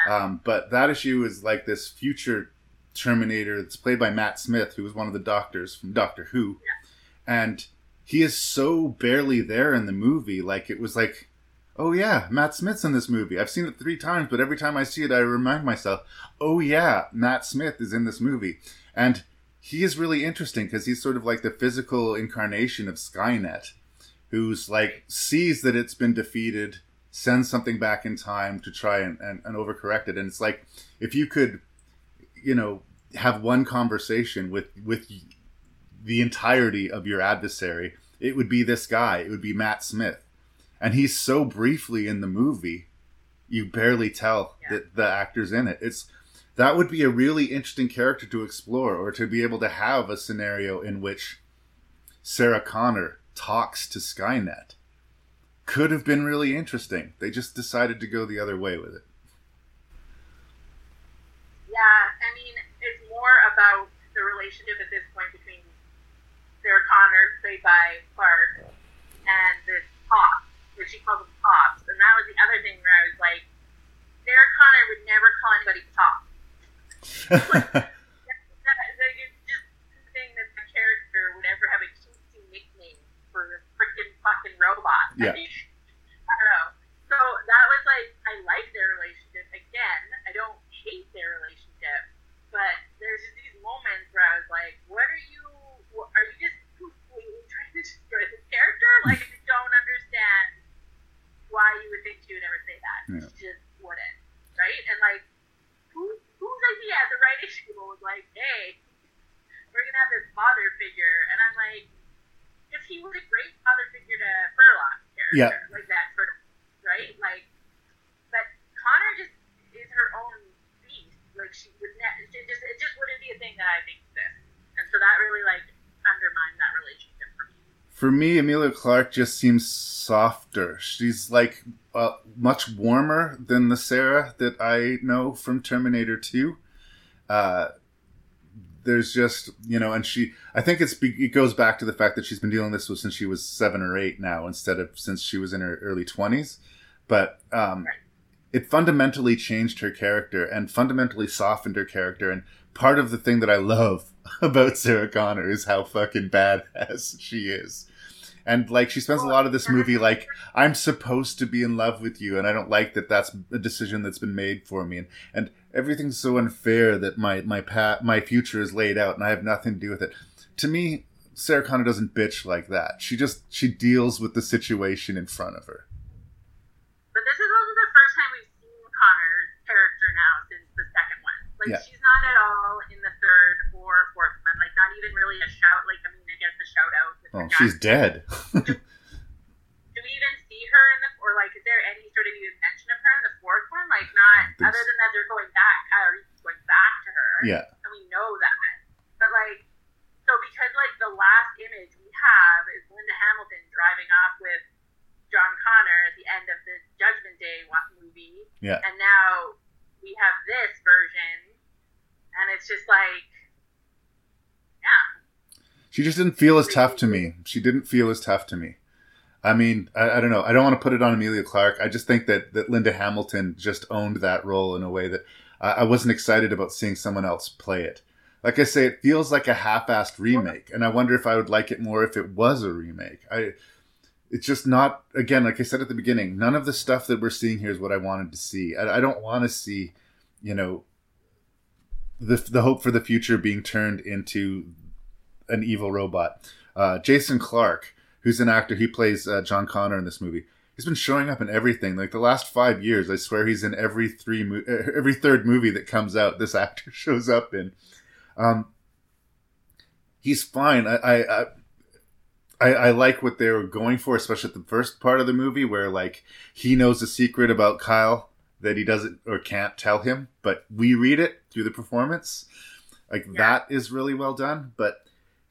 Yeah. Um, but that issue is like this future Terminator. that's played by Matt Smith, who was one of the doctors from Doctor Who, and he is so barely there in the movie. Like it was like, oh yeah, Matt Smith's in this movie. I've seen it three times, but every time I see it, I remind myself, oh yeah, Matt Smith is in this movie, and he is really interesting because he's sort of like the physical incarnation of Skynet, who's like sees that it's been defeated, sends something back in time to try and, and, and overcorrect it. And it's like if you could, you know, have one conversation with with the entirety of your adversary, it would be this guy. It would be Matt Smith, and he's so briefly in the movie, you barely tell Yeah. that the actor's in it. It's that would be a really interesting character to explore, or to be able to have a scenario in which Sarah Connor talks to Skynet. Could have been really interesting. They just decided to go the other way with it. Yeah, I mean, it's more about the relationship at this point Sarah Connor, played by Clarke, and this Pops, which she calls him Pops. And that was the other thing where I was like, Sarah Connor would never call anybody Pop. That, that is just the thing that the character would ever have a cutesy nickname for a freaking fucking robot. Yeah. I, mean, I don't know. So that was like, I like their relationship. Again, I don't hate their relationship, but there's just these moments where I was like, what are you, what, are you just completely trying to destroy this character? Like, I just don't understand why you would think she would ever say that. Yeah. She just wouldn't. Right? And like, who, whose idea at the writing table was like, hey, we're gonna have this father figure, and I'm like, because he was a great father figure to Furlong character, Yeah. like that sort of, right? Like, but Connor just is her own beast. Like she would, ne- she just it just wouldn't be a thing that I think exists, and so that really like undermined that relationship for me. Emilia Clarke just seems softer. She's like uh, much warmer than the Sarah that I know from Terminator 2. Uh, there's just, you know, and she, I think it's, it goes back to the fact that she's been dealing this with since she was seven or eight now instead of since she was in her early 20s. But um, it fundamentally changed her character and fundamentally softened her character. And part of the thing that I love about Sarah Connor is how fucking badass she is. And like she spends a lot of this movie like I'm supposed to be in love with you, and I don't like that. That's a decision that's been made for me, and and everything's so unfair that my my pat my future is laid out, and I have nothing to do with it. To me, Sarah Connor doesn't bitch like that. She just she deals with the situation in front of her. But this is also the first time we've seen Connor's character now since the second one. Like Yeah. she's not at all in the third or fourth one. Like not even really a shout. Like I mean, Guess the shout out. Oh, she's dead. Do we even see her in the or like is there any sort of even mention of her in the fourth one? Like not other so. than that they're going back or going back to her. Yeah. And we know that. But like so because like the last image we have is Linda Hamilton driving off with John Connor at the end of the Judgment Day movie. Yeah. And now we have this version and it's just like. She just didn't feel as tough to me. She didn't feel as tough to me. I mean, I, I don't know. I don't want to put it on Emilia Clarke. I just think that, that Linda Hamilton just owned that role in a way that I, I wasn't excited about seeing someone else play it. Like I say, it feels like a half-assed remake, and I wonder if I would like it more if it was a remake. I, it's just not. Again, like I said at the beginning, none of the stuff that we're seeing here is what I wanted to see. I, I don't want to see, you know, the the hope for the future being turned into an evil robot. Uh, Jason Clarke, who's an actor, he plays uh, John Connor in this movie. He's been showing up in everything. Like the last five years, I swear he's in every three mo- uh, every third movie that comes out. This actor shows up in. Um, he's fine. I, I, I I, I like what they were going for, especially at the first part of the movie, where like he knows a secret about Kyle that he doesn't or can't tell him, but we read it through the performance. Like that is really well done. But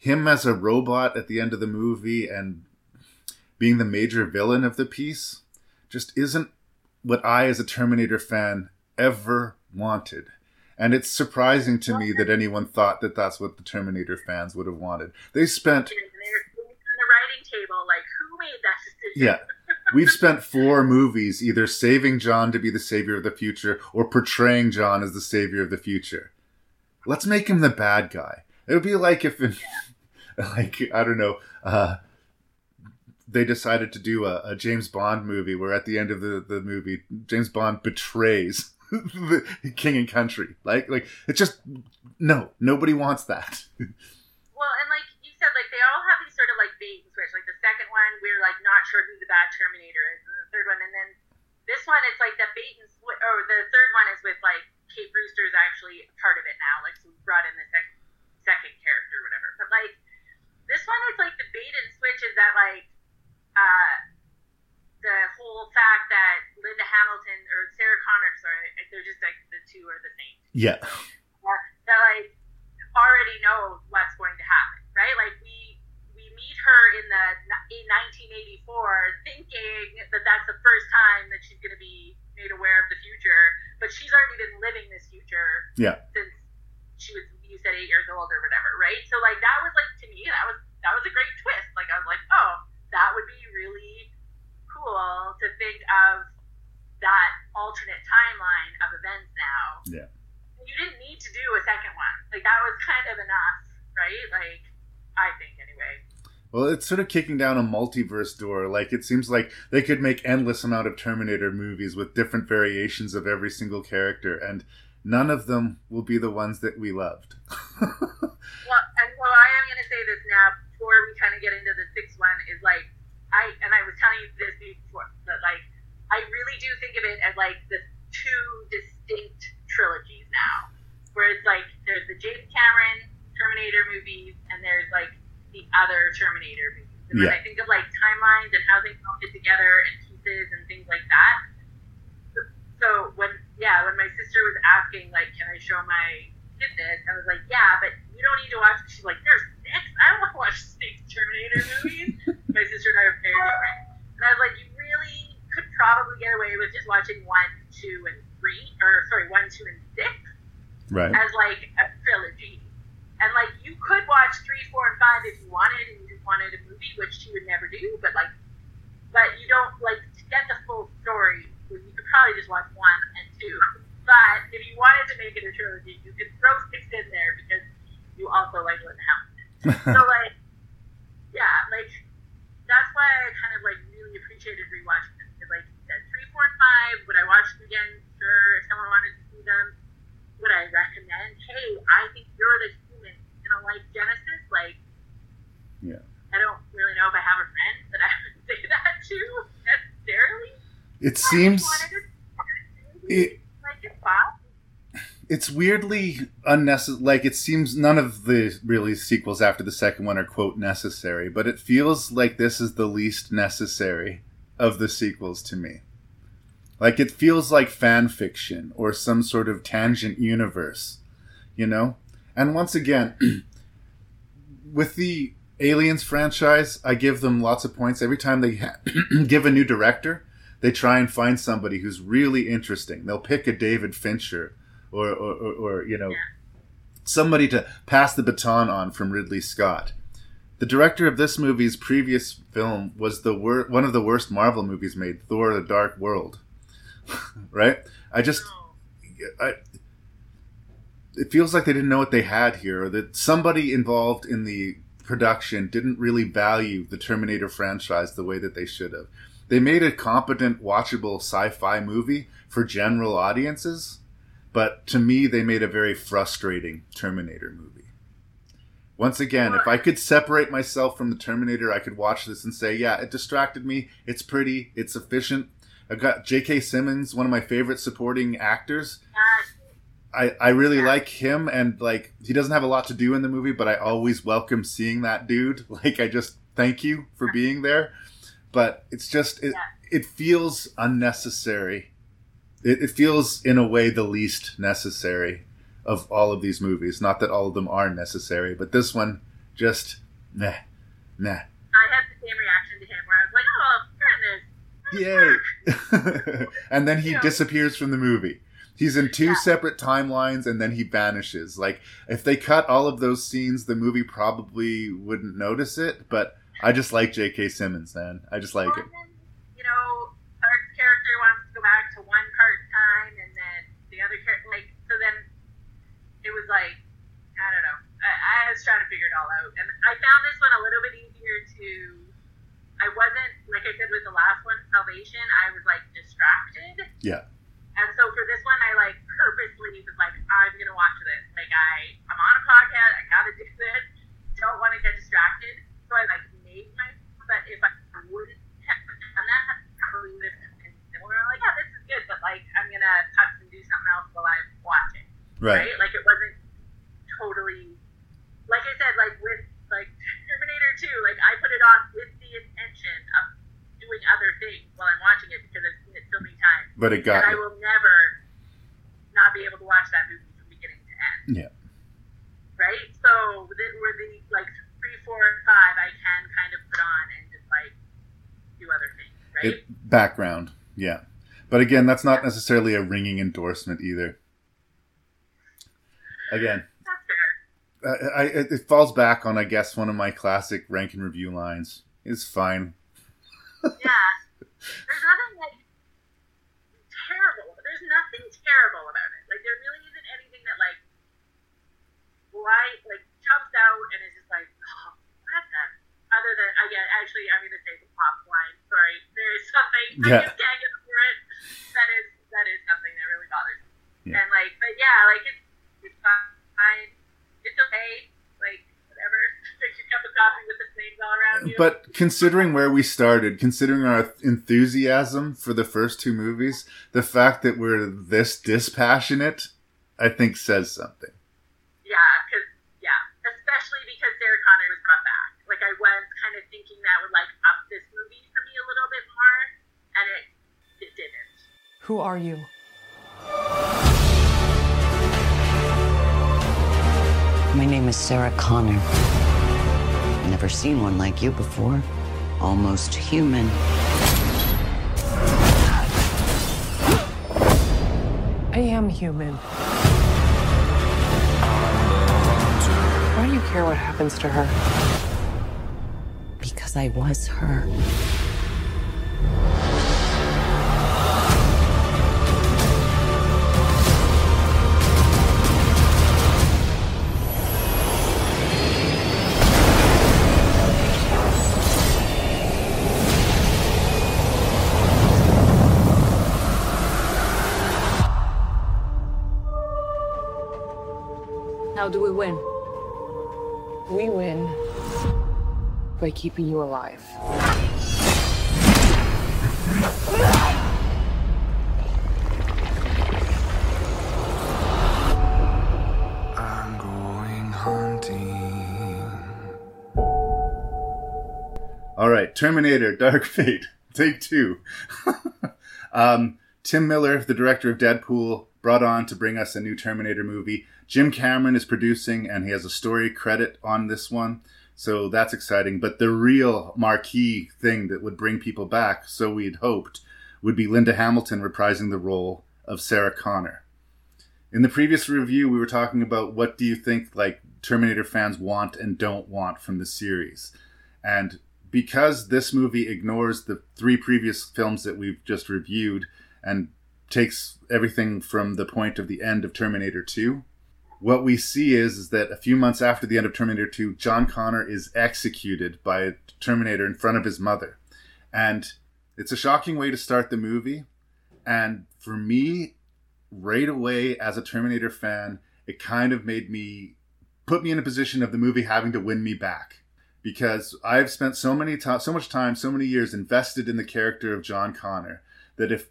him as a robot at the end of the movie and being the major villain of the piece just isn't what I, as a Terminator fan, ever wanted. And it's surprising to me that anyone thought that that's what the Terminator fans would have wanted. They spent on the writing table, like, who made that decision? yeah. We've spent four movies either saving John to be the savior of the future or portraying John as the savior of the future. Let's make him the bad guy. It would be like if, in, like I don't know, uh, they decided to do a, a James Bond movie where at the end of the, the movie, James Bond betrays the king and country. Like, like it's just no, nobody wants that. Well, and like you said, like they all have these sort of like bait and switch. Like the second one, we're like not sure who the bad Terminator is, and the third one, and then this one, it's like the bait and switch. Or the third one is with like Kate Brewster is actually part of it now. Like so we brought in the second second character, or whatever. But like this one is like the bait and switch is that like uh the whole fact that Linda Hamilton or Sarah Connor, sorry, they're just like the two are the same yeah, that that, like already know what's going to happen, right? Like we we meet her in the in 1984, thinking that that's the first time that she's going to be made aware of the future, but she's already been living this future yeah. since she was you said eight years old or whatever, right? So like that was like to me that was that was a great twist. Like I was like, oh, that would be really cool to think of that alternate timeline of events now Yeah. you didn't need to do a second one. Like that was kind of enough, right? Like I think anyway. Well, it's sort of kicking down a multiverse door. Like it seems like they could make endless amount of Terminator movies with different variations of every single character, and none of them will be the ones that we loved. Well, and well, I am gonna say this now before we kind of get into the sixth one is like I and I was telling you this before but like I really do think of it as like the two distinct trilogies now, where it's like there's the James Cameron Terminator movies and there's like the other Terminator movies. And when I think of like timelines and how things all fit together and pieces and things like that. So when yeah, when my sister was asking like, can I show my kid this? I was like, yeah, but you don't need to watch. She's like, there's six. I don't want to watch six Terminator movies. my sister and I are very different. And I was like, you really could probably get away with just watching one, two, and three, or sorry, one, two, and six right. as like a trilogy. And like you could watch three, four, and five if you wanted, and you just wanted a movie, which she would never do. But like, but you don't like to get the full story. Probably just watch one and two. But if you wanted to make it a trilogy, you could throw six in there because you also like Linda Hamilton. so like, yeah, like that's why I kind of like really appreciated rewatching them. Because like you said, three, four, and five. Would I watch them again? Sure. If someone wanted to see them, would I recommend? Hey, I think you're the human. You know, like Genisys. Like, Yeah. I don't really know if I have a friend that I would say that to necessarily. It seems it, it's weirdly unnecessary. Like it seems none of the really sequels after the second one are quote necessary, but it feels like this is the least necessary of the sequels to me. Like it feels like fan fiction or some sort of tangent universe, you know. And once again, with the Aliens franchise, I give them lots of points every time they give a new director. They try and find somebody who's really interesting. They'll pick a David Fincher or, or, or, or you know, somebody to pass the baton on from Ridley Scott. The director of this movie's previous film was the wor- one of the worst Marvel movies made, Thor: The Dark World. right? I just, I, it feels like they didn't know what they had here, that somebody involved in the production didn't really value the Terminator franchise the way that they should have. They made a competent, watchable sci-fi movie for general audiences, but to me, they made a very frustrating Terminator movie. Once again, if I could separate myself from the Terminator, I could watch this and say, yeah, it distracted me. It's pretty. It's efficient. I've got J.K. Simmons, one of my favorite supporting actors. I, I really like him, and like he doesn't have a lot to do in the movie, but I always welcome seeing that dude. Like I just thank you for being there. But it's just it it feels unnecessary. It, it feels in a way the least necessary of all of these movies. Not that all of them are necessary, but this one just meh, meh. I had the same reaction to him where I was like, oh, goodness. Yay! and then he disappears from the movie. He's in two separate timelines and then he vanishes. Like if they cut all of those scenes, the movie probably wouldn't notice it. But I just like J.K. Simmons, man. I just like it. you know, our character wants to go back to one part time, and then the other character, like, so then it was like, I don't know. I, I was trying to figure it all out, and I found this one a little bit easier to. I wasn't like I said with the last one, Salvation. I was like distracted, Yeah. and so for this one, I like purposely was like, I'm gonna watch this. Like I, I'm on a podcast. I gotta do this. Don't want to get distracted. So I like. But if I wouldn't have done that, I probably would have been similar. Like, yeah, this is good, but like I'm gonna tux and do something else while I'm watching. Right. Like it wasn't totally. Like I said, like with like Terminator 2, like I put it on with the intention of doing other things while I'm watching it because I've seen it so many times. But it got and I will never not be able to watch that movie from beginning to end. Yeah. Right? So the, where the like four, and five, I can kind of put on and just like do other things. Right? It background. Yeah. But again, that's not necessarily a ringing endorsement either. Again, uh, I, it it falls back on, I guess, one of my classic rank and review lines. It's fine. yeah. There's nothing like terrible. There's nothing terrible about it. Like there really isn't anything that like light like jumps out and is just like, oh, what the other than I get actually I'm gonna say the pop line. Sorry. There is something I just can't get over it. That is that is something that really bothers me. Yeah. And like but yeah, like it's it's fine. It's okay. Like whatever. Drink your cup of coffee with the flames all around you. But considering where we started, considering our enthusiasm for the first two movies, the fact that we're this dispassionate, I think says something. Yeah, because yeah, especially because Sarah Connor was brought back. Like I was kind of thinking that would like up this movie for me a little bit more, and it it didn't. Who are you? My name is Sarah Connor. Never seen one like you before. Almost human. I am human. Why do you care what happens to her? Because I was her. How do we win? We win by keeping you alive. I'm going hunting. All right, Terminator: Dark Fate, take two. um, Tim Miller, the director of Deadpool, brought on to bring us a new Terminator movie. Jim Cameron is producing, and he has a story credit on this one, so that's exciting. But the real marquee thing that would bring people back, so we had hoped, would be Linda Hamilton reprising the role of Sarah Connor. In the previous review, we were talking about what do you think like Terminator fans want and don't want from the series, and because this movie ignores the three previous films that we've just reviewed and takes everything from the point of the end of Terminator 2, what we see is, is that a few months after the end of Terminator 2, John Connor is executed by a Terminator in front of his mother. And it's a shocking way to start the movie. And for me, right away as a Terminator fan, it kind of made me put me in a position of the movie having to win me back because I've spent so many so much time, so many years invested in the character of John Connor that if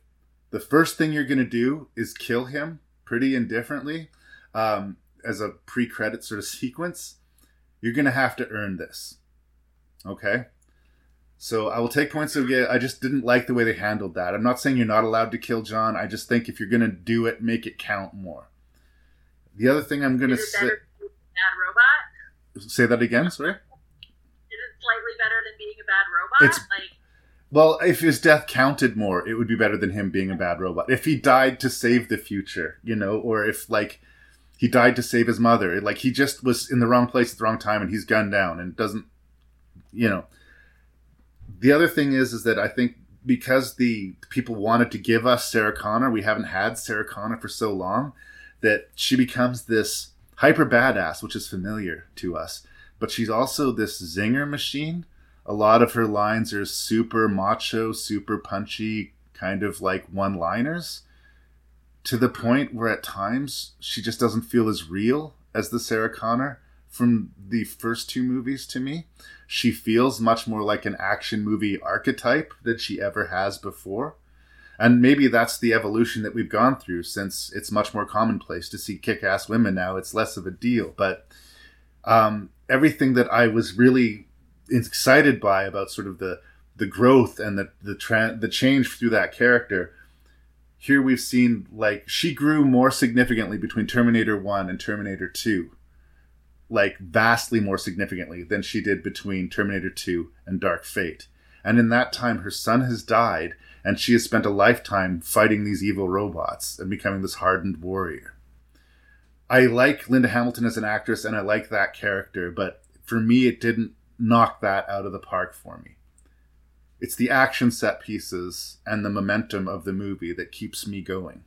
the first thing you're going to do is kill him pretty indifferently um, as a pre-credit sort of sequence, you're going to have to earn this. Okay. So I will take points of yeah. I just didn't like the way they handled that. I'm not saying you're not allowed to kill John. I just think if you're going to do it, make it count more. The other thing I'm going to say, better than being a bad robot? say that again. Sorry. Is it slightly better than being a bad robot? It's- like Well, if his death counted more, it would be better than him being a bad robot. If he died to save the future, you know, or if like he died to save his mother, like he just was in the wrong place at the wrong time and he's gunned down and doesn't, you know. The other thing is, is that I think because the people wanted to give us Sarah Connor, we haven't had Sarah Connor for so long that she becomes this hyper badass, which is familiar to us. But she's also this zinger machine. A lot of her lines are super macho, super punchy, kind of like one liners, to the point where at times she just doesn't feel as real as the Sarah Connor from the first two movies to me. She feels much more like an action movie archetype than she ever has before. And maybe that's the evolution that we've gone through since it's much more commonplace to see kick ass women now. It's less of a deal. But um, everything that I was really excited by about sort of the the growth and the the tra- the change through that character here we've seen like she grew more significantly between Terminator 1 and Terminator 2 like vastly more significantly than she did between Terminator 2 and Dark Fate and in that time her son has died and she has spent a lifetime fighting these evil robots and becoming this hardened warrior I like Linda Hamilton as an actress and I like that character but for me it didn't knock that out of the park for me. It's the action set pieces and the momentum of the movie that keeps me going.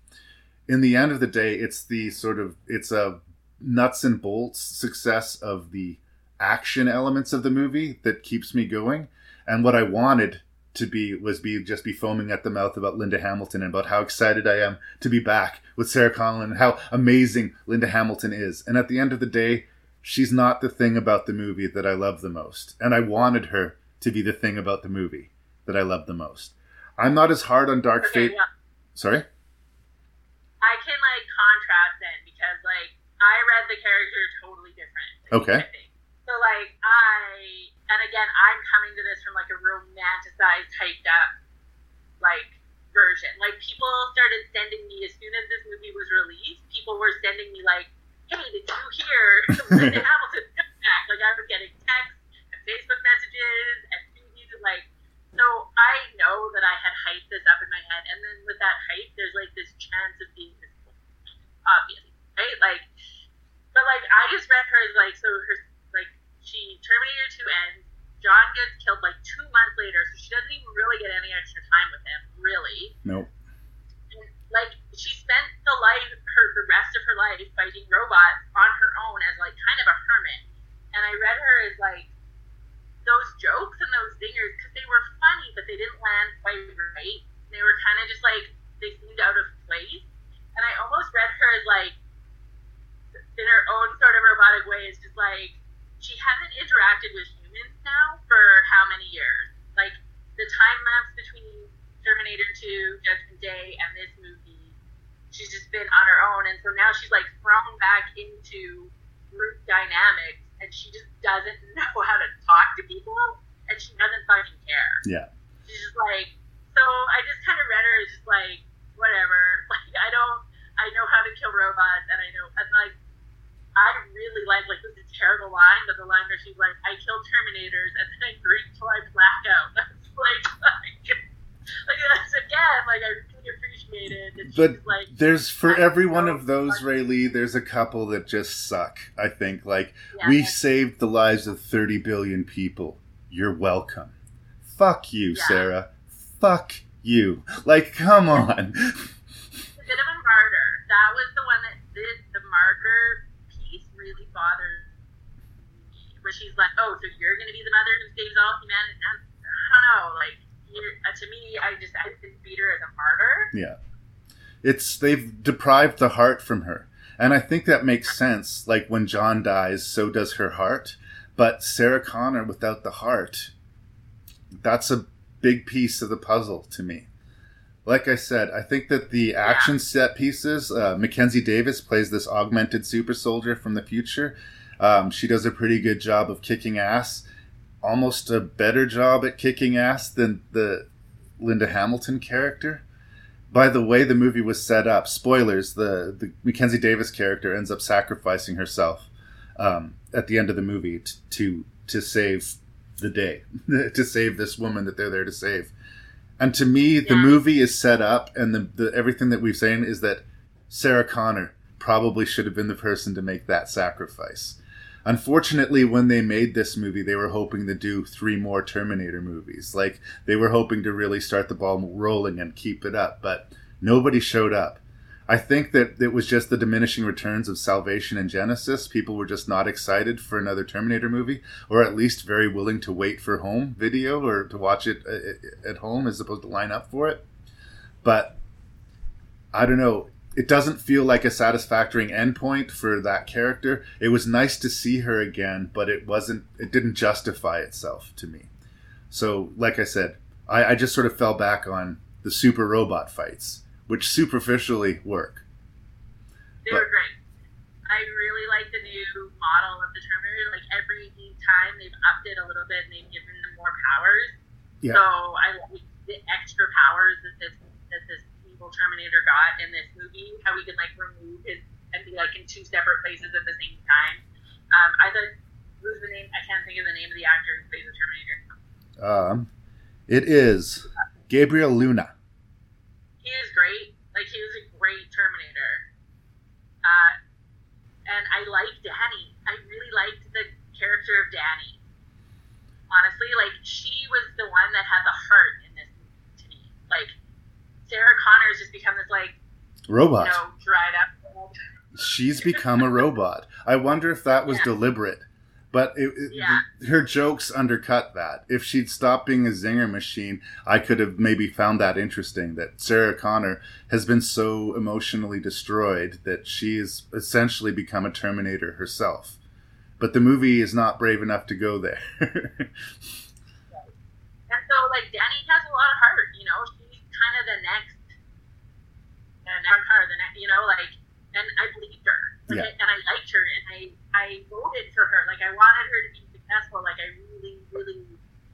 In the end of the day, it's the sort of it's a nuts and bolts success of the action elements of the movie that keeps me going. And what I wanted to be was be just be foaming at the mouth about Linda Hamilton and about how excited I am to be back with Sarah Connor and how amazing Linda Hamilton is. And at the end of the day, she's not the thing about the movie that I love the most. And I wanted her to be the thing about the movie that I love the most. I'm not as hard on Dark Okay, Fate. yeah. Sorry? I can like contrast then because like I read the character totally different. Okay. So like I and again I'm coming to this from like a romanticized, hyped up like version. Like people started sending me as soon as this movie was released, people were sending me like, Hey, did you hear Linda Hamilton back? Like I was getting texts and Facebook messages and tweets and like so I know that I had hyped this up in my head and then with that hype there's like this chance of being disappointed. Obviously. Right? Like but like I just read her as like so her like she Terminator 2 ends. John gets killed like two months later, so she doesn't even really get any extra time with him, really. Nope. And, like she spent the life her the rest of her life fighting robots on her own as like kind of a hermit. And I read her as like those jokes and those zingers because they were funny, but they didn't land quite right. They were kind of just like they seemed out of place. And I almost read her as like in her own sort of robotic way is just like she hasn't interacted with humans now for how many years? Like the time lapse between Terminator 2, Judgment Day, and this movie, she's just been on her own, and so now she's like thrown back into group dynamics, and she just doesn't know how to talk to people, and she doesn't fucking care. Yeah. She's just like, so I just kind of read her as just like, whatever. Like I don't, I know how to kill robots, and I know, and like, I really like like this is a terrible line, but the line where she's like, I kill Terminators and then I drink till I black out. That's like, like, like that's again, like I really appreciated that she's But like, there's for every one of those, Raylee, there's a couple that just suck. I think like we saved the lives of 30 billion people. You're welcome. Fuck you, Sarah. Fuck you. Like, come on. a bit of a martyr. That was the one that did the martyr piece really bothered me. Where she's like, oh, so you're going to be the mother who saves all humanity? I don't know. Like, to me, I just I beat her as a martyr. Yeah. It's they've deprived the heart from her. And I think that makes sense. Like when John dies, so does her heart. But Sarah Connor without the heart, that's a big piece of the puzzle to me. Like I said, I think that the action set pieces, uh, Mackenzie Davis plays this augmented super soldier from the future. Um, she does a pretty good job of kicking ass, almost a better job at kicking ass than the Linda Hamilton character. By the way, the movie was set up. Spoilers: the the Mackenzie Davis character ends up sacrificing herself um, at the end of the movie t- to to save the day to save this woman that they're there to save. And to me, the movie is set up, and the, the everything that we've seen is that Sarah Connor probably should have been the person to make that sacrifice. Unfortunately, when they made this movie, they were hoping to do three more Terminator movies. Like they were hoping to really start the ball rolling and keep it up, but nobody showed up. I think that it was just the diminishing returns of Salvation and Genisys. People were just not excited for another Terminator movie, or at least very willing to wait for home video or to watch it uh, at home as opposed to line up for it. But I don't know. It doesn't feel like a satisfactory endpoint for that character. It was nice to see her again, but it wasn't. It didn't justify itself to me. So, like I said, I, I just sort of fell back on the super robot fights which superficially work. They but, were great. I really like the new model of the Terminator. Like every time they've upped it a little bit and they've given them more powers. Yeah. So I like the extra powers that this that this evil Terminator got in this movie. How he can like remove his and be like in two separate places at the same time. Um, I thought who's the name? I can't think of the name of the actor who plays the Terminator. Um, it is Gabriel Luna he is great. Like he was a great Terminator. Uh, and I like Danny. I really liked the character of Danny. Honestly, like she was the one that had the heart in this movie to me. Like Sarah Connor's just become this like robot, you know, dried up. She's become a robot. I wonder if that was yeah. deliberate but it, it, yeah. her jokes undercut that. If she'd stopped being a zinger machine, I could have maybe found that interesting. That Sarah Connor has been so emotionally destroyed that she has essentially become a Terminator herself. But the movie is not brave enough to go there. and so, like, Danny has a lot of heart. You know, she's kind of the next, the next, the next, you know, like, and I believed her. Like, yeah. and I liked her, and I I voted for her. Like I wanted her to be successful. Like I really, really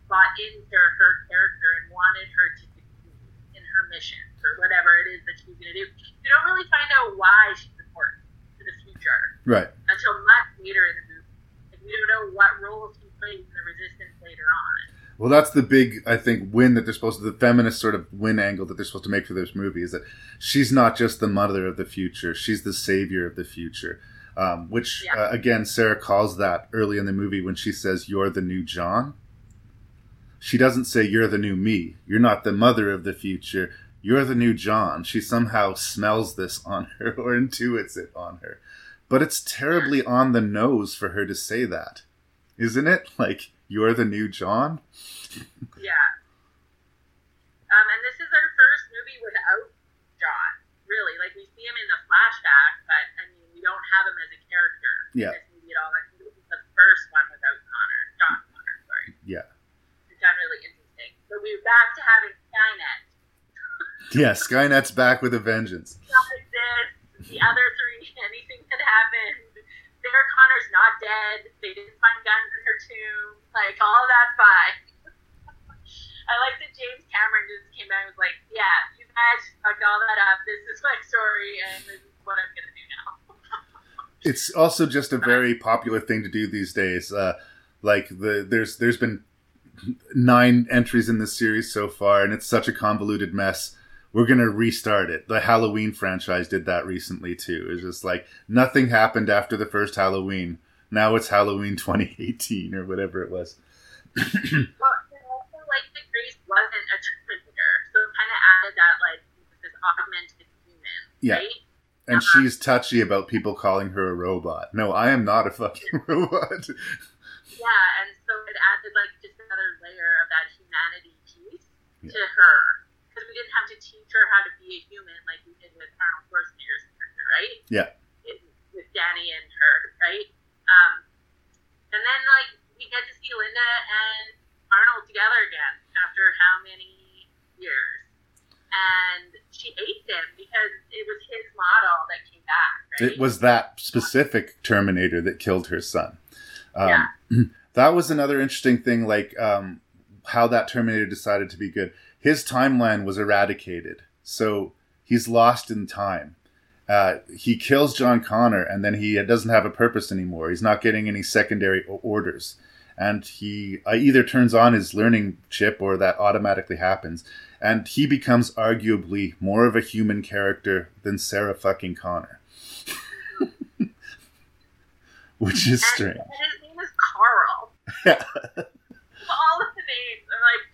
bought into her character and wanted her to succeed in her mission or whatever it is that she's going to do. You don't really find out why she's important to the future, right? Until much later in the movie. Like, we don't know what role she plays in the resistance later on. Well, that's the big, I think, win that they're supposed to, the feminist sort of win angle that they're supposed to make for this movie is that she's not just the mother of the future, she's the savior of the future um, which yeah. uh, again Sarah calls that early in the movie when she says you're the new John. She doesn't say you're the new me. You're not the mother of the future. You're the new John. She somehow smells this on her or intuits it on her. But it's terribly on the nose for her to say that. Isn't it? Like you're the new John? yeah. Um, and this is our first movie without John, really. Like we see him in the flashback, but I mean we don't have him as a character yeah. in this movie at all. I think this is the first one without Connor, John Connor, sorry. Yeah. It's done really interesting. So we're back to having Skynet. yeah, Skynet's back with a vengeance. This, the other three, anything that happened. Sarah Connor's not dead. They didn't find guns in her tomb. Like, all that's fine. I like that James Cameron just came out and was like, yeah, you guys fucked all that up. This is my story, and this is what I'm to do now it's also just a very popular thing to do these days. Uh, like the there's there's been nine entries in this series so far, and it's such a convoluted mess. We're gonna restart it. The Halloween franchise did that recently too. It's just like nothing happened after the first Halloween. Now it's Halloween 2018 or whatever it was. well, also like the Grace wasn't a Terminator, so it kind of added that like this augmented human, yeah. right? and uh-huh. she's touchy about people calling her a robot. No, I am not a fucking robot. yeah, and so it added like just another layer of that humanity piece yeah. to her we didn't have to teach her how to be a human like we did with Arnold Schwarzenegger's character, right? Yeah. It, with Danny and her, right? Um, and then like we get to see Linda and Arnold together again after how many years? and she ate him because it was his model that came back. Right? It was that specific Terminator that killed her son. Um, yeah. That was another interesting thing, like um, how that Terminator decided to be good. His timeline was eradicated, so he's lost in time. Uh, he kills John Connor, and then he doesn't have a purpose anymore. He's not getting any secondary orders. and he uh, either turns on his learning chip or that automatically happens, and he becomes arguably more of a human character than Sarah fucking Connor, which is strange. And his name is Carl. Yeah. All of the names. I'm like,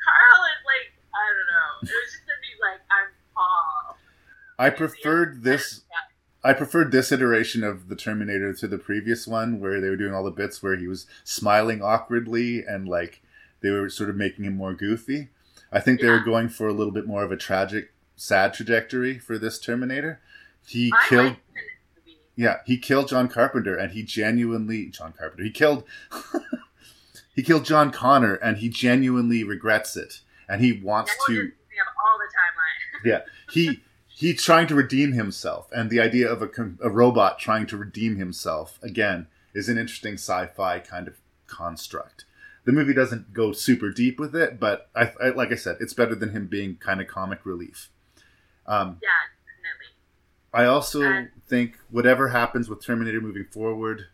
Carl is like, I don't know. It was just gonna be like, I'm Paul. I preferred this. I preferred this iteration of the Terminator to the previous one, where they were doing all the bits where he was smiling awkwardly and like they were sort of making him more goofy. I think they were going for a little bit more of a tragic, sad trajectory for this Terminator. He I killed. liked him in this movie. Yeah, he killed John Carpenter, and he genuinely John Carpenter. He killed. he killed John Connor, and he genuinely regrets it, and he wants to. all the timeline. Yeah, he he's trying to redeem himself, and the idea of a, a robot trying to redeem himself again is an interesting sci-fi kind of construct. The movie doesn't go super deep with it, but I, I like I said, it's better than him being kind of comic relief. Um, yeah, definitely. I also think whatever happens with Terminator moving forward,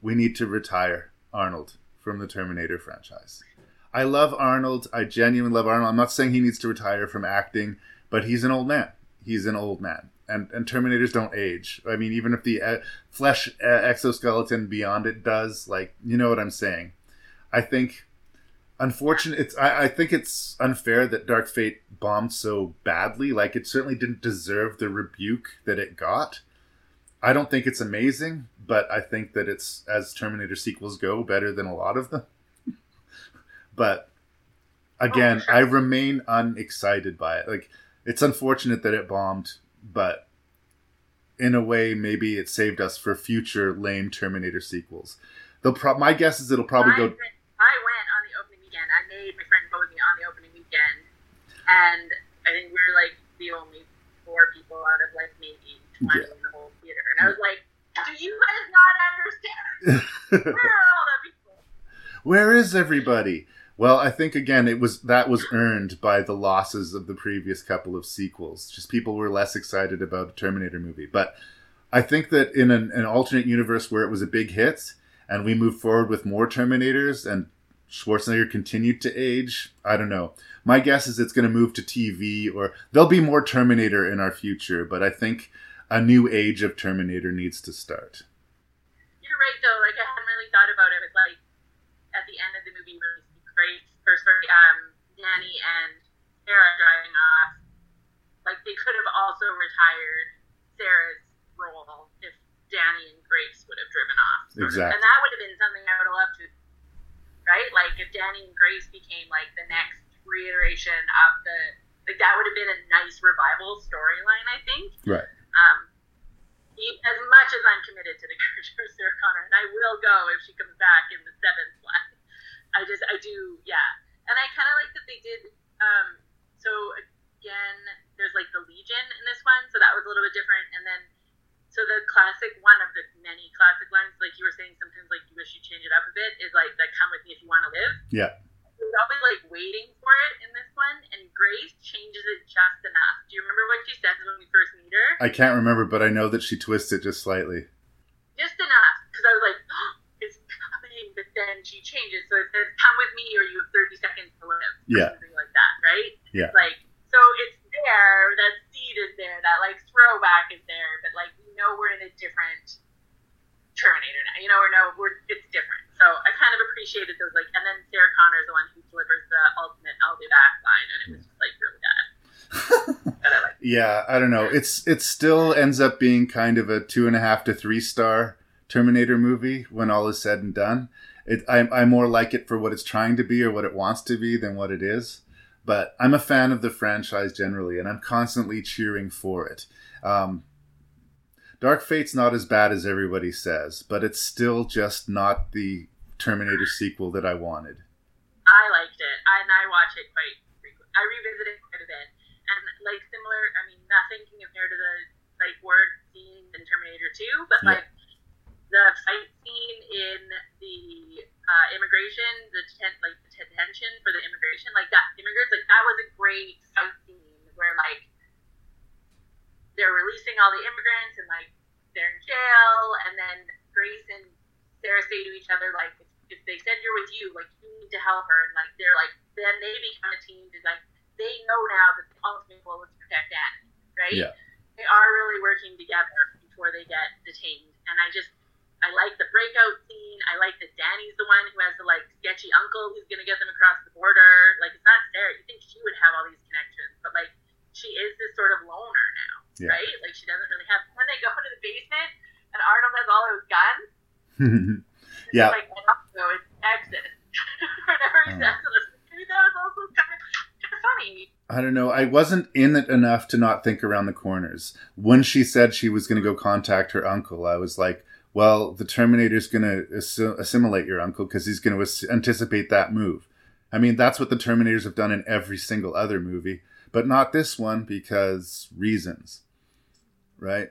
we need to retire Arnold from the Terminator franchise. I love Arnold. I genuinely love Arnold. I'm not saying he needs to retire from acting, but he's an old man. He's an old man. And, and Terminators don't age. I mean, even if the uh, flesh uh, exoskeleton beyond it does, like, you know what I'm saying. I think, unfortunate. It's I, I think it's unfair that Dark Fate bombed so badly. Like, it certainly didn't deserve the rebuke that it got. I don't think it's amazing, but I think that it's, as Terminator sequels go, better than a lot of them. But oh, again, I remain unexcited by it. Like, it's unfortunate that it bombed, but in a way, maybe it saved us for future lame Terminator sequels. They'll pro- my guess is it'll probably I go. went, I went on the opening weekend. I made my friend Bosie on the opening weekend, and I think we were like the only four people out of like maybe twenty Yeah. in the whole theater, and I was like, "Do you guys not understand? Where are all the people?" Where is everybody? Well, I think again it was that was earned by the losses of the previous couple of sequels. Just people were less excited about a Terminator movie. But I think that in an, an alternate universe where it was a big hit and we move forward with more Terminators and Schwarzenegger continued to age, I don't know. My guess is it's going to move to TV or there'll be more Terminator in our future, but I think a new age of Terminator needs to start. You're right though. Like I hadn't really thought about it. It's like at the end of the movie Grace, or sorry, um, Danny and Sarah driving off. Like they could have also retired Sarah's role if Danny and Grace would have driven off. Exactly. And that would have been something I would have loved to. Right? Like if Danny and Grace became like the next reiteration of the like that would have been a nice revival storyline. I think. Right. Um, as much as I'm committed to the character of Sarah Connor, and I will go if she comes back in the seventh one. I just, I do, yeah. And I kind of like that they did. Um, so again, there's like the Legion in this one, so that was a little bit different. And then, so the classic one of the many classic lines, like you were saying, sometimes like you wish you change it up a bit, is like that "Come with me if you want to live." Yeah. We're always like waiting for it in this one, and Grace changes it just enough. Do you remember what she says when we first meet her? I can't remember, but I know that she twists it just slightly. just enough because I was like, oh, but then she changes, so it says, "Come with me, or you have 30 seconds to live." Yeah. something like that, right? Yeah. Like, so it's there. That seed is there. That like throwback is there, but like we know we're in a different Terminator now. You know, or no, we're it's different. So I kind of appreciated those like, and then Sarah Connor is the one who delivers the ultimate "I'll be back" line, and it was just like really bad. I like. Yeah, I don't know. It's it still ends up being kind of a two and a half to three star Terminator movie when all is said and done. It I I more like it for what it's trying to be or what it wants to be than what it is. But I'm a fan of the franchise generally, and I'm constantly cheering for it. Um, Dark Fate's not as bad as everybody says, but it's still just not the Terminator sequel that I wanted. I liked it, and I watch it quite frequently. I revisit it quite a bit, and like similar. I mean, nothing can compare to the like word scene in Terminator Two, but Yeah. The fight scene in the uh, immigration, the detent, like the detention for the immigration, like that immigrants, like that was a great fight scene where like they're releasing all the immigrants and like they're in jail, and then Grace and Sarah say to each other like, if they send her with you, like you need to help her, and like they're like then they become a team to like they know now that the ultimate goal is protect Annie, right? Yeah. They are really working together before they get detained, and I just I like the breakout scene. I like that Danny's the one who has the like sketchy uncle who's gonna get them across the border. Like it's not Sarah. You think she would have all these connections, but like she is this sort of loner now, Yeah. right? Like she doesn't really have. When they go into the basement and Arnold has all those guns, yeah. like so it's exit. Whenever he oh. says it, that was also kind of funny. I don't know. I wasn't in it enough to not think around the corners. When she said she was going to go contact her uncle, I was like, well, the Terminator's going to assi- assimilate your uncle because he's going to as- anticipate that move. I mean, that's what the Terminators have done in every single other movie, but not this one because reasons. Right?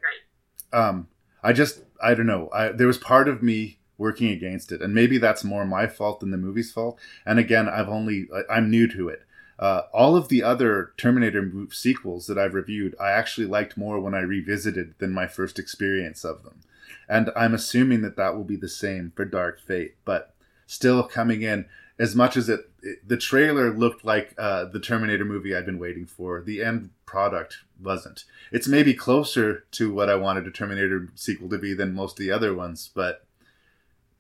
Right. Um, I just, I don't know. I, there was part of me working against it, and maybe that's more my fault than the movie's fault. And again, I've only, I'm new to it. Uh, all of the other Terminator sequels that I've reviewed, I actually liked more when I revisited than my first experience of them. And I'm assuming that that will be the same for Dark Fate, but still coming in as much as it, it the trailer looked like uh, the Terminator movie I'd been waiting for. The end product wasn't. It's maybe closer to what I wanted a Terminator sequel to be than most of the other ones, but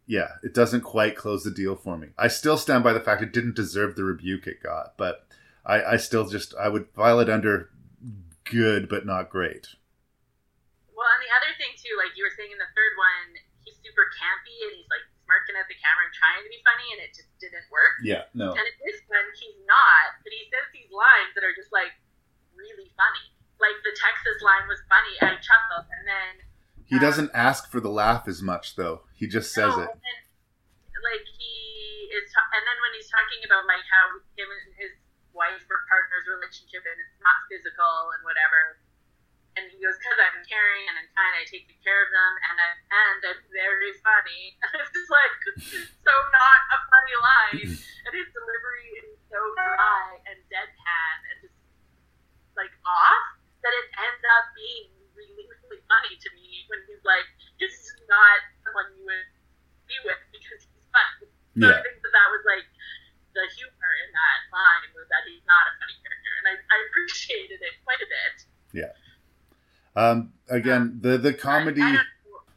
yeah, it doesn't quite close the deal for me. I still stand by the fact it didn't deserve the rebuke it got, but I, I still just I would file it under good but not great. And the other thing too, like you were saying in the third one, he's super campy and he's like smirking at the camera and trying to be funny, and it just didn't work. Yeah, no. And in this one, he's not, but he says these lines that are just like really funny. Like the Texas line was funny. I chuckled, and then He um, doesn't ask for the laugh as much though. He just says no, it. and then, like he is, and then when he's talking about like how him and his wife or partner's relationship and it's not physical and whatever, and he goes, "Cause I'm caring and I'm kind, I take good care of them, and I'm and I'm very funny." And it's just like so not a funny line, and his delivery is so dry and deadpan and just like off that it ends up being really really funny to me when he's like, "This is not someone you would be with because he's funny." So I think that that was like the humor in that line was that he's not a funny character, and I, I appreciated it quite a bit. Yeah. Um, again, the the comedy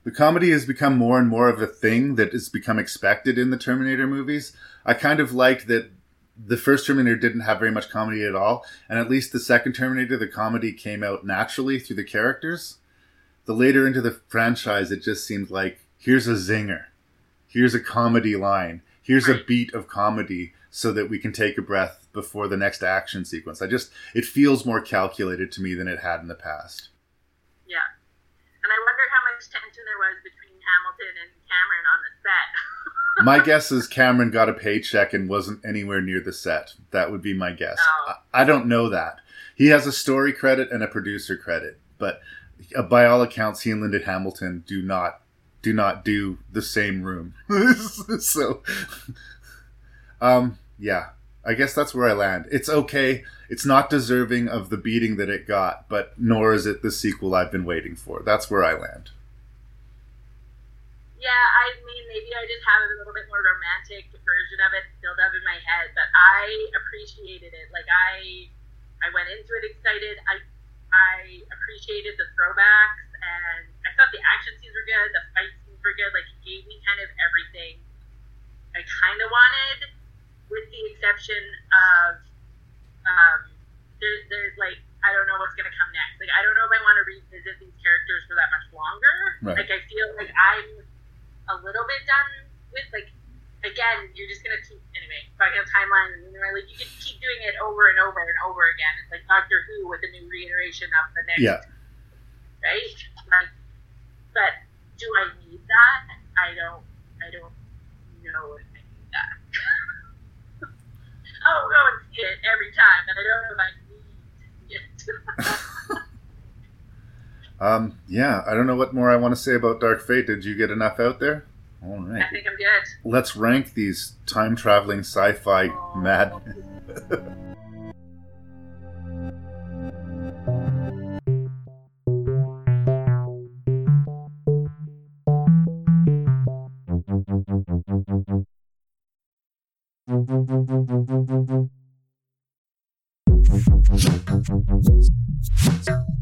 the comedy has become more and more of a thing that has become expected in the Terminator movies. I kind of liked that the first Terminator didn't have very much comedy at all, and at least the second Terminator, the comedy came out naturally through the characters. The later into the franchise, it just seemed like here's a zinger, here's a comedy line, here's a beat of comedy, so that we can take a breath before the next action sequence. I just it feels more calculated to me than it had in the past. Yeah, and I wonder how there was between Hamilton and Cameron on the set. my guess is Cameron got a paycheck and wasn't anywhere near the set. That would be my guess. I, I don't know that. He has a story credit and a producer credit, but uh, by all accounts, he and Linda Hamilton do not do not do the same room. so, um, yeah, I guess that's where I land. It's okay. It's not deserving of the beating that it got, but nor is it the sequel I've been waiting for. That's where I land. Yeah, I mean maybe I just have a little bit more romantic version of it built up in my head, but I appreciated it. Like I, I went into it excited. I, I appreciated the throwbacks, and I thought the action scenes were good. The fight scenes were good. Like it gave me kind of everything I kind of wanted, with the exception of um, there, there's like I don't know what's gonna come next. Like I don't know if I want to revisit these characters for that much longer. Right. Like I feel like I'm a little bit done with like again you're just gonna keep anyway talking about timeline and you're like you can keep doing it over and over and over again. It's like Doctor Who with a new reiteration of the next Yeah. right? Like, but do I need that? I don't. I don't know if I need that. I'll go and see it every time, and I don't know if I need it. Um, yeah, I don't know what more I want to say about Dark Fate. Did you get enough out there? All right. I think I'm good. Let's rank these time traveling sci fi mad.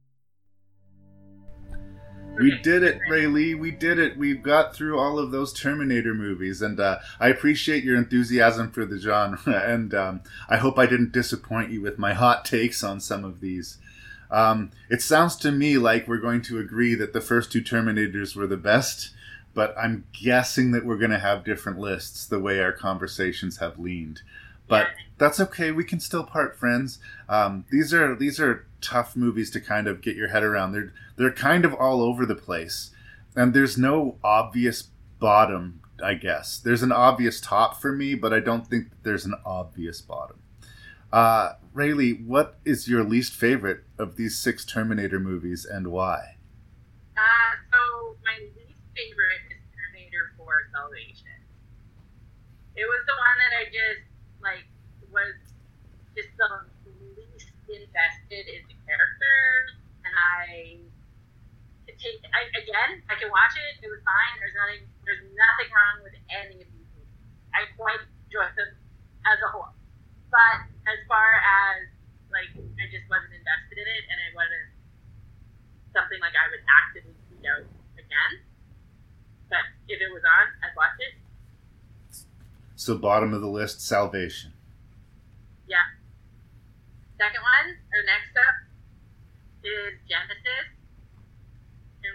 We did it, Raylee. We did it. We've got through all of those Terminator movies, and uh, I appreciate your enthusiasm for the genre. And um, I hope I didn't disappoint you with my hot takes on some of these. Um, it sounds to me like we're going to agree that the first two Terminators were the best, but I'm guessing that we're going to have different lists the way our conversations have leaned. But that's okay. We can still part friends. Um, these are these are tough movies to kind of get your head around. They're they're kind of all over the place, and there's no obvious bottom. I guess there's an obvious top for me, but I don't think there's an obvious bottom. Uh, Raylee, what is your least favorite of these six Terminator movies, and why? Uh, so my least favorite is Terminator 4 Salvation. It was the one that I just like was just the least invested in the characters, and I take I, again. I can watch it. It was fine. There's nothing. There's nothing wrong with any of these movies. I quite enjoy them as a whole. But as far as like, I just wasn't invested in it, and it wasn't something like I would actively seek out again. But if it was on, I'd watch it. So, bottom of the list, Salvation. Yeah. Second one, or next up, is Genisys,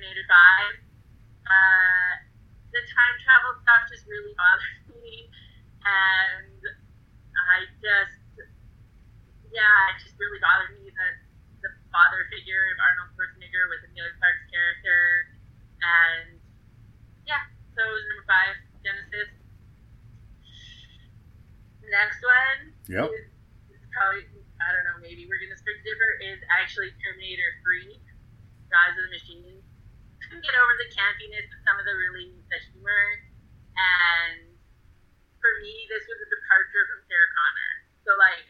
Terminator 5. Uh, the time travel stuff just really bothers me, and I just, yeah, it just really bothered me that the father figure of Arnold Schwarzenegger with Emilia Clarke's character, and yeah, so it was number five, Genisys. Next one Yep. is, is probably I don't know maybe we're gonna start to differ is actually Terminator Three, Rise of the Machines. Couldn't get over the campiness of some of the really the humor, and for me this was a departure from Sarah Connor. So like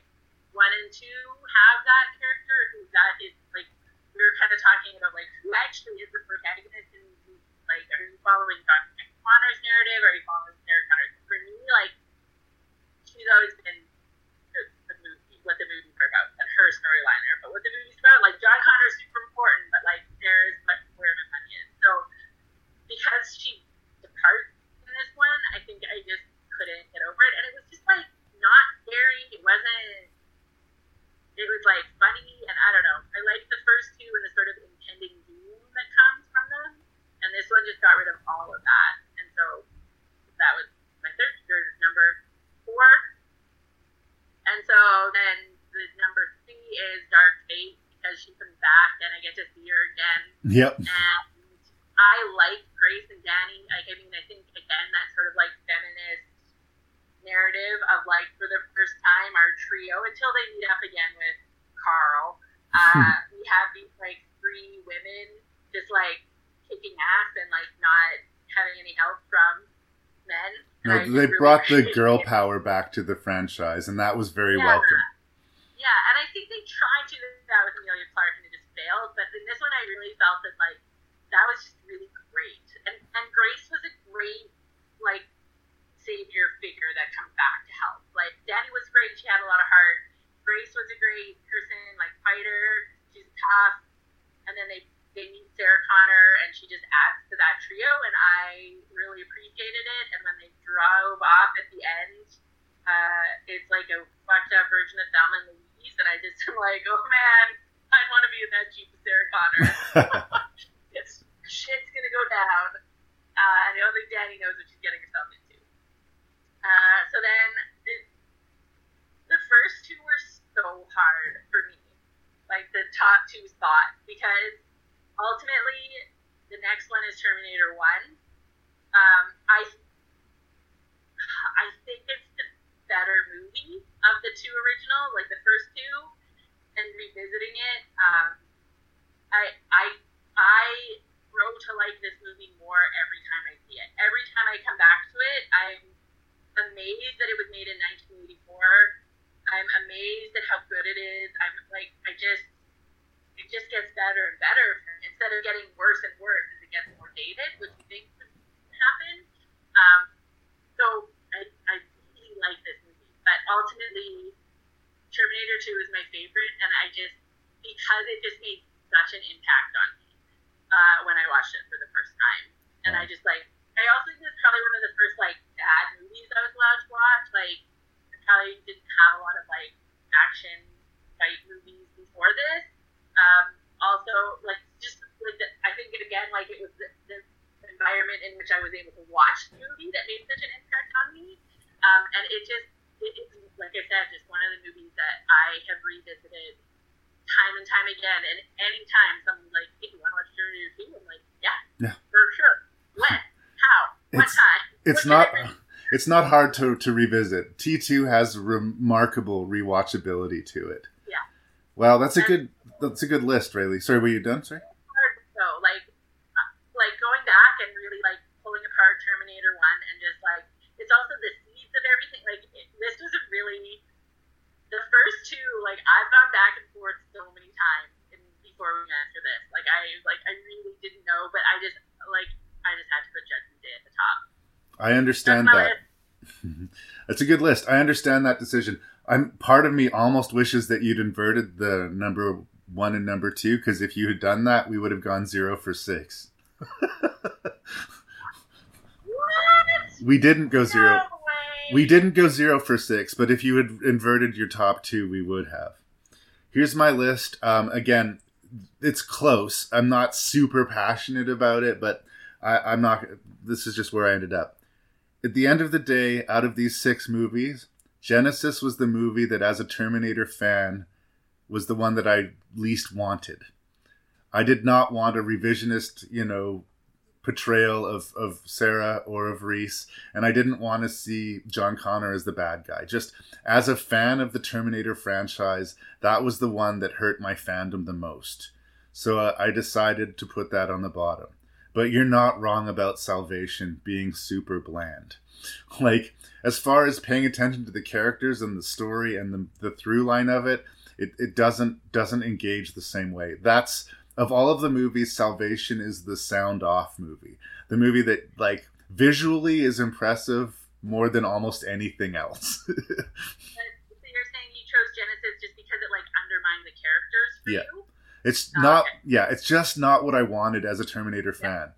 one and two have that character who that is like we were kind of talking about like who actually is the protagonist and like are you following John Connor's narrative or are you following Sarah Connor's? For me, like she's always been the, movie, what the movies about, and her storyline. But what the movie's about, like John Connor's super important, but like there's what where my money is. So because she departs in this one, I think I just couldn't get over it, and it was just like not scary. It wasn't. It was like funny, and I don't know. I liked the first two and the sort of impending doom that comes from them, and this one just got rid of all of that, and so that was my third number four. And so then the number three is Dark Fate because she comes back and I get to see her again. Yep. And I like Grace and Danny. Like, I mean, I think again that sort of like feminist narrative of like for the first time our trio until they meet up again with Carl. Uh, we have these like three women just like kicking ass and like not having any help from men. No, they really brought the girl it. power back to the franchise, and that was very Yeah. welcome. Yeah, and I think they tried to do that with Emilia Clarke and it just failed. But in this one, I really felt that like that was just really great, and and Grace was a great like savior figure that comes back to help. Like Danny was great; she had a lot of heart. Grace was a great person, like fighter. She's tough, and then they they meet Sarah Connor, and she just adds to that trio, and I really appreciated it. And when they drove off at the end, uh, it's like a fucked up version of Thelma and Louise, and I just am like, oh man, I want to be in that Jeep with Sarah Connor. it's shit's gonna go down, uh, and I don't think Danny knows what she's getting herself into. Uh, so then the, the first two were so hard for me, like the top two spots, because ultimately the next one is Terminator One. Um, I I think it's the better movie of the two original, like the first two. and revisiting it. Um, I I I grow to like this movie more every time I see it. Every time I come back to it, I'm amazed that it was made in 1984. I'm amazed at how good it is. I'm like, I just, it just gets better and better instead of getting worse and worse as it gets more dated, which you think would happen. Um, so I, I really like this movie, but ultimately, Terminator 2 is my favorite, and I just, because it just made such an impact on me uh, when I watched it for the first time. And I just like, I also think it's probably one of the first like bad movies I was allowed to watch. Like, I probably didn't have a lot of like action fight movies before this. Um, also, like, just like the, I think it again, like it was the, the environment in which I was able to watch the movie that made such an impact on me. Um, and it just, it, it's like I said, just one of the movies that I have revisited time and time again. And anytime someone's like, "Hey, you want to watch Terminator 2? I'm like, "Yeah, Yeah. for sure. When? How? What It's- time? It's What not. It's not hard to, to revisit. T two has remarkable rewatchability to it. Yeah. Wow, that's a good that's a good list, Raylee. Sorry, were you done? Sorry. hard though, like uh, like going back and really like pulling apart Terminator One and just like it's also the seeds of everything. Like it, this was a really the first two. Like I've gone back and forth so many times in, before we went for this. Like I like I really didn't know, but I just like I just had to put Judgment Day at the top. I understand that. That's a good list. I understand that decision. I'm part of me almost wishes that you'd inverted the number one and number two because if you had done that, we would have gone zero for six. We didn't go zero. We didn't go zero for six, but if you had inverted your top two, we would have. Here's my list. Um, again, it's close. I'm not super passionate about it, but I, I'm not. This is just where I ended up. At the end of the day, out of these six movies, Genisys was the movie that, as a Terminator fan, was the one that I least wanted. I did not want a revisionist, you know, portrayal of, of Sarah or of Reese, and I didn't want to see John Connor as the bad guy. Just as a fan of the Terminator franchise, that was the one that hurt my fandom the most. So uh, I decided to put that on the bottom. But you're not wrong about Salvation being super bland. Like, as far as paying attention to the characters and the story and the, the through line of it, it, it doesn't doesn't engage the same way. That's of all of the movies, Salvation is the sound off movie. The movie that like visually is impressive more than almost anything else. So you're saying you chose Genisys just because it like undermined the characters for Yeah. you? It's Oh, not okay. yeah, it's just not what I wanted as a Terminator fan.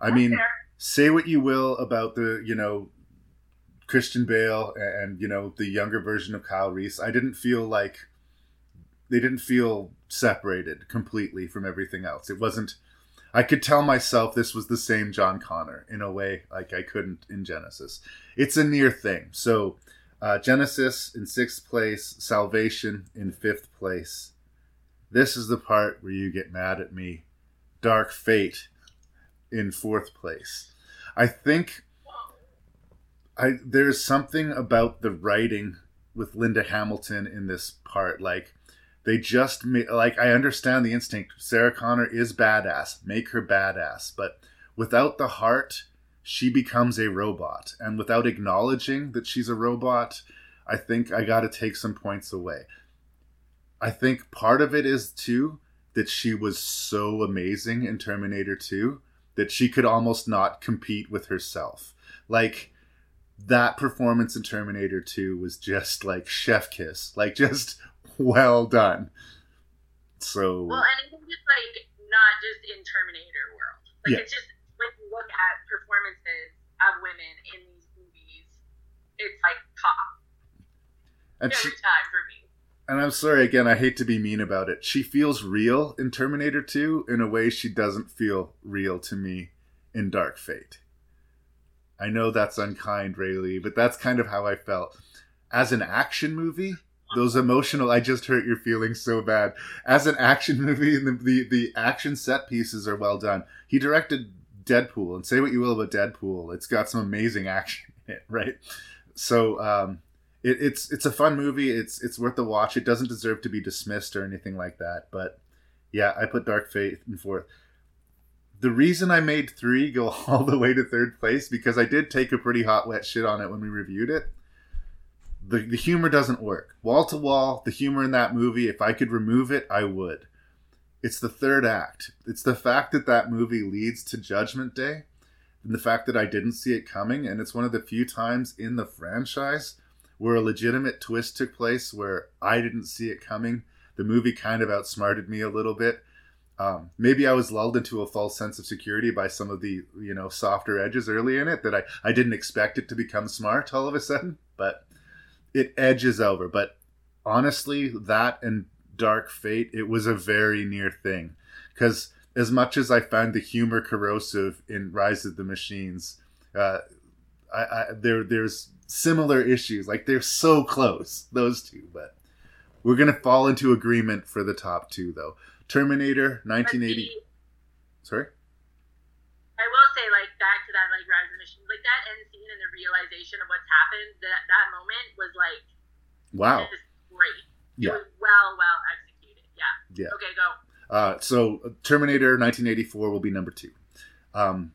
I mean, fair. say what you will about the, you know, Christian Bale and, you know, the younger version of Kyle Reese. I didn't feel like they didn't feel separated completely from everything else. It wasn't I could tell myself this was the same John Connor in a way like I couldn't in Genisys. It's a near thing. So uh, Genisys in sixth place, Salvation in fifth place. This is the part where you get mad at me. Dark Fate in fourth place. I think I there's something about the writing with Linda Hamilton in this part. Like they just ma- like I understand the instinct. Sarah Connor is badass. Make her badass, but without the heart, she becomes a robot. And without acknowledging that she's a robot, I think I got to take some points away. I think part of it is too that she was so amazing in Terminator 2 that she could almost not compete with herself. Like that performance in Terminator 2 was just like chef kiss, like just well done. So Well, and even just like not just in Terminator world. Like Yeah. it's just when you look at performances of women in these movies, it's like top and every she, time for me. and I'm sorry again, I hate to be mean about it. She feels real in Terminator 2 in a way she doesn't feel real to me in Dark Fate. I know that's unkind, Raylee, but that's kind of how I felt. As an action movie, those emotional I just hurt your feelings so bad. As an action movie, the, the the action set pieces are well done. He directed Deadpool, and say what you will about Deadpool, it's got some amazing action in it, right? So um, it, it's it's a fun movie. It's it's worth the watch. It doesn't deserve to be dismissed or anything like that. But yeah, I put Dark Fate in fourth. The reason I made three go all the way to third place because I did take a pretty hot wet shit on it when we reviewed it. The the humor doesn't work. Wall to wall, the humor in that movie. If I could remove it, I would. It's the third act. It's the fact that that movie leads to Judgment Day, and the fact that I didn't see it coming, and it's one of the few times in the franchise where a legitimate twist took place where I didn't see it coming. The movie kind of outsmarted me a little bit. Um, maybe I was lulled into a false sense of security by some of the you know softer edges early in it that I, I didn't expect it to become smart all of a sudden, but it edges over. But honestly, that and Dark Fate, it was a very near thing. Because as much as I found the humor corrosive in Rise of the Machines, uh, I, I, there there's similar issues. Like they're so close, those two. But we're gonna fall into agreement for the top two, though. Terminator, 1980. Sorry. I will say, like back to that, like Rise like that end scene and the realization of what's happened. That that moment was like, wow, great. Yeah. Well, well executed. Yeah. Yeah. Okay, go. Uh, so Terminator 1984 will be number two. Um,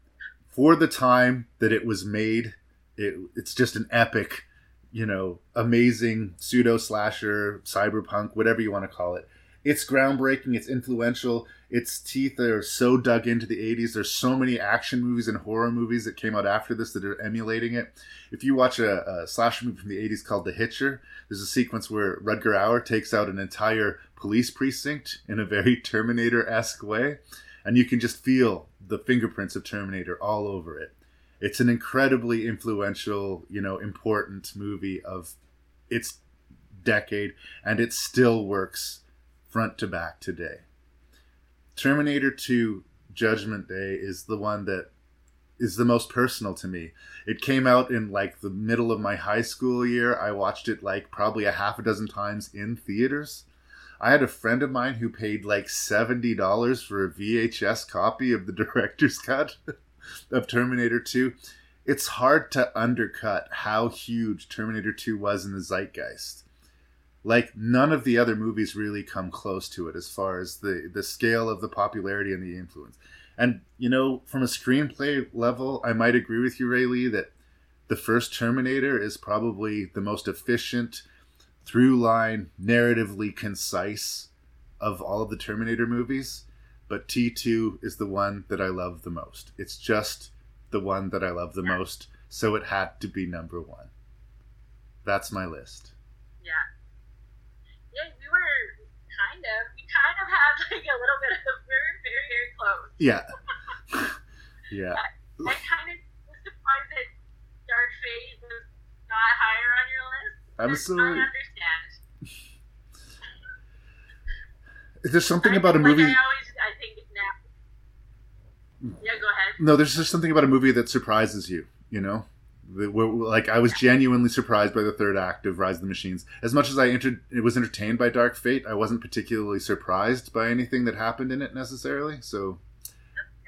for the time that it was made, it, it's just an epic, you know, amazing pseudo slasher, cyberpunk, whatever you want to call it. It's groundbreaking. It's influential. Its teeth are so dug into the 80s. There's so many action movies and horror movies that came out after this that are emulating it. If you watch a, a slasher movie from the 80s called The Hitcher, there's a sequence where Rutger Hauer takes out an entire police precinct in a very Terminator esque way. And you can just feel the fingerprints of Terminator all over it. It's an incredibly influential, you know, important movie of its decade, and it still works front to back today. Terminator 2 Judgment Day is the one that is the most personal to me. It came out in like the middle of my high school year. I watched it like probably a half a dozen times in theaters. I had a friend of mine who paid like $70 for a VHS copy of the director's cut of Terminator 2. It's hard to undercut how huge Terminator 2 was in the zeitgeist like none of the other movies really come close to it as far as the the scale of the popularity and the influence. And you know, from a screenplay level, I might agree with you, Raylee, that the first Terminator is probably the most efficient, through line, narratively concise of all of the Terminator movies. But T2 is the one that I love the most. It's just the one that I love the most, so it had to be number one. That's my list. Yeah yeah, we were kind of, we kind of had like a little bit of, we were very, very close. Yeah. yeah. I, I kind of was surprised that Dark Fate was not higher on your list. Absolutely. I understand. There's something about a movie. Like I always, I think now. Hmm. Yeah, go ahead. No, there's just something about a movie that surprises you. You know, like I was genuinely surprised by the third act of Rise of the Machines. As much as I entered, it was entertained by Dark Fate. I wasn't particularly surprised by anything that happened in it necessarily. So,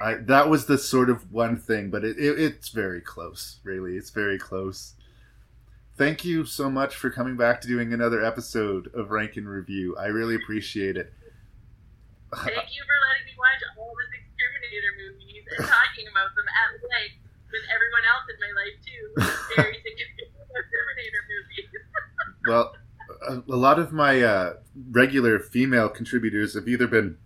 I that was the sort of one thing, but it, it it's very close. Really, it's very close. Thank you so much for coming back to doing another episode of Rank and Review. I really appreciate it. Thank you for letting me watch all the six Terminator movies and talking about them at length with everyone else in my life too. Very significant Terminator movies. well, a, a, lot of my uh, regular female contributors have either been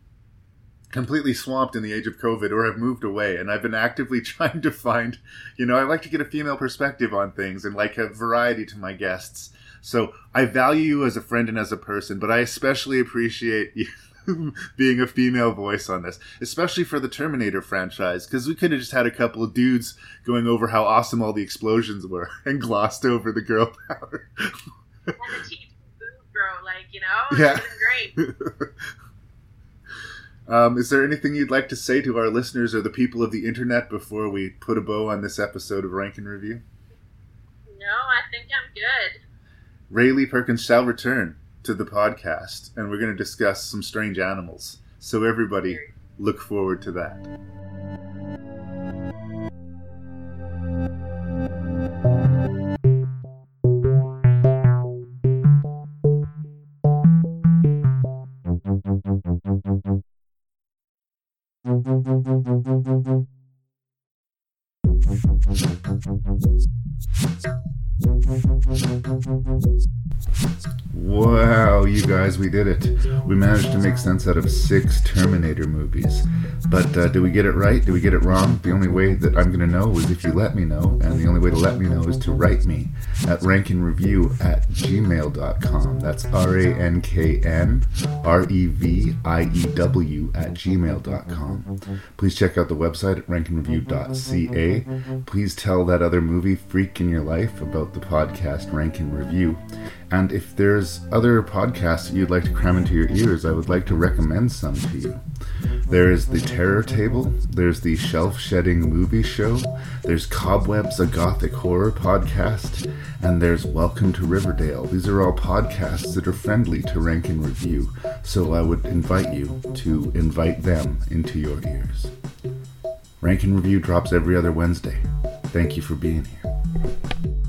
completely swamped in the age of COVID or have moved away, and I've been actively trying to find, you know, I like to get a female perspective on things and like a variety to my guests. So I value you as a friend and as a person, but I especially appreciate you being a female voice on this, especially for the Terminator franchise, because we could have just had a couple of dudes going over how awesome all the explosions were and glossed over the girl power. and the teeth bro, like you know, yeah, great. um, is there anything you'd like to say to our listeners or the people of the internet before we put a bow on this episode of Rank and Review? No, I think I'm good. Raylee Perkins shall return to the podcast, and we're going to discuss some strange animals. So, everybody, look forward to that. Thank you. Wow, you guys, we did it. We managed to make sense out of six Terminator movies. But uh, did we get it right? Did we get it wrong? The only way that I'm going to know is if you let me know. And the only way to let me know is to write me at ranknreview at gmail.com. That's R A N K N R E V I E W at gmail.com. Please check out the website at ranknreview.ca. Please tell that other movie freak in your life the podcast Rank and Review. And if there's other podcasts that you'd like to cram into your ears, I would like to recommend some to you. There is the Terror Table, there's the Shelf Shedding Movie Show, there's Cobwebs, a Gothic horror podcast, and there's Welcome to Riverdale. These are all podcasts that are friendly to Rank and Review, so I would invite you to invite them into your ears. Rank and Review drops every other Wednesday. Thank you for being here.